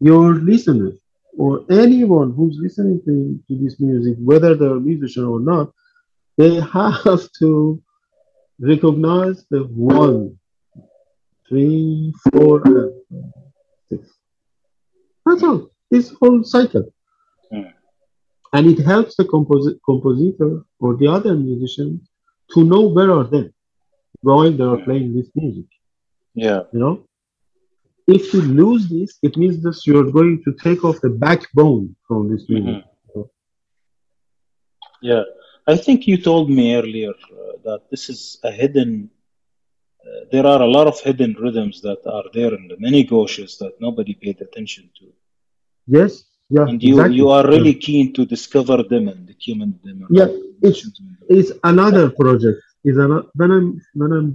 your listener or anyone who's listening to, to this music whether they're a musician or not they have to recognize the one three four and six that's all this whole cycle. And it helps the composi- compositor or the other musician to know where are they while they are playing this music Yeah. you know if you lose this it means that you're going to take off the backbone from this music Mhm. Yeah. I think you told me earlier uh, that this is a hidden. Uh, there are a lot of hidden rhythms that are there in the many gushes that nobody paid attention to, yes yeah and you exactly. you are really keen to discover them and document them. Yeah, it's- it's another project is another when i'm when i'm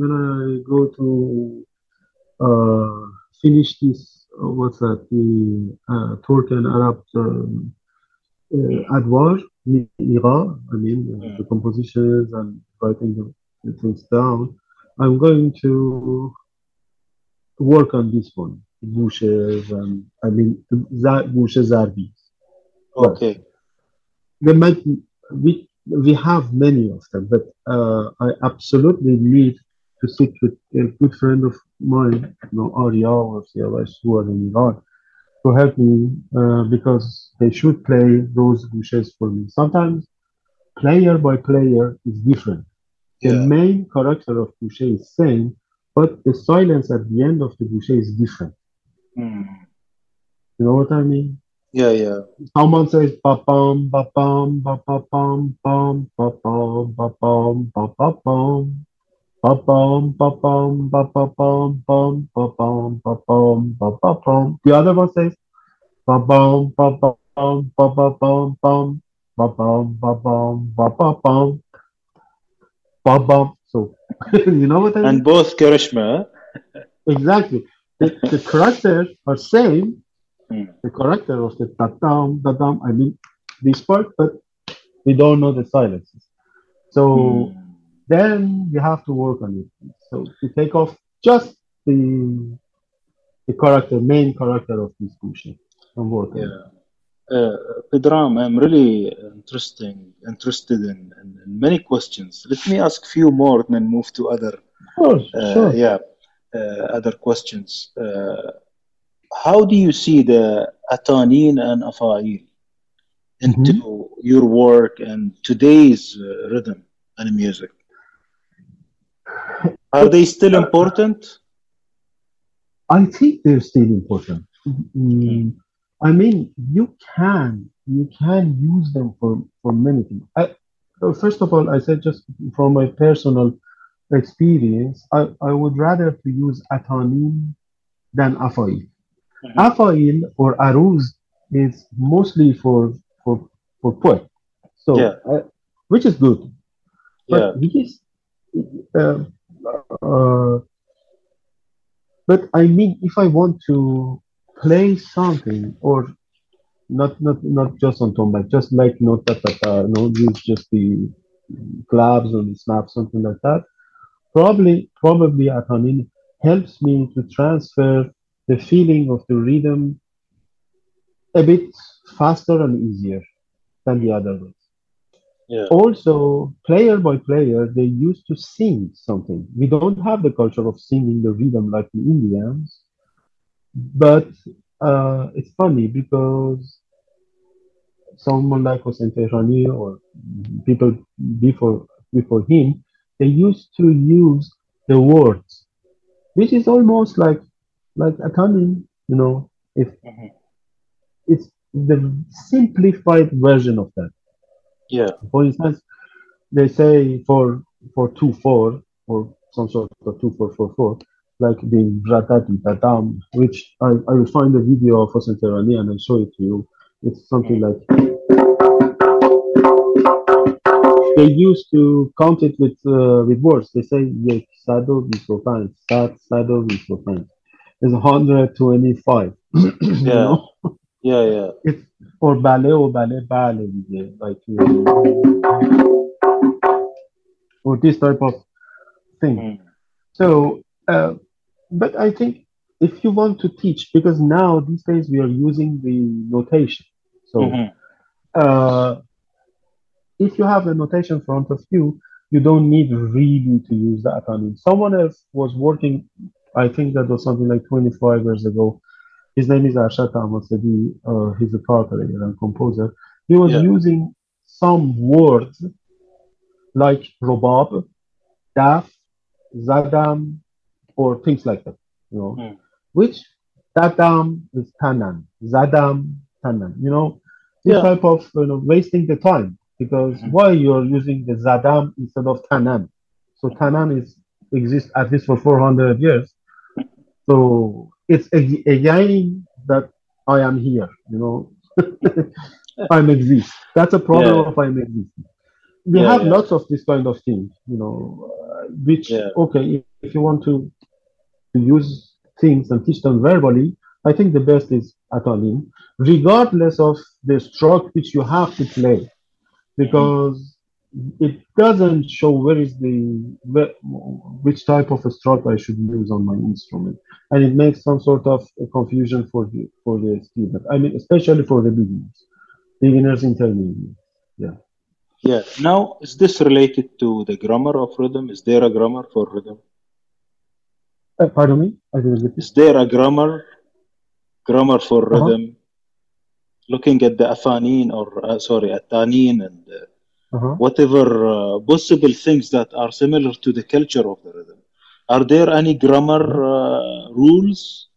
when i go to uh finish this uh, what's that the uh, turk and arab um, uh, adwar Mira, i mean Mm. the compositions and writing the, the things down i'm going to work on this one bushes and i mean za- bushes zarbi Okay. there might we we have many of them, but uh, I absolutely need to sit with a good friend of mine, you know, Arya or Siavash, who are in Iran, to help me uh, because they should play those bouches for me. Sometimes player by player is different. The Yeah. main character of boucher is same, but the silence at the end of the boucher is different. Hmm. You know what I mean? Yeah. Yeah. Someone says ba bum ba bum ba ba bum bum ba bum ba bum ba ba bum ba bum ba bum ba ba bum bum ba bum ba bum ba ba bum. The other one says ba bum ba bum ba ba bum bum ba bum ba bum ba ba bum ba bum. So you know what I mean? And both Karishma. Exactly. The, the characters are same. Hmm. The character of the da-dum, da-dum, I mean this part, but we don't know the silences. So Hmm. then we have to work on it. So to take off just the the character, main character of this bullshit and work on it. Yeah. Uh, Pedram, I'm really interesting, interested in, in, in many questions. Let me ask few more and then move to other, Sure, uh, sure. yeah, other questions. Uh, how do you see the atanin and afail into your work and today's uh, rhythm and music? Are they still important? I think they're still important. Mm, I mean, you can you can use them for for many things. I, uh, first of all, I said just from my personal experience, I, I would rather to use atanin than afail. Mhm. Afail or aruz is mostly for for for poet, so Yeah. uh, which is good. But Yeah. is, uh, uh, but I mean, if I want to play something or not, not, not just on tombak, just like no ta ta ta, no use just the claps and the snaps, something like that. Probably, probably Atanin helps me to transfer the feeling of the rhythm a bit faster and easier than the other ones. Yeah. Also, player by player, they used to sing something. We don't have the culture of singing the rhythm like the Indians, but uh, it's funny because someone like Hossein Tehrani or people before before him, they used to use the words, which is almost like like a tongue, you know, if Mhm. it's the simplified version of that. Yeah. For instance, they say for for two four or some sort of two four four four, like the Bratati Tatam, which I, I will find a video of Hossein Tehrani and I'll show it to you. It's something like they used to count it with uh, with words. They say yek sado bisofan, sat sado bisofan. It's 125. you Yeah. know? Yeah. Yeah. It's or ballet or ballet ballet like uh, or this type of thing. Mm. So, uh, but I think if you want to teach, because now these days we are using the notation. So, Mhm. uh, if you have a notation in front of you, you don't need really to use the acronym. Someone else was working, I think that was something like 25 years ago. His name is Arshad Amasadi. Uh, he's a poet and composer. He was Yeah. using some words like robab, daf, zadam, or things like that, you know, Mm. which dadam is tanan, zadam, tanan, you know, this Yeah. type of you know, wasting the time because Mhm. why you're using the zadam instead of tanan? So tanan is exists at least for 400 years. So it's a- again that I am here, you know, I'm exist. That's a problem Yeah. of I'm existing. We Yeah, have yeah. lots of this kind of things, you know, uh, which okay, if, if you want to to use things and teach them verbally, I think the best is atalim, regardless of the stroke which you have to play, because it doesn't show where is the where, which type of a stroke I should use on my instrument, and it makes some sort of confusion for the for the student. I mean, especially for the beginners, beginners intermediate. Yeah. Yeah. Now, is this related to the grammar of rhythm? Is there a grammar for rhythm? Uh, pardon me, I didn't get. Is there a grammar grammar for Uh-huh. rhythm? Looking at the afanin or uh, sorry, atanin and uh, Uh-huh. whatever uh, possible things that are similar to the culture of the rhythm. Are there any grammar uh, rules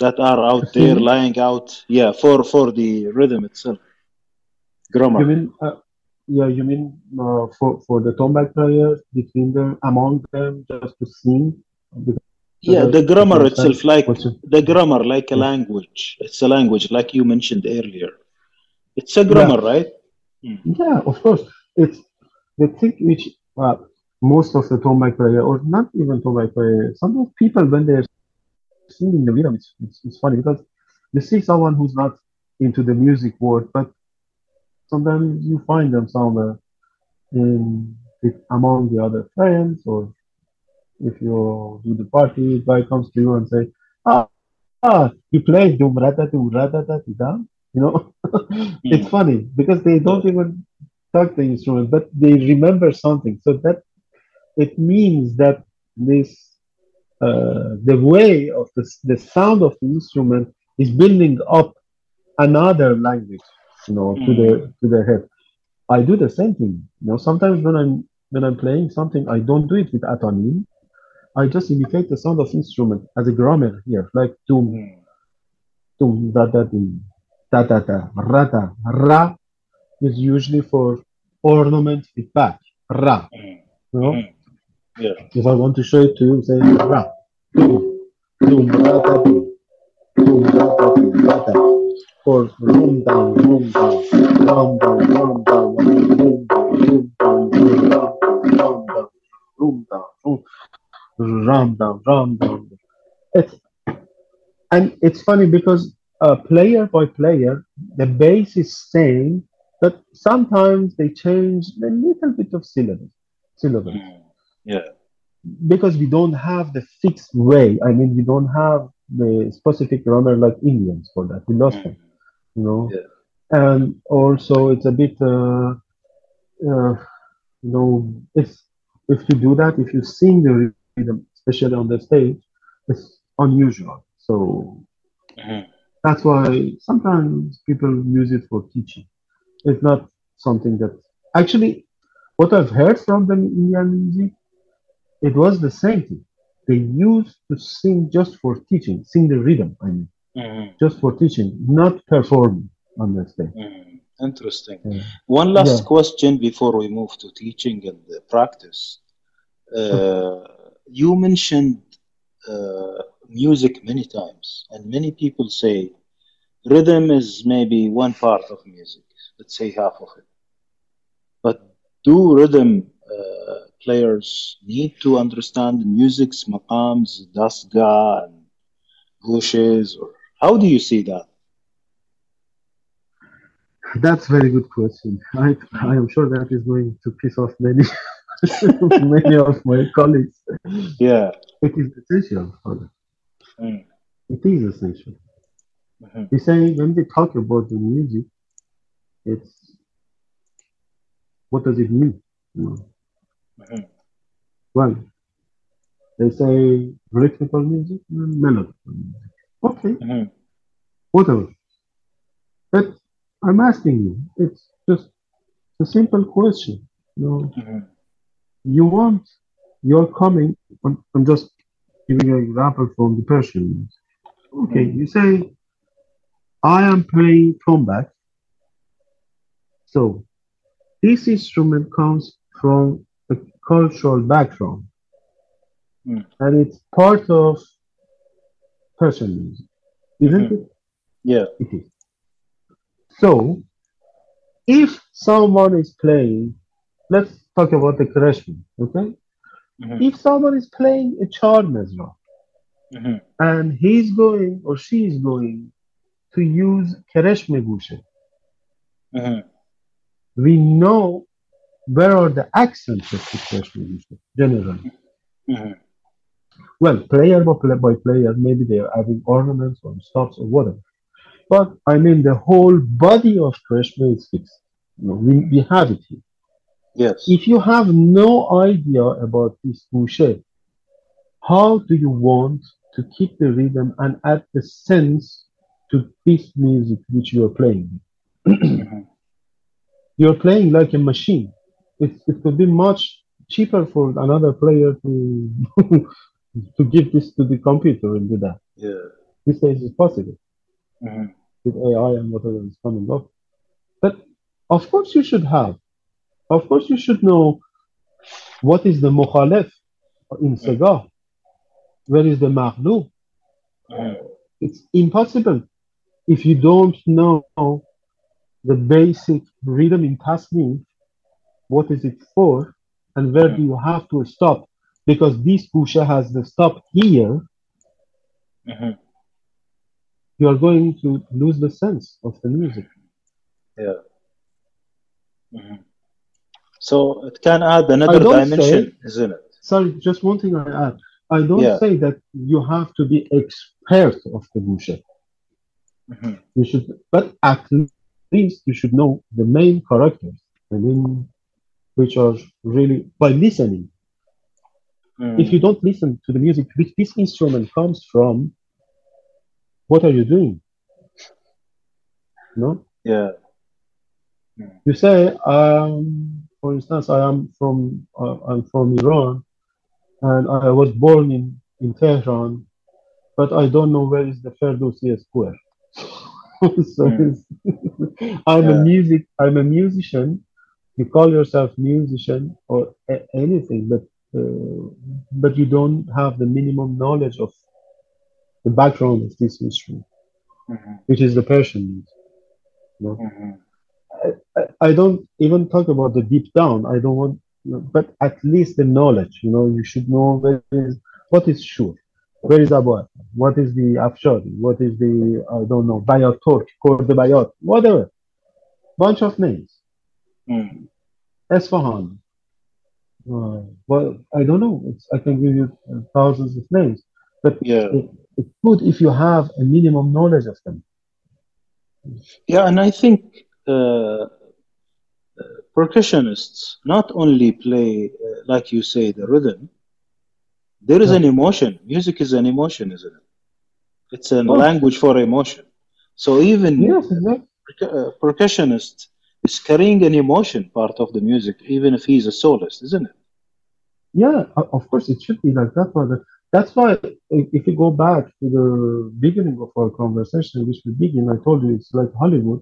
that are out there lying out? Yeah, for for the rhythm itself. Grammar. You mean, uh, yeah, you mean uh, for for the tombak players between them, among them, just to sing? Yeah, the grammar itself, like the grammar, like a language. It's a language, like you mentioned earlier. It's a grammar, right? Yeah, of course. It's the thing which uh, most of the tombak player, or not even tombak player, some of people when they're singing the rhythm, it's, it's, it's funny because you see someone who's not into the music world, but sometimes you find them somewhere in among the other friends, or if you do the party, guy comes to you and say, "Ah, ah, you play dum rata dum rata da di da," you know. it's funny because they don't even touch the instrument, but they remember something. So that it means that this uh, the way of the, the sound of the instrument is building up another language, you know, to the to their head. I do the same thing. You know, sometimes when I'm when I'm playing something, I don't do it with atanin. I just imitate the sound of instrument as a grammar here, like Mm. dum da da dum da da da ra da ra is usually for ornament with back ra. Mm. You know, Mm. Yeah. if I want to show it to you, say ra dum dum ra da dum dum ra da dum ra da or rum down rum down rum down rum down rum down rum down rum down ram down, ram down. It's and it's funny because uh, player by player, the bass is same, but sometimes they change a little bit of syllabus, syllabus. Mm. Yeah. because we don't have the fixed way. I mean, we don't have the specific grammar like Indians for that. We lost them, Mm. you know. Yeah. And also, it's a bit, uh, uh, you know, if if you do that, if you sing the rhythm, especially on the stage, is unusual. So Mhm. that's why sometimes people use it for teaching. It's not something that actually what I've heard from the Indian music, it was the same thing. They used to sing just for teaching, sing the rhythm, I mean, Mhm. just for teaching, not performing on the stage. Mhm. Interesting. Yeah. One last Yeah. question before we move to teaching and practice. Uh, you mentioned uh, music many times, and many people say rhythm is maybe one part of music, let's say half of it. But do rhythm uh, players need to understand music's maqams, dastgah, and gushes, or how do you see that? That's a very good question. I, I am sure that is going to piss off many many of my colleagues. Yeah. It is essential for. Mm. It is essential. Mhm. You say when we talk about the music, it's what does it mean? You know? Mhm. Well, they say rhythmical music and music. Okay, Mhm. whatever. But I'm asking you, it's just a simple question. You know, Mhm. You want, you're coming, I'm, I'm just giving an example from the Persian music. Okay, you say, I am playing tombak. So, this instrument comes from a cultural background. Mm. And it's part of Persian music, isn't Mhm. it? Yeah. It is. So, if someone is playing, let's talk about the Kereshme, okay? Mhm. If someone is playing a Char Mezra Mhm. and he's going or she is going to use Kereshme Gushe, Mhm. we know where are the accents of the Kereshme Gushe generally. Mhm. Well, player by play- by player, maybe they are adding ornaments or stops or whatever. But I mean, the whole body of Kereshme is fixed. You know, we, we have it here. Yes. If you have no idea about this boucher, how do you want to keep the rhythm and add the sense to this music which you are playing? You're playing like a machine. It, it could be much cheaper for another player to to give this to the computer and do that. Yeah. These days it's possible Mhm. with AI and whatever is coming up. But of course you should have. Of course you should know what is the mukhalef in Sagah. Where is the maghlu? Mhm. It's impossible if you don't know the basic rhythm in tasnif, what is it for, and where do you have to stop? Because this pusha has the stop here, Mhm. you are going to lose the sense of the music. Yeah. Mhm. So it can add another dimension, say- isn't it? Sorry, just one thing I add. I don't Yeah. say that you have to be expert of the. Mhm. You should, but at least you should know the main characters, the main, which are really by listening. Mhm. If you don't listen to the music which this instrument comes from, what are you doing? No, Yeah. you say, um, for instance, I am from uh, I'm from Iran, and I was born in in Tehran, but I don't know where is the Ferdowsi Square. so Hmm. I'm a music. I'm a musician. You call yourself musician or a- anything, but uh, but you don't have the minimum knowledge of the background of this instrument, Mhm. which is the Persian music. Mhm. I, I don't even talk about the deep down. I don't want, but at least the knowledge. You know, you should know where is What is sure, Where is Abu What is the Afshari? What is the, I don't know, Bayat Turk, Kord Bayat, whatever. Bunch of names. Mm. Esfahan. Uh, well, I don't know. It's, I can give you uh, thousands of names. But Yeah. it, it's good if you have a minimum knowledge of them. Yeah, and I think percussionists not only play, uh, like you say, the rhythm, there is an emotion. Music is an emotion, isn't it? It's a Oh. language for emotion. So even Yes, exactly. uh, percussionist is carrying an emotion part of the music, even if he's a soloist, isn't it? Yeah, of course it should be like that. But that's why if if you go back to the beginning of our conversation, which we begin, I told you it's like Hollywood,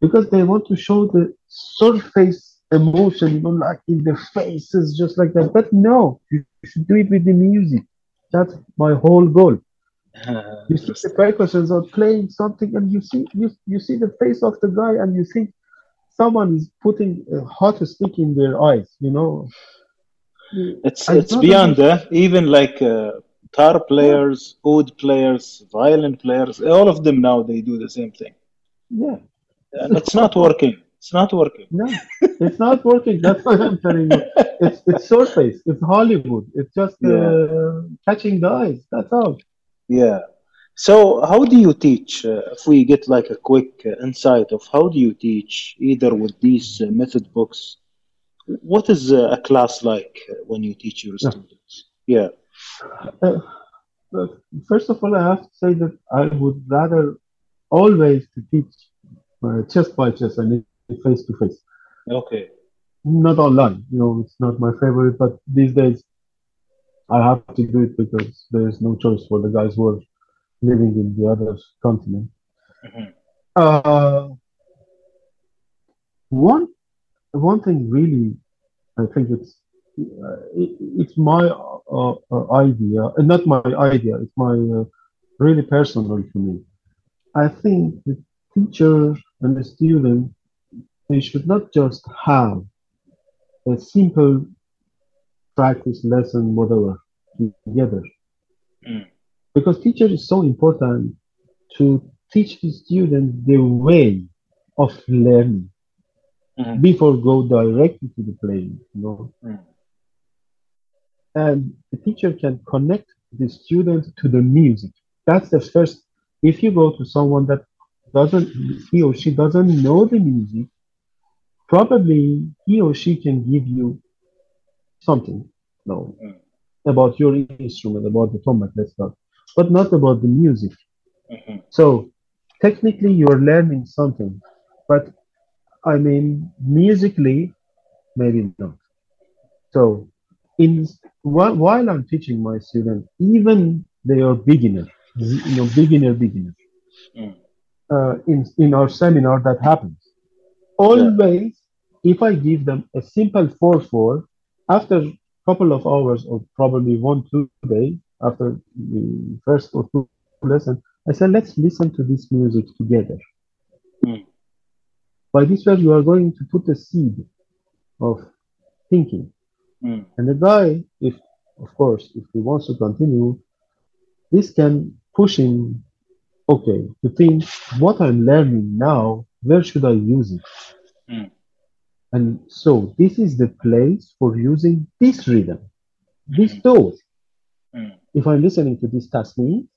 because they want to show the surface emotion, you know, like in the faces, just like that. But no, you should do it with the music. That's my whole goal. You see the percussions are playing something, and you see you, you see the face of the guy, and you think someone is putting a hot stick in their eyes. You know, It's I it's beyond that. Even like uh, guitar players, oud players, violin players, all of them now they do the same thing, yeah. It's not working. It's not working. No, it's not working. That's what I'm telling you. It's it's surface. It's Hollywood. It's just uh, catching the eyes. That's all. Yeah. So how do you teach? Uh, if we get like a quick uh, insight of how do you teach, either with these uh, method books, what is uh, a class like uh, when you teach your students? Yeah. Uh, first of all, I have to say that I would rather always to teach uh, chest by chest and face to face, Okay. not online. You know, it's not my favorite, but these days I have to do it because there is no choice for the guys who are living in the other continent. Mhm. Uh, one one thing really, I think it's uh, it, it's my uh, uh, idea, uh, not my idea. It's my uh, really personal to me. I think the teacher and the student they should not just have a simple practice lesson, whatever, together. Mm. Because teacher is so important to teach the student the way of learning Mhm. before go directly to the playing, you know. Mm. And the teacher can connect the student to the music. That's the first. If you go to someone that doesn't, he or she doesn't know the music, probably he or she can give you something, no, Mm. about your instrument, about the tombak, let's but not about the music. Mhm. So technically, you're learning something, but I mean, musically, maybe not. So, in while, while I'm teaching my students, even they are beginner, you know, beginner, beginner. Mm. Uh, in in our seminar, that happens. Always, if I give them a simple four four, after a couple of hours or probably one two days after the first or two lessons, I said, let's listen to this music together. Mm. By this way, you are going to put a seed of thinking. Mm. And the guy, if of course, if he wants to continue, this can push him, okay, to think what I'm learning now, where should I use it? Mm. And so this is the place for using this rhythm, this tone. Mm. If I'm listening to this tasneem,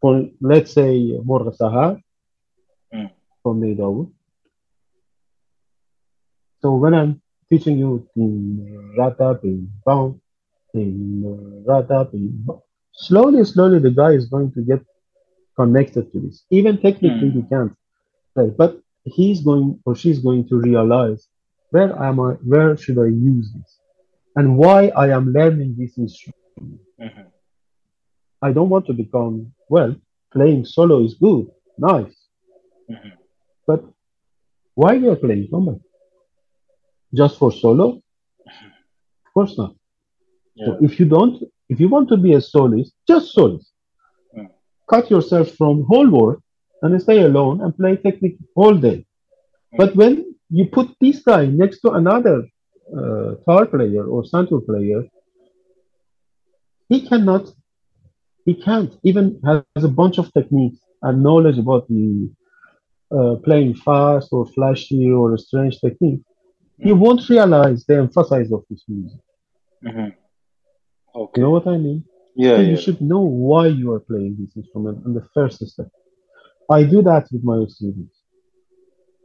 for let's say Morgh Sahar Mm. from Neydavood. So when I'm teaching you in rata, in bound, in rata, in slowly, slowly the guy is going to get connected to this. Even technically he Mm. can't play, but he's going or she's going to realize where am I, where should I use this, and why I am learning this instrument. Mhm. I don't want to become well. Playing solo is good, nice, Mhm. but why we are playing trumpet? Just for solo? Of course not. Yeah. So if you don't, if you want to be a soloist, just soloist. Cut yourself from whole world and stay alone and play technique all day. But when you put this guy next to another uh, tar player or santur player, he cannot, he can't even has a bunch of techniques and knowledge about the uh, playing fast or flashy or strange technique. He Mm. won't realize the emphasis of this music. Mhm. You Okay. know what I mean? Yeah, So you should know why you are playing this instrument in the first step. I do that with my students.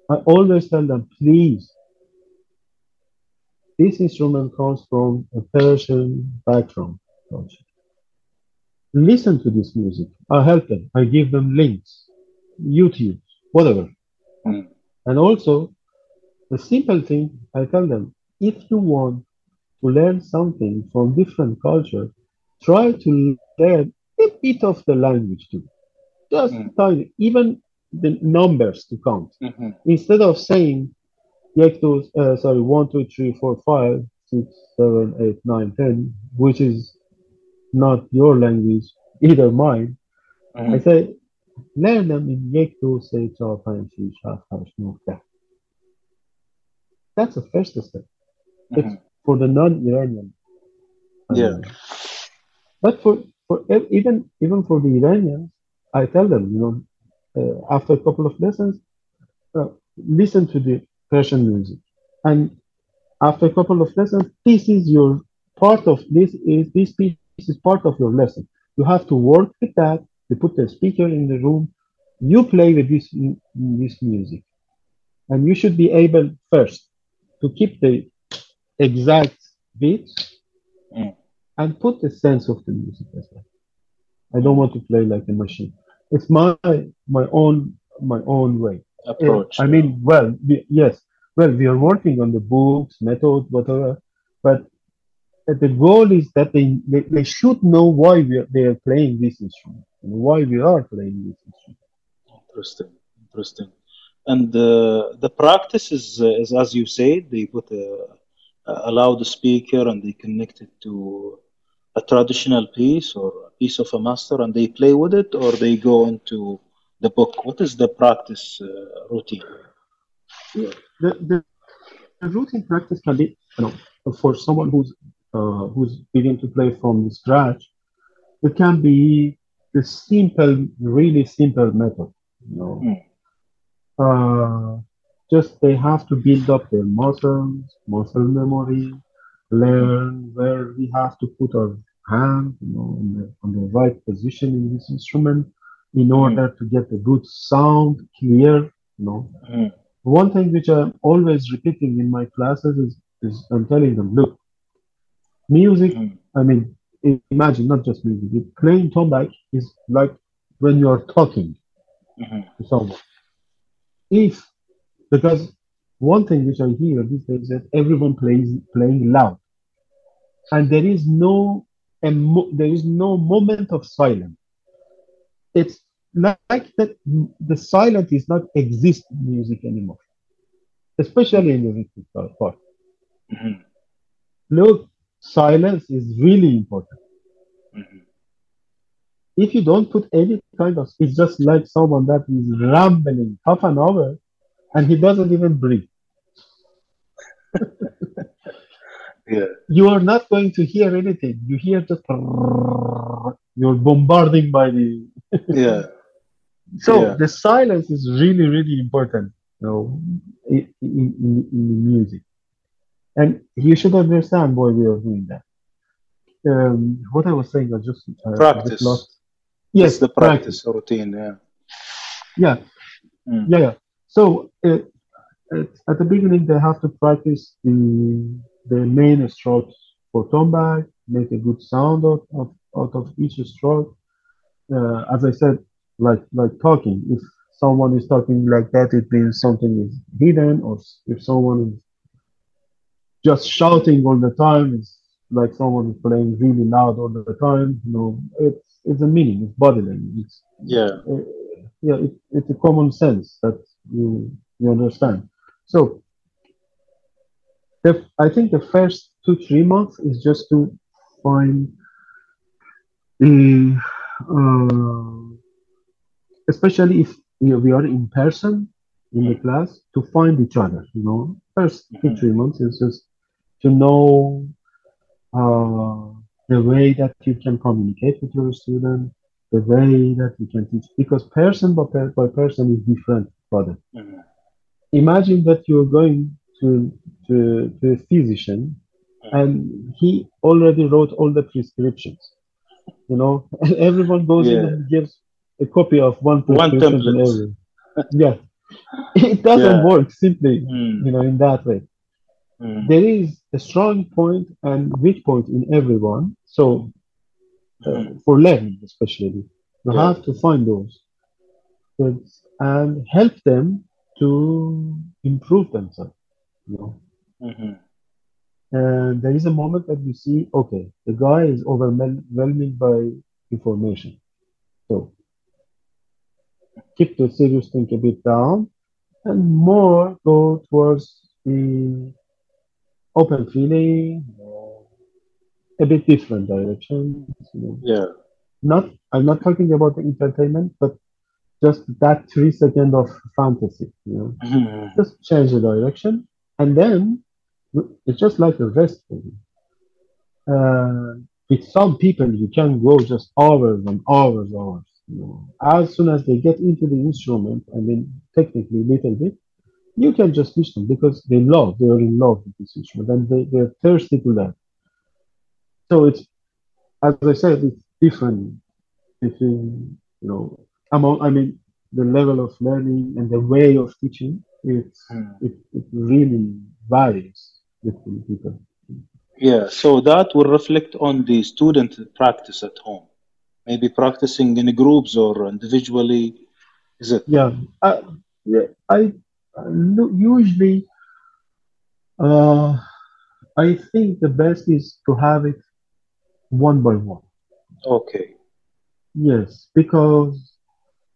I always tell them, please, this instrument comes from a Persian background culture. Listen to this music. I help them. I give them links, YouTube, whatever. Mm. And also, the simple thing, I tell them, if you want to learn something from different culture, try to learn a bit of the language too. Just mm. tiny, even the numbers to count. Mm-hmm. Instead of saying, like those, uh, sorry, 1, 2, 3, 4, 5, 6, 7, 8, 9, 10, which is not your language, either mine, mm-hmm. I say, learn them in Yekto, say, Chao, Pan, Shi, Sha, That's the first step. Mm-hmm. for the non Iranian. Yeah. Um, but for, for even even for the Iranians, I tell them, you know, uh, after a couple of lessons, uh, listen to the Persian music, and after a couple of lessons, this is your part of this is this piece is part of your lesson. You have to work with that. You put the speaker in the room. You play with this this music, and you should be able first to keep the exact beats Mm. And put the sense of the music as well. I don't want to play like a machine. It's my my own my own way. Approach. I mean, well, we, yes, well, we are working on the books, method, whatever, but uh, the goal is that they they, they should know why we are, they are playing this instrument and why we are playing this instrument. Interesting. Interesting. And uh, the practice is, is, as you said, they put a, a loudspeaker and they connect it to a traditional piece or a piece of a master and they play with it or they go into the book. What is the practice uh, routine? The, the, the routine practice can be, you know, for someone who's uh, who's beginning to play from scratch, it can be the simple, really simple method. You know, Mm. uh, just they have to build up their muscles, muscle memory, learn where we have to put our hand, you know, on the, on the right position in this instrument in order to get a good sound, clear, you know. Mm. One thing which I'm always repeating in my classes is, is I'm telling them, look, music, Mm. I mean, imagine not just music, you- playing tombak is like when you're talking Mhm. to someone. If, because one thing which I hear these days is that everyone plays playing loud, and there is no emo- there is no moment of silence. It's like that the silence is not exist in music anymore, especially in the rhythmic part. Mhm. Look, silence is really important. Mhm. If you don't put any kind of, it's just like someone that is rambling half an hour and he doesn't even breathe. Yeah. You are not going to hear anything. You hear just you're bombarding by the Yeah. So Yeah. the silence is really, really important, you know, in, in, in, the music. And you should understand why we are doing that. Um, what I was saying, I just, uh, I just Practice. lost. Yes, Yes, the practice routine. Yeah. Yeah, Mm. yeah, yeah. So uh, at, at the beginning, they have to practice the the main strokes for tombak, make a good sound out of, out of each stroke. Uh, as I said, like like talking. If someone is talking like that, it means something is hidden, or if someone is just shouting all the time, it's like someone is playing really loud all the time. You know, it's it's a meaning. It's body language. It's Yeah. uh, yeah, it, it's a common sense that you you understand. So, the, I think the first two three months is just to find the, uh, especially if you know, we are in person in the class, to find each other. You know, first two Mhm. three months is just to know uh, the way that you can communicate with your student, the way that you can teach, because person by, per- by person is different product. Mhm. Imagine that you're going to, to, to a physician and he already wrote all the prescriptions, you know, and everyone goes in and gives a copy of one One prescription to template. yeah. It doesn't Yeah. work simply, Mm, you know, in that way mm, there is a strong point and weak point in everyone. So, uh, Mhm. for learning, especially, you Yeah. have to find those and help them to improve themselves. You know, mhm. and there is a moment that you see, okay, the guy is overwhelmed by information. So, keep the serious thing a bit down and more go towards the open feeling, a bit different direction. You know. Yeah. Not, I'm not talking about the entertainment, but just that three second of fantasy. You know, Mhm. just change the direction, and then it's just like a rest for you. Uh, with some people, you can go just hours and hours, and hours. You know, as soon as they get into the instrument, I mean, technically, little bit, you can just teach them because they love, they are in love with this instrument and they, they're thirsty to learn. So it's, as I said, it's different between, you know, among, I mean, the level of learning and the way of teaching, it's, Mm. it, it really varies between people. Yeah, so that will reflect on the student practice at home. Maybe practicing in groups or individually. Is it? Yeah, I, yeah, I usually, uh, I think the best is to have it one by one. Okay. Yes, because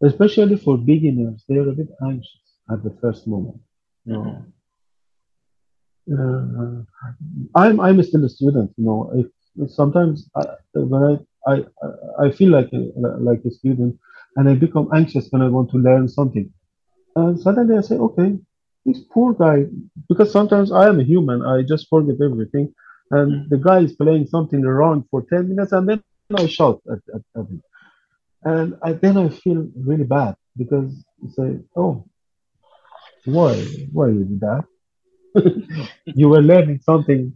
especially for beginners, they're a bit anxious at the first moment. You know. Mm-hmm. Uh, I'm I'm still a student, you know. If, sometimes I, when I, I I feel like a, like a student, and I become anxious when I want to learn something, and suddenly I say, okay, this poor guy, because sometimes I am a human, I just forget everything, and mm-hmm. the guy is playing something wrong for ten minutes, and then I shout at, at, at him, and I, then I feel really bad because you say, oh, why why you did that? you were learning something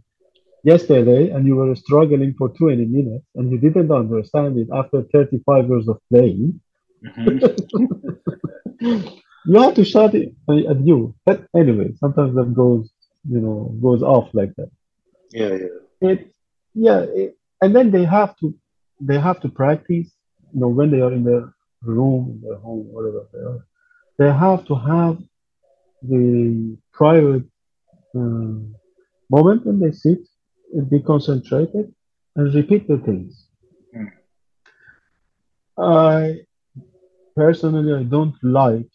yesterday and you were struggling for 20 minutes and you didn't understand it after 35 years of playing. Mhm. You have to shout it at you. But anyway, sometimes that goes, you know, goes off like that. Yeah, yeah. It, yeah, it, and then they have to, they have to practice. You know, when they are in their room, in their home, whatever they are, they have to have the private uh, moment when they sit and be concentrated and repeat the things. Mm. I personally I don't like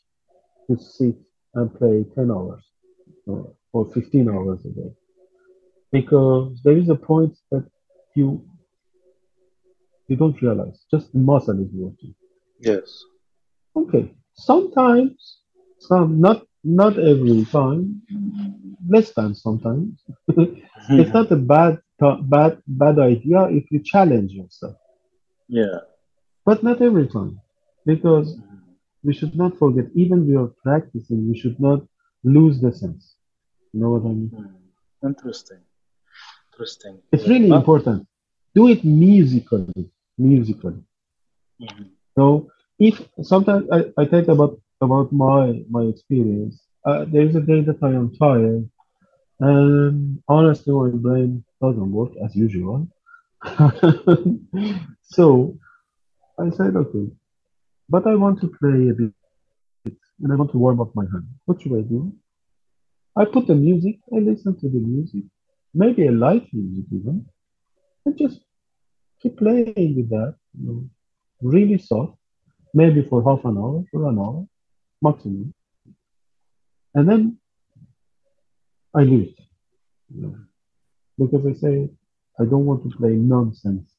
to sit and play 10 hours or, or 15 hours a day because there is a point that you you don't realize just the muscle is working. Yes. Okay, sometimes some not not every time, less than sometimes. it's not a bad bad bad idea if you challenge yourself, Yeah. but not every time, because we should not forget. Even we are practicing, we should not lose the sense. You know what I mean? Hmm. Interesting. Interesting. It's really Uh, important. Do it musically, musically. mhm. So if sometimes I, I think about about my my experience, uh, there is a day that I am tired, and honestly, my brain doesn't work as usual. so I said, okay, but I want to play a bit, and I want to warm up my hand. What should I do? I put the music, I listen to the music, maybe a light music even, and just keep playing with that, you know, really soft, maybe for half an hour for an hour maximum. And then I leave it. you know, because I say I don't want to play nonsense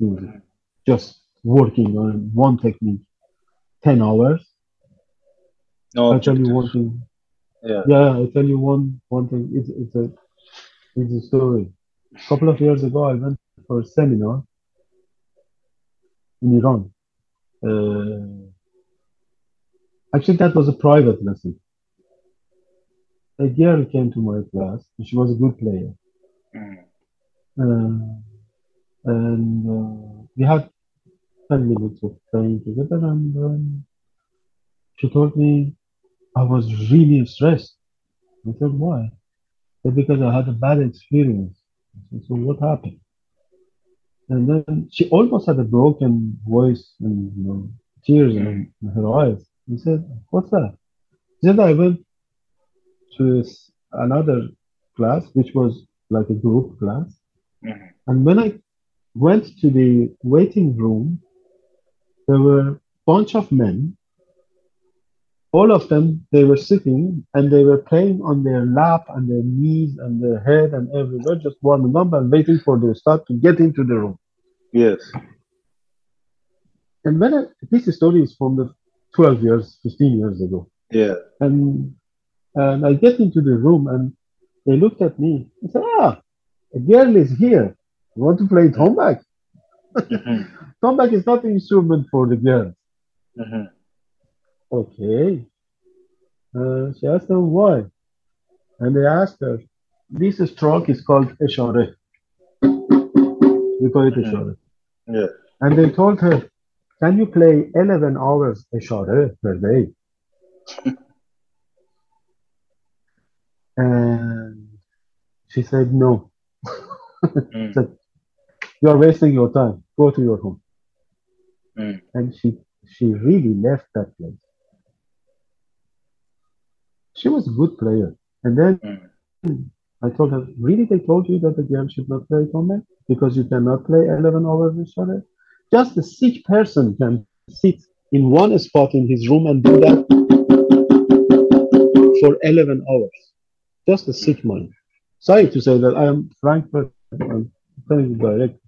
music, just working on one technique 10 hours. No I tell you one thing. Yeah. Yeah, I tell you one one thing. It's it's a it's a story. A couple of years ago, I went for a seminar in Iran. Uh, actually, that was a private lesson. A girl came to my class. and She was a good player. Mm. Uh, and uh, we had 10 minutes of playing together and um, she told me I was really stressed. I said, why? Said, because I had a bad experience. Said, so what happened? And then she almost had a broken voice and you know, tears in, in her eyes. He said, what's that? She said, I went to another class, which was like a group class. Mhm. And when I went to the waiting room, there were a bunch of men. All of them, they were sitting and they were playing on their lap and their knees and their head and everywhere, just warming up and waiting for the start to get into the room. Yes. And when I, this story is from the 12 years, 15 years ago. Yeah. And, and I get into the room and they looked at me and said, ah, a girl is here. You want to play tombak? Mhm. Tombak is not an instrument for the girls. Mhm. Okay. Uh, she asked them why. And they asked her, this stroke is called ishare. We call it Mhm. ishare. Yeah. And they told her, can you play 11 hours ishare per day? and she said, no. Mm. said, you are wasting your time. Go to your home. Mm. And she, she really left that place. She was a good player. And then Mm. I told her, really, they told you that the game should not play tombak because you cannot play 11 hours with Share? Just a sick person can sit in one spot in his room and do that for 11 hours. Just a sick mind. Sorry to say that I am frank, but I'm telling you direct.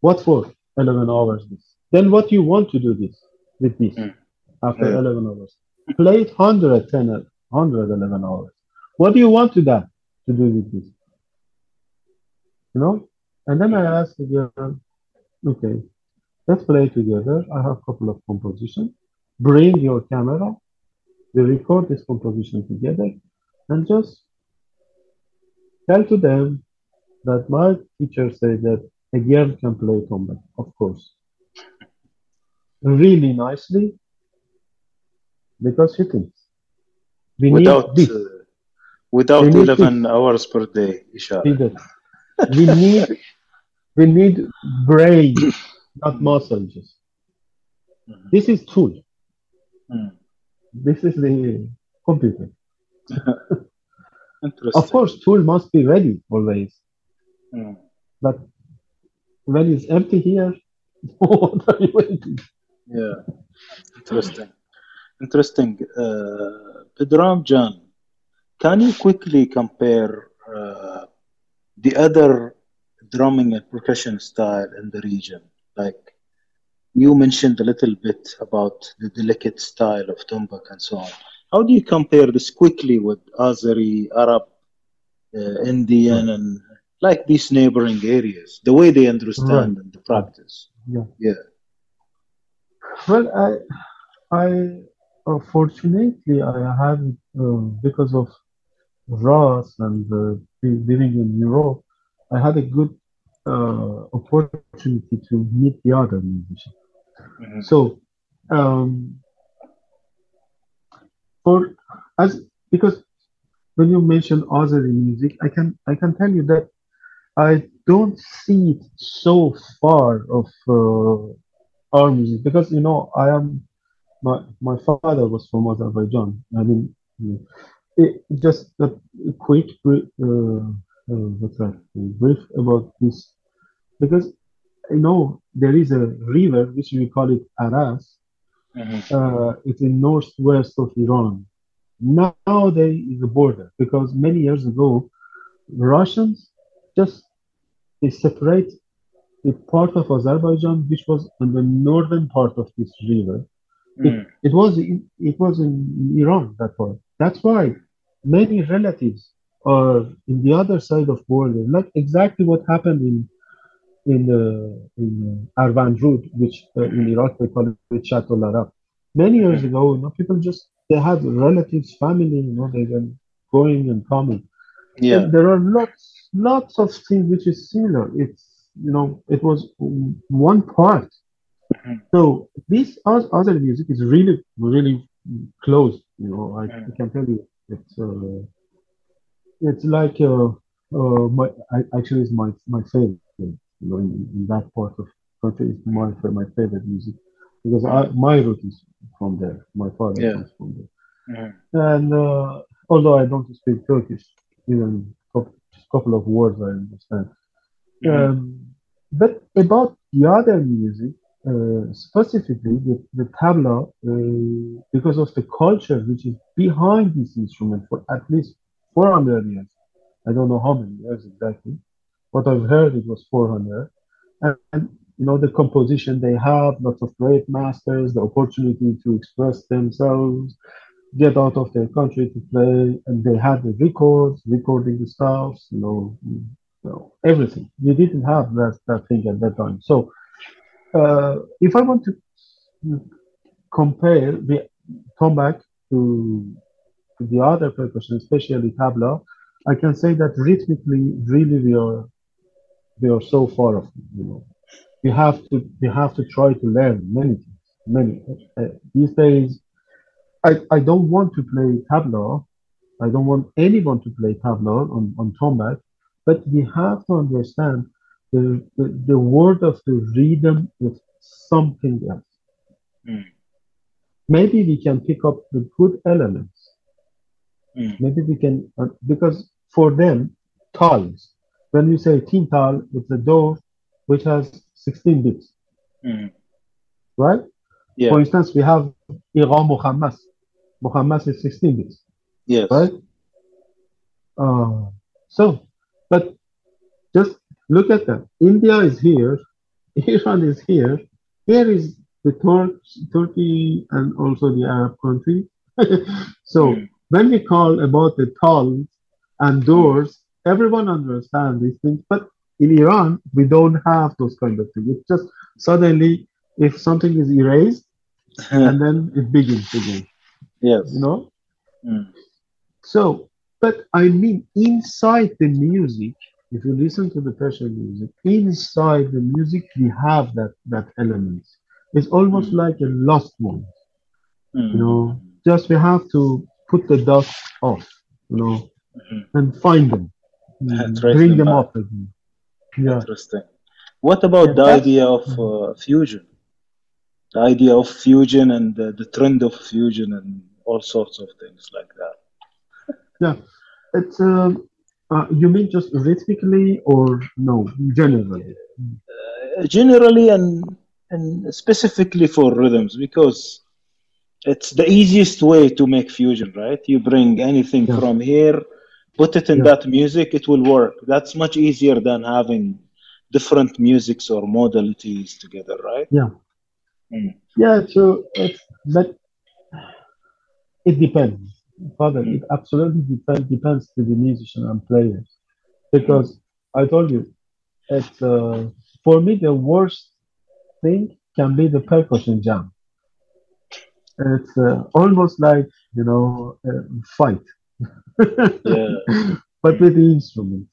What for 11 hours this? Then what you want to do this with this Mm. after Yeah. 11 hours? Play it 110, 111 hours. What do you want to that to do with this? You know? And then I asked the girl, okay, let's play together. I have a couple of compositions. Bring your camera. We record this composition together and just tell to them that my teacher said that a girl can play tombak, of course. Really nicely because you can. We Without need this. uh, without We need 11 hours per day, Isha. We need we need brain, not muscles. Just Mhm. this is tool. Mm. This is the computer. Of course, tool must be ready always. Mm. But when it's empty here, what are you waiting? Yeah. Interesting. Interesting. Uh, Pedram Jan, can you quickly compare uh, the other drumming and percussion style in the region? Like you mentioned a little bit about the delicate style of tombak and so on. How do you compare this quickly with Azeri, Arab, uh, Indian, and like these neighboring areas, the way they understand and the practice? Yeah. Yeah. Well, I, I, uh, fortunately, I have uh, because of Ross and uh, living in Europe, I had a good uh, opportunity to meet the other musicians. Mhm. So, um, for as because when you mention Azeri music, I can I can tell you that I don't see it so far of uh, our music because you know I am my my father was from Azerbaijan. I mean, it, just a quick bri- uh, uh, what's that brief about this because I know there is a river which we call it Aras. Mhm. Uh, it's in northwest of Iran. Now there is a border because many years ago, Russians just they separate the part of Azerbaijan which was on the northern part of this river. Mm. It was in, it was in Iran that part. That's why many relatives are in the other side of border, like exactly what happened in in uh, in Arvand Rud, which uh, in Iraq they call it Shatt al-Arab. Many years ago, you know, people just they had relatives, family, you know, they were going and coming. Yeah. And there are lots lots of things which is similar. It's you know, it was one part. So this other music is really really close. You know, I, I Mhm. can tell you, it's uh, it's like uh, uh, my I, actually it's my my favorite. You know, in, in that part of country is my my favorite music because I, my root is from there. My father Yeah. comes from there, Mhm. and uh, although I don't speak Turkish, even a couple of words I understand. Mhm. Um, but about the other music, uh, specifically the, the tabla, uh, because of the culture which is behind this instrument for at least 400 years. I don't know how many years exactly, but I've heard it was 400. And, and, you know, the composition they have, lots of great masters, the opportunity to express themselves, get out of their country to play, and they had the records, recording the know, you know, everything. We didn't have that, that thing at that time. So, uh, if I want to compare, the come back to, to the other percussion, especially tabla, I can say that rhythmically, really, we are we are so far off. You know, we have to we have to try to learn many things. Many uh, these days, I I don't want to play tabla. I don't want anyone to play tabla on on tombak, but we have to understand the the, the word of the rhythm is something else. Mm. Maybe we can pick up the good elements. Mm. Maybe we can uh, because for them, tals. When you say tintal, it's a door which has 16 bits, Mm. right? Yeah. For instance, we have Iran Muhammas. Muhammas is 16 bits, Yes. right? Uh, so, but just look at that. India is here, Iran is here. Here is the Tur- Turkey and also the Arab country. so Mm. when we call about the tals and doors, everyone understands these things. But in Iran, we don't have those kind of things. It's just suddenly, if something is erased, and then it begins again. yes. You know. Mm. So, but I mean, inside the music, if you listen to the Persian music, inside the music, we have that that element. It's almost Mm. like a lost one. Mm. You know, just we have to put the dust off. You know, Mhm. and find them, Mm, bring them up again. Yeah. Interesting. What about the idea of uh, fusion? The idea of fusion and the, the trend of fusion and all sorts of things like that. Yeah, it's um, uh, you mean just rhythmically or no, generally? Uh, generally and and specifically for rhythms because it's the easiest way to make fusion, right? You bring anything Yeah. from here, put it in Yeah. that music, it will work. That's much easier than having different musics or modalities together, right? Yeah. Mm. Yeah, so it's but it depends. Father, Mm. it absolutely depends depends to the musician and players. Because I told you, it's uh, for me the worst thing can be the percussion jam. It's uh, almost like you know a fight. Yeah. but with the instrument.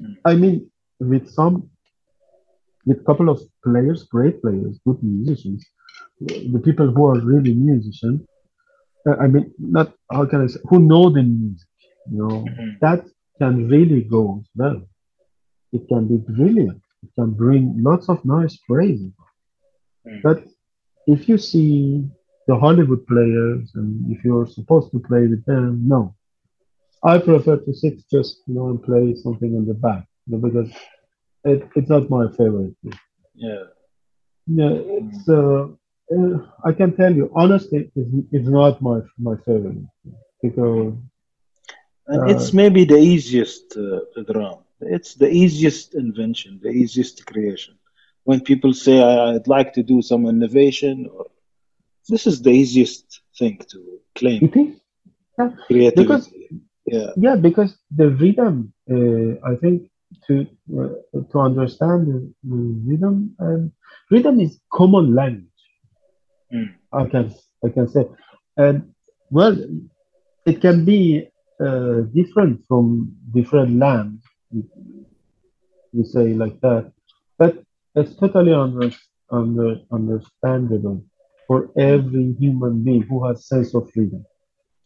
Mm. I mean, with some, with couple of players, great players, good musicians, the people who are really musicians. I mean, not how can I say, who know the music, you know, Mhm. that can really go well. It can be brilliant. It can bring lots of nice praise. Mm. But if you see the Hollywood players and if you're supposed to play with them, no. I prefer to sit just you know and play something in the back you know, because it, it's not my favorite. Yeah. Yeah, it's uh, uh, I can tell you honestly, it's, it's not my my favorite thing because And Uh, it's maybe the easiest uh, drum. It's the easiest invention, the easiest creation. When people say, I, I'd like to do some innovation, or this is the easiest thing to claim it is creativity. because yeah. yeah because the rhythm uh, I think to uh, to understand the, the rhythm and rhythm is common language. Mm. I can I can say, and well, it can be uh, different from different lands. You say like that, but it's totally under, under understandable for every human being who has sense of freedom.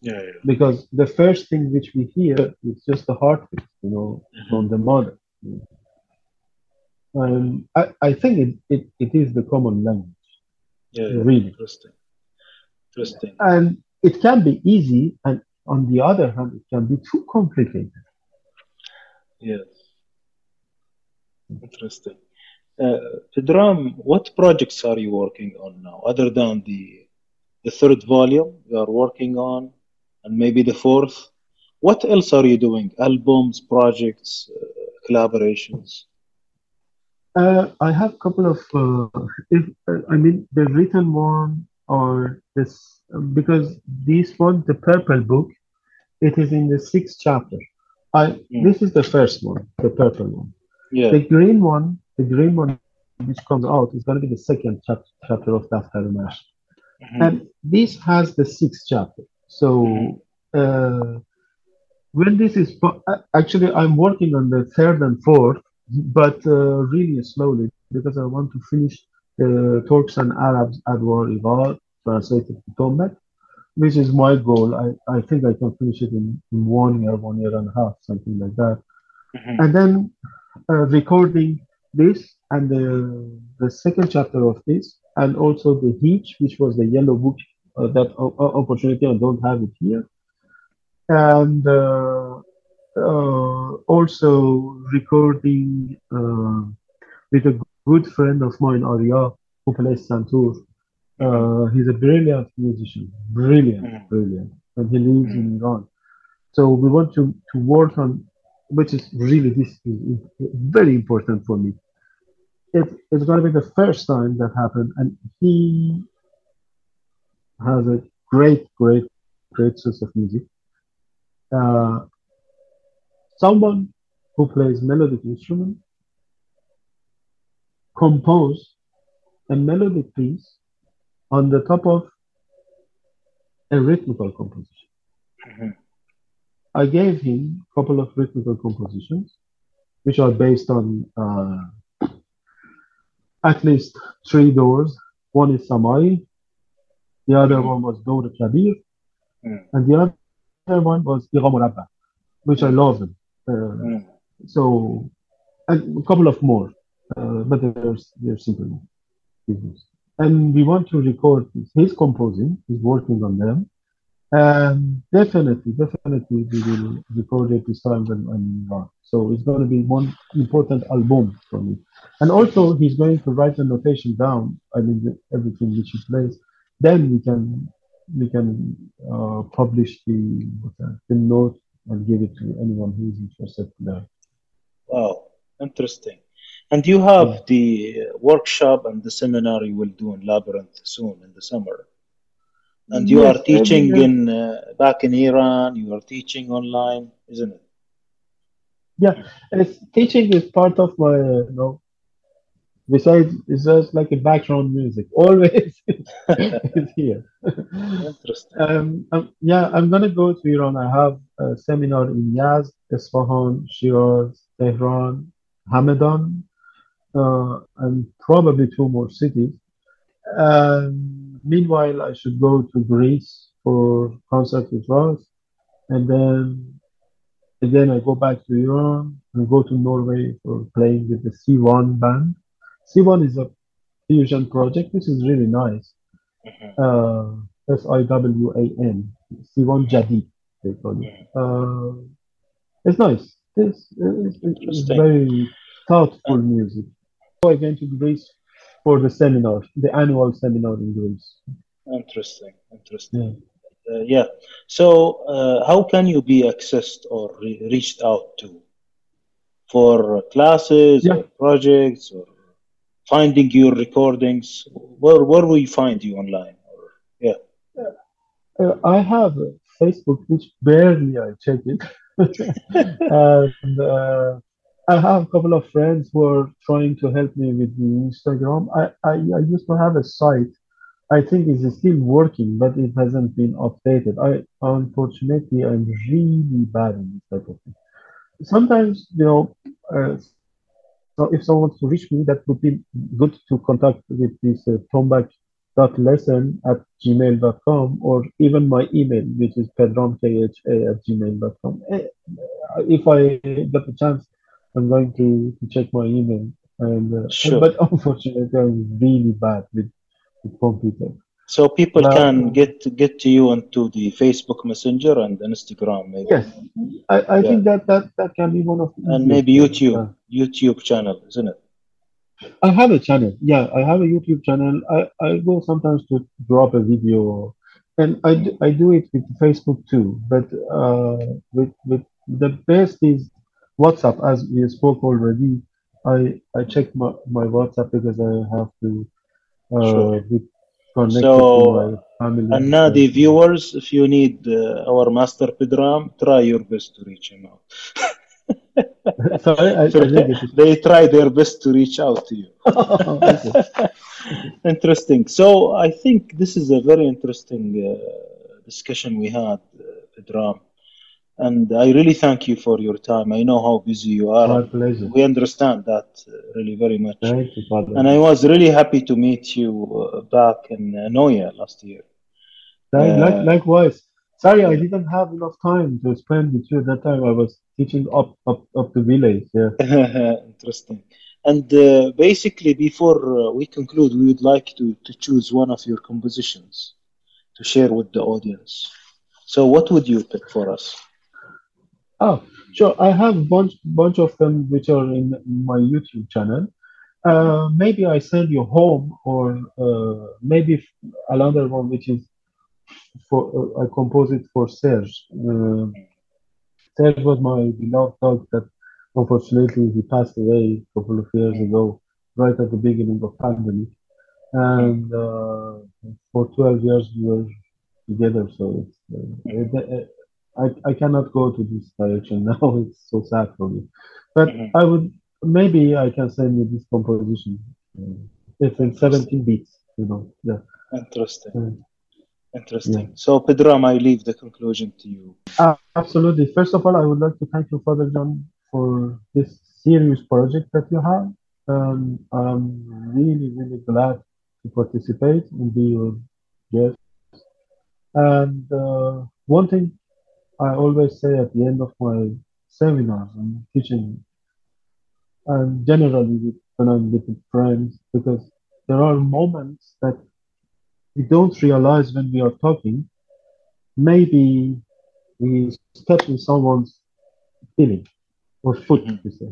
Yeah, yeah. Because the first thing which we hear is just the heartbeat, you know, from the mother. And I, I think it, it, it is the common language, Yeah, yeah. really. Interesting. Interesting. And it can be easy, and on the other hand, it can be too complicated. Yes. Interesting. Uh, Pedram, what projects are you working on now, other than the the third volume you are working on, and maybe the fourth? What else are you doing? Albums, projects, uh, collaborations? Uh, I have a couple of, uh, if uh, I mean, the written one or this, because this one, the purple book, it is in the sixth chapter. I Mm. this is the first one, the purple one. Yeah. The green one, the green one which comes out is going to be the second chap- chapter of Daftar Mash. Mhm. And this has the sixth chapter. So uh, when this is actually, I'm working on the third and fourth, but uh, really slowly because I want to finish the Turks and Arabs at War Ivar translated to Tomet, which is my goal. I, I think I can finish it in, in one year, one year and a half, something like that Mhm. and then uh, recording this and the, the second chapter of this and also the Heech, which was the yellow book uh, that o- opportunity I don't have it here and uh, uh, also recording uh, with a good friend of mine Arya who plays Santur uh, he's a brilliant musician brilliant Mhm. brilliant and he lives in Iran so we want to, to work on which is really this is very important for me. It, it's going to be the first time that happened, and he has a great, great, great sense of music. Uh, someone who plays melodic instrument compose a melodic piece on the top of a rhythmical composition. Mhm. I gave him a couple of rhythmical compositions, which are based on uh, at least three doors. One is Samai, the other Mhm. one was Dor Kabir, Mm. and the other one was Ira Murabba, which I love them. Mm. so, and a couple of more, uh, but they're, they're simple pieces. And we want to record. He's composing, he's working on them. And definitely, definitely, we will record it this time when I'm in. So it's going to be one important album for me. And also, he's going to write the notation down. I mean, the- everything which he plays. Then we can we can uh, publish the the note and give it to anyone who is interested to learn. Wow, interesting. And you have the workshop and the seminar you will do in Labyrinth soon in the summer. And you Yes, are teaching in uh, back in Iran. You are teaching online, isn't it? Yeah, and it's, teaching is part of my, uh, you know, besides, it's just like a background music. Always it's here. Interesting. Um, um, yeah, I'm gonna go to Iran. I have a seminar in Yazd, Isfahan, Shiraz, Tehran, Hamadan, uh, and probably two more cities. Um, meanwhile, I should go to Greece for concert with Ross, and then again I go back to Iran and go to Norway for playing with the Siwan band. Siwan is a fusion project, which is really nice. Mhm. Uh, S I W A N, Siwan Jadi, they call it. Uh, it's nice. It's, it's, it's very thoughtful music. So again to Greece for the seminar, the annual seminar in Greece. Interesting. Interesting. Yeah. Uh, yeah. So, uh, how can you be accessed or re- reached out to for classes Yeah. or projects or finding your recordings? Where where will we find you online? Yeah. Uh, I have Facebook, which barely I check it, and uh, I have a couple of friends who are trying to help me with the Instagram. I, I, I used to have a site. I think it's still working, but it hasn't been updated. I unfortunately I'm really bad in this type of thing. Sometimes, you know, uh, so if someone wants to reach me, that would be good to contact with this uh, tomback.lesson at gmail.com or even my email, which is pedramkha at gmail.com. Eh, If I get the chance, I'm going to, to check my email. And uh, Sure. but unfortunately, I'm really bad with, with computer. So people Now- can get get to you onto the Facebook Messenger and Instagram, maybe, Yes, I, I Yeah. think that, that that can be one of the and maybe YouTube yeah. YouTube channel, isn't it? I have a channel. Yeah, I have a YouTube channel. I, I go sometimes to drop a video, and I do, I do it with Facebook too. But uh, with with the best is WhatsApp, as we spoke already. I I check my, my WhatsApp because I have to uh, Sure. Connected So, to my family. And now the viewers, if you need uh, our master Pedram, try your best to reach him out. Sorry, I, I didn't get it. they try their best to reach out to you. Interesting. So I think this is a very interesting uh, discussion we had, uh, Pedram. And I really thank you for your time. I know how busy you are. My pleasure. We understand that uh, really very much. Thank you, Father. And I was really happy to meet you uh, back in uh, Noya last year. Like, like, likewise. Sorry, I didn't have enough time to spend with you at that time. I was teaching up up up the village. Yeah. Interesting. And uh, basically, before uh, we conclude, we would like to, to choose one of your compositions to share with the audience. So, what would you pick for us? Oh, sure. I have a bunch bunch of them which are in my YouTube channel. Uh, maybe I send you home, or uh, maybe another one which is for uh, I compose it for Serge. Uh, Serge was my beloved dog that unfortunately he passed away a couple of years ago, right at the beginning of pandemic. And uh, for 12 years we were together, so it's, uh, I, I cannot go to this direction now. It's so sad for me. But Mhm. I would maybe I can send you this composition. Uh, it's in 17 beats, you know. Yeah. Interesting. Interesting. So, Pedram, I leave the conclusion to you. Ah, absolutely. First of all, I would like to thank you, Father John, for this serious project that you have. Um, I'm really, really glad to participate and be your guest. And uh, one thing I always say at the end of my seminars and teaching, and generally with, when I'm with friends, because there are moments that we don't realize when we are talking. Maybe we step in someone's feeling or foot, Mhm. you say,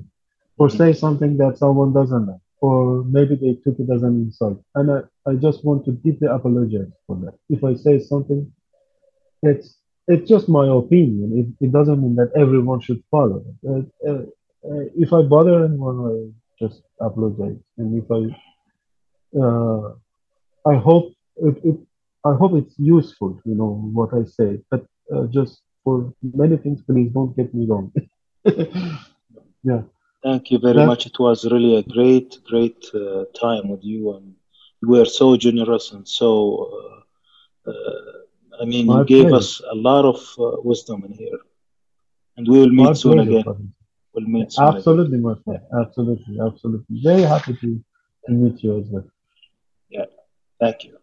or say something that someone doesn't like, or maybe they took it as an insult. And I, I just want to deeply apologize for that. If I say something, it's it's just my opinion. It, it doesn't mean that everyone should follow it. Uh, uh, uh, if I bother anyone, I just apologize. And if I, uh, I hope it, it, I hope it's useful, you know, what I say. But uh, just for many things, please don't get me wrong. yeah. Thank you very That- much. It was really a great, great uh, time with you, and you were so generous and so. Uh, uh, I mean, My you gave pleasure. us a lot of uh, wisdom in here, and we will meet My soon pleasure, again. Father. We'll meet soon. again. Absolutely, my friend. Absolutely, absolutely. Very happy to, to meet you as well. Yeah, thank you.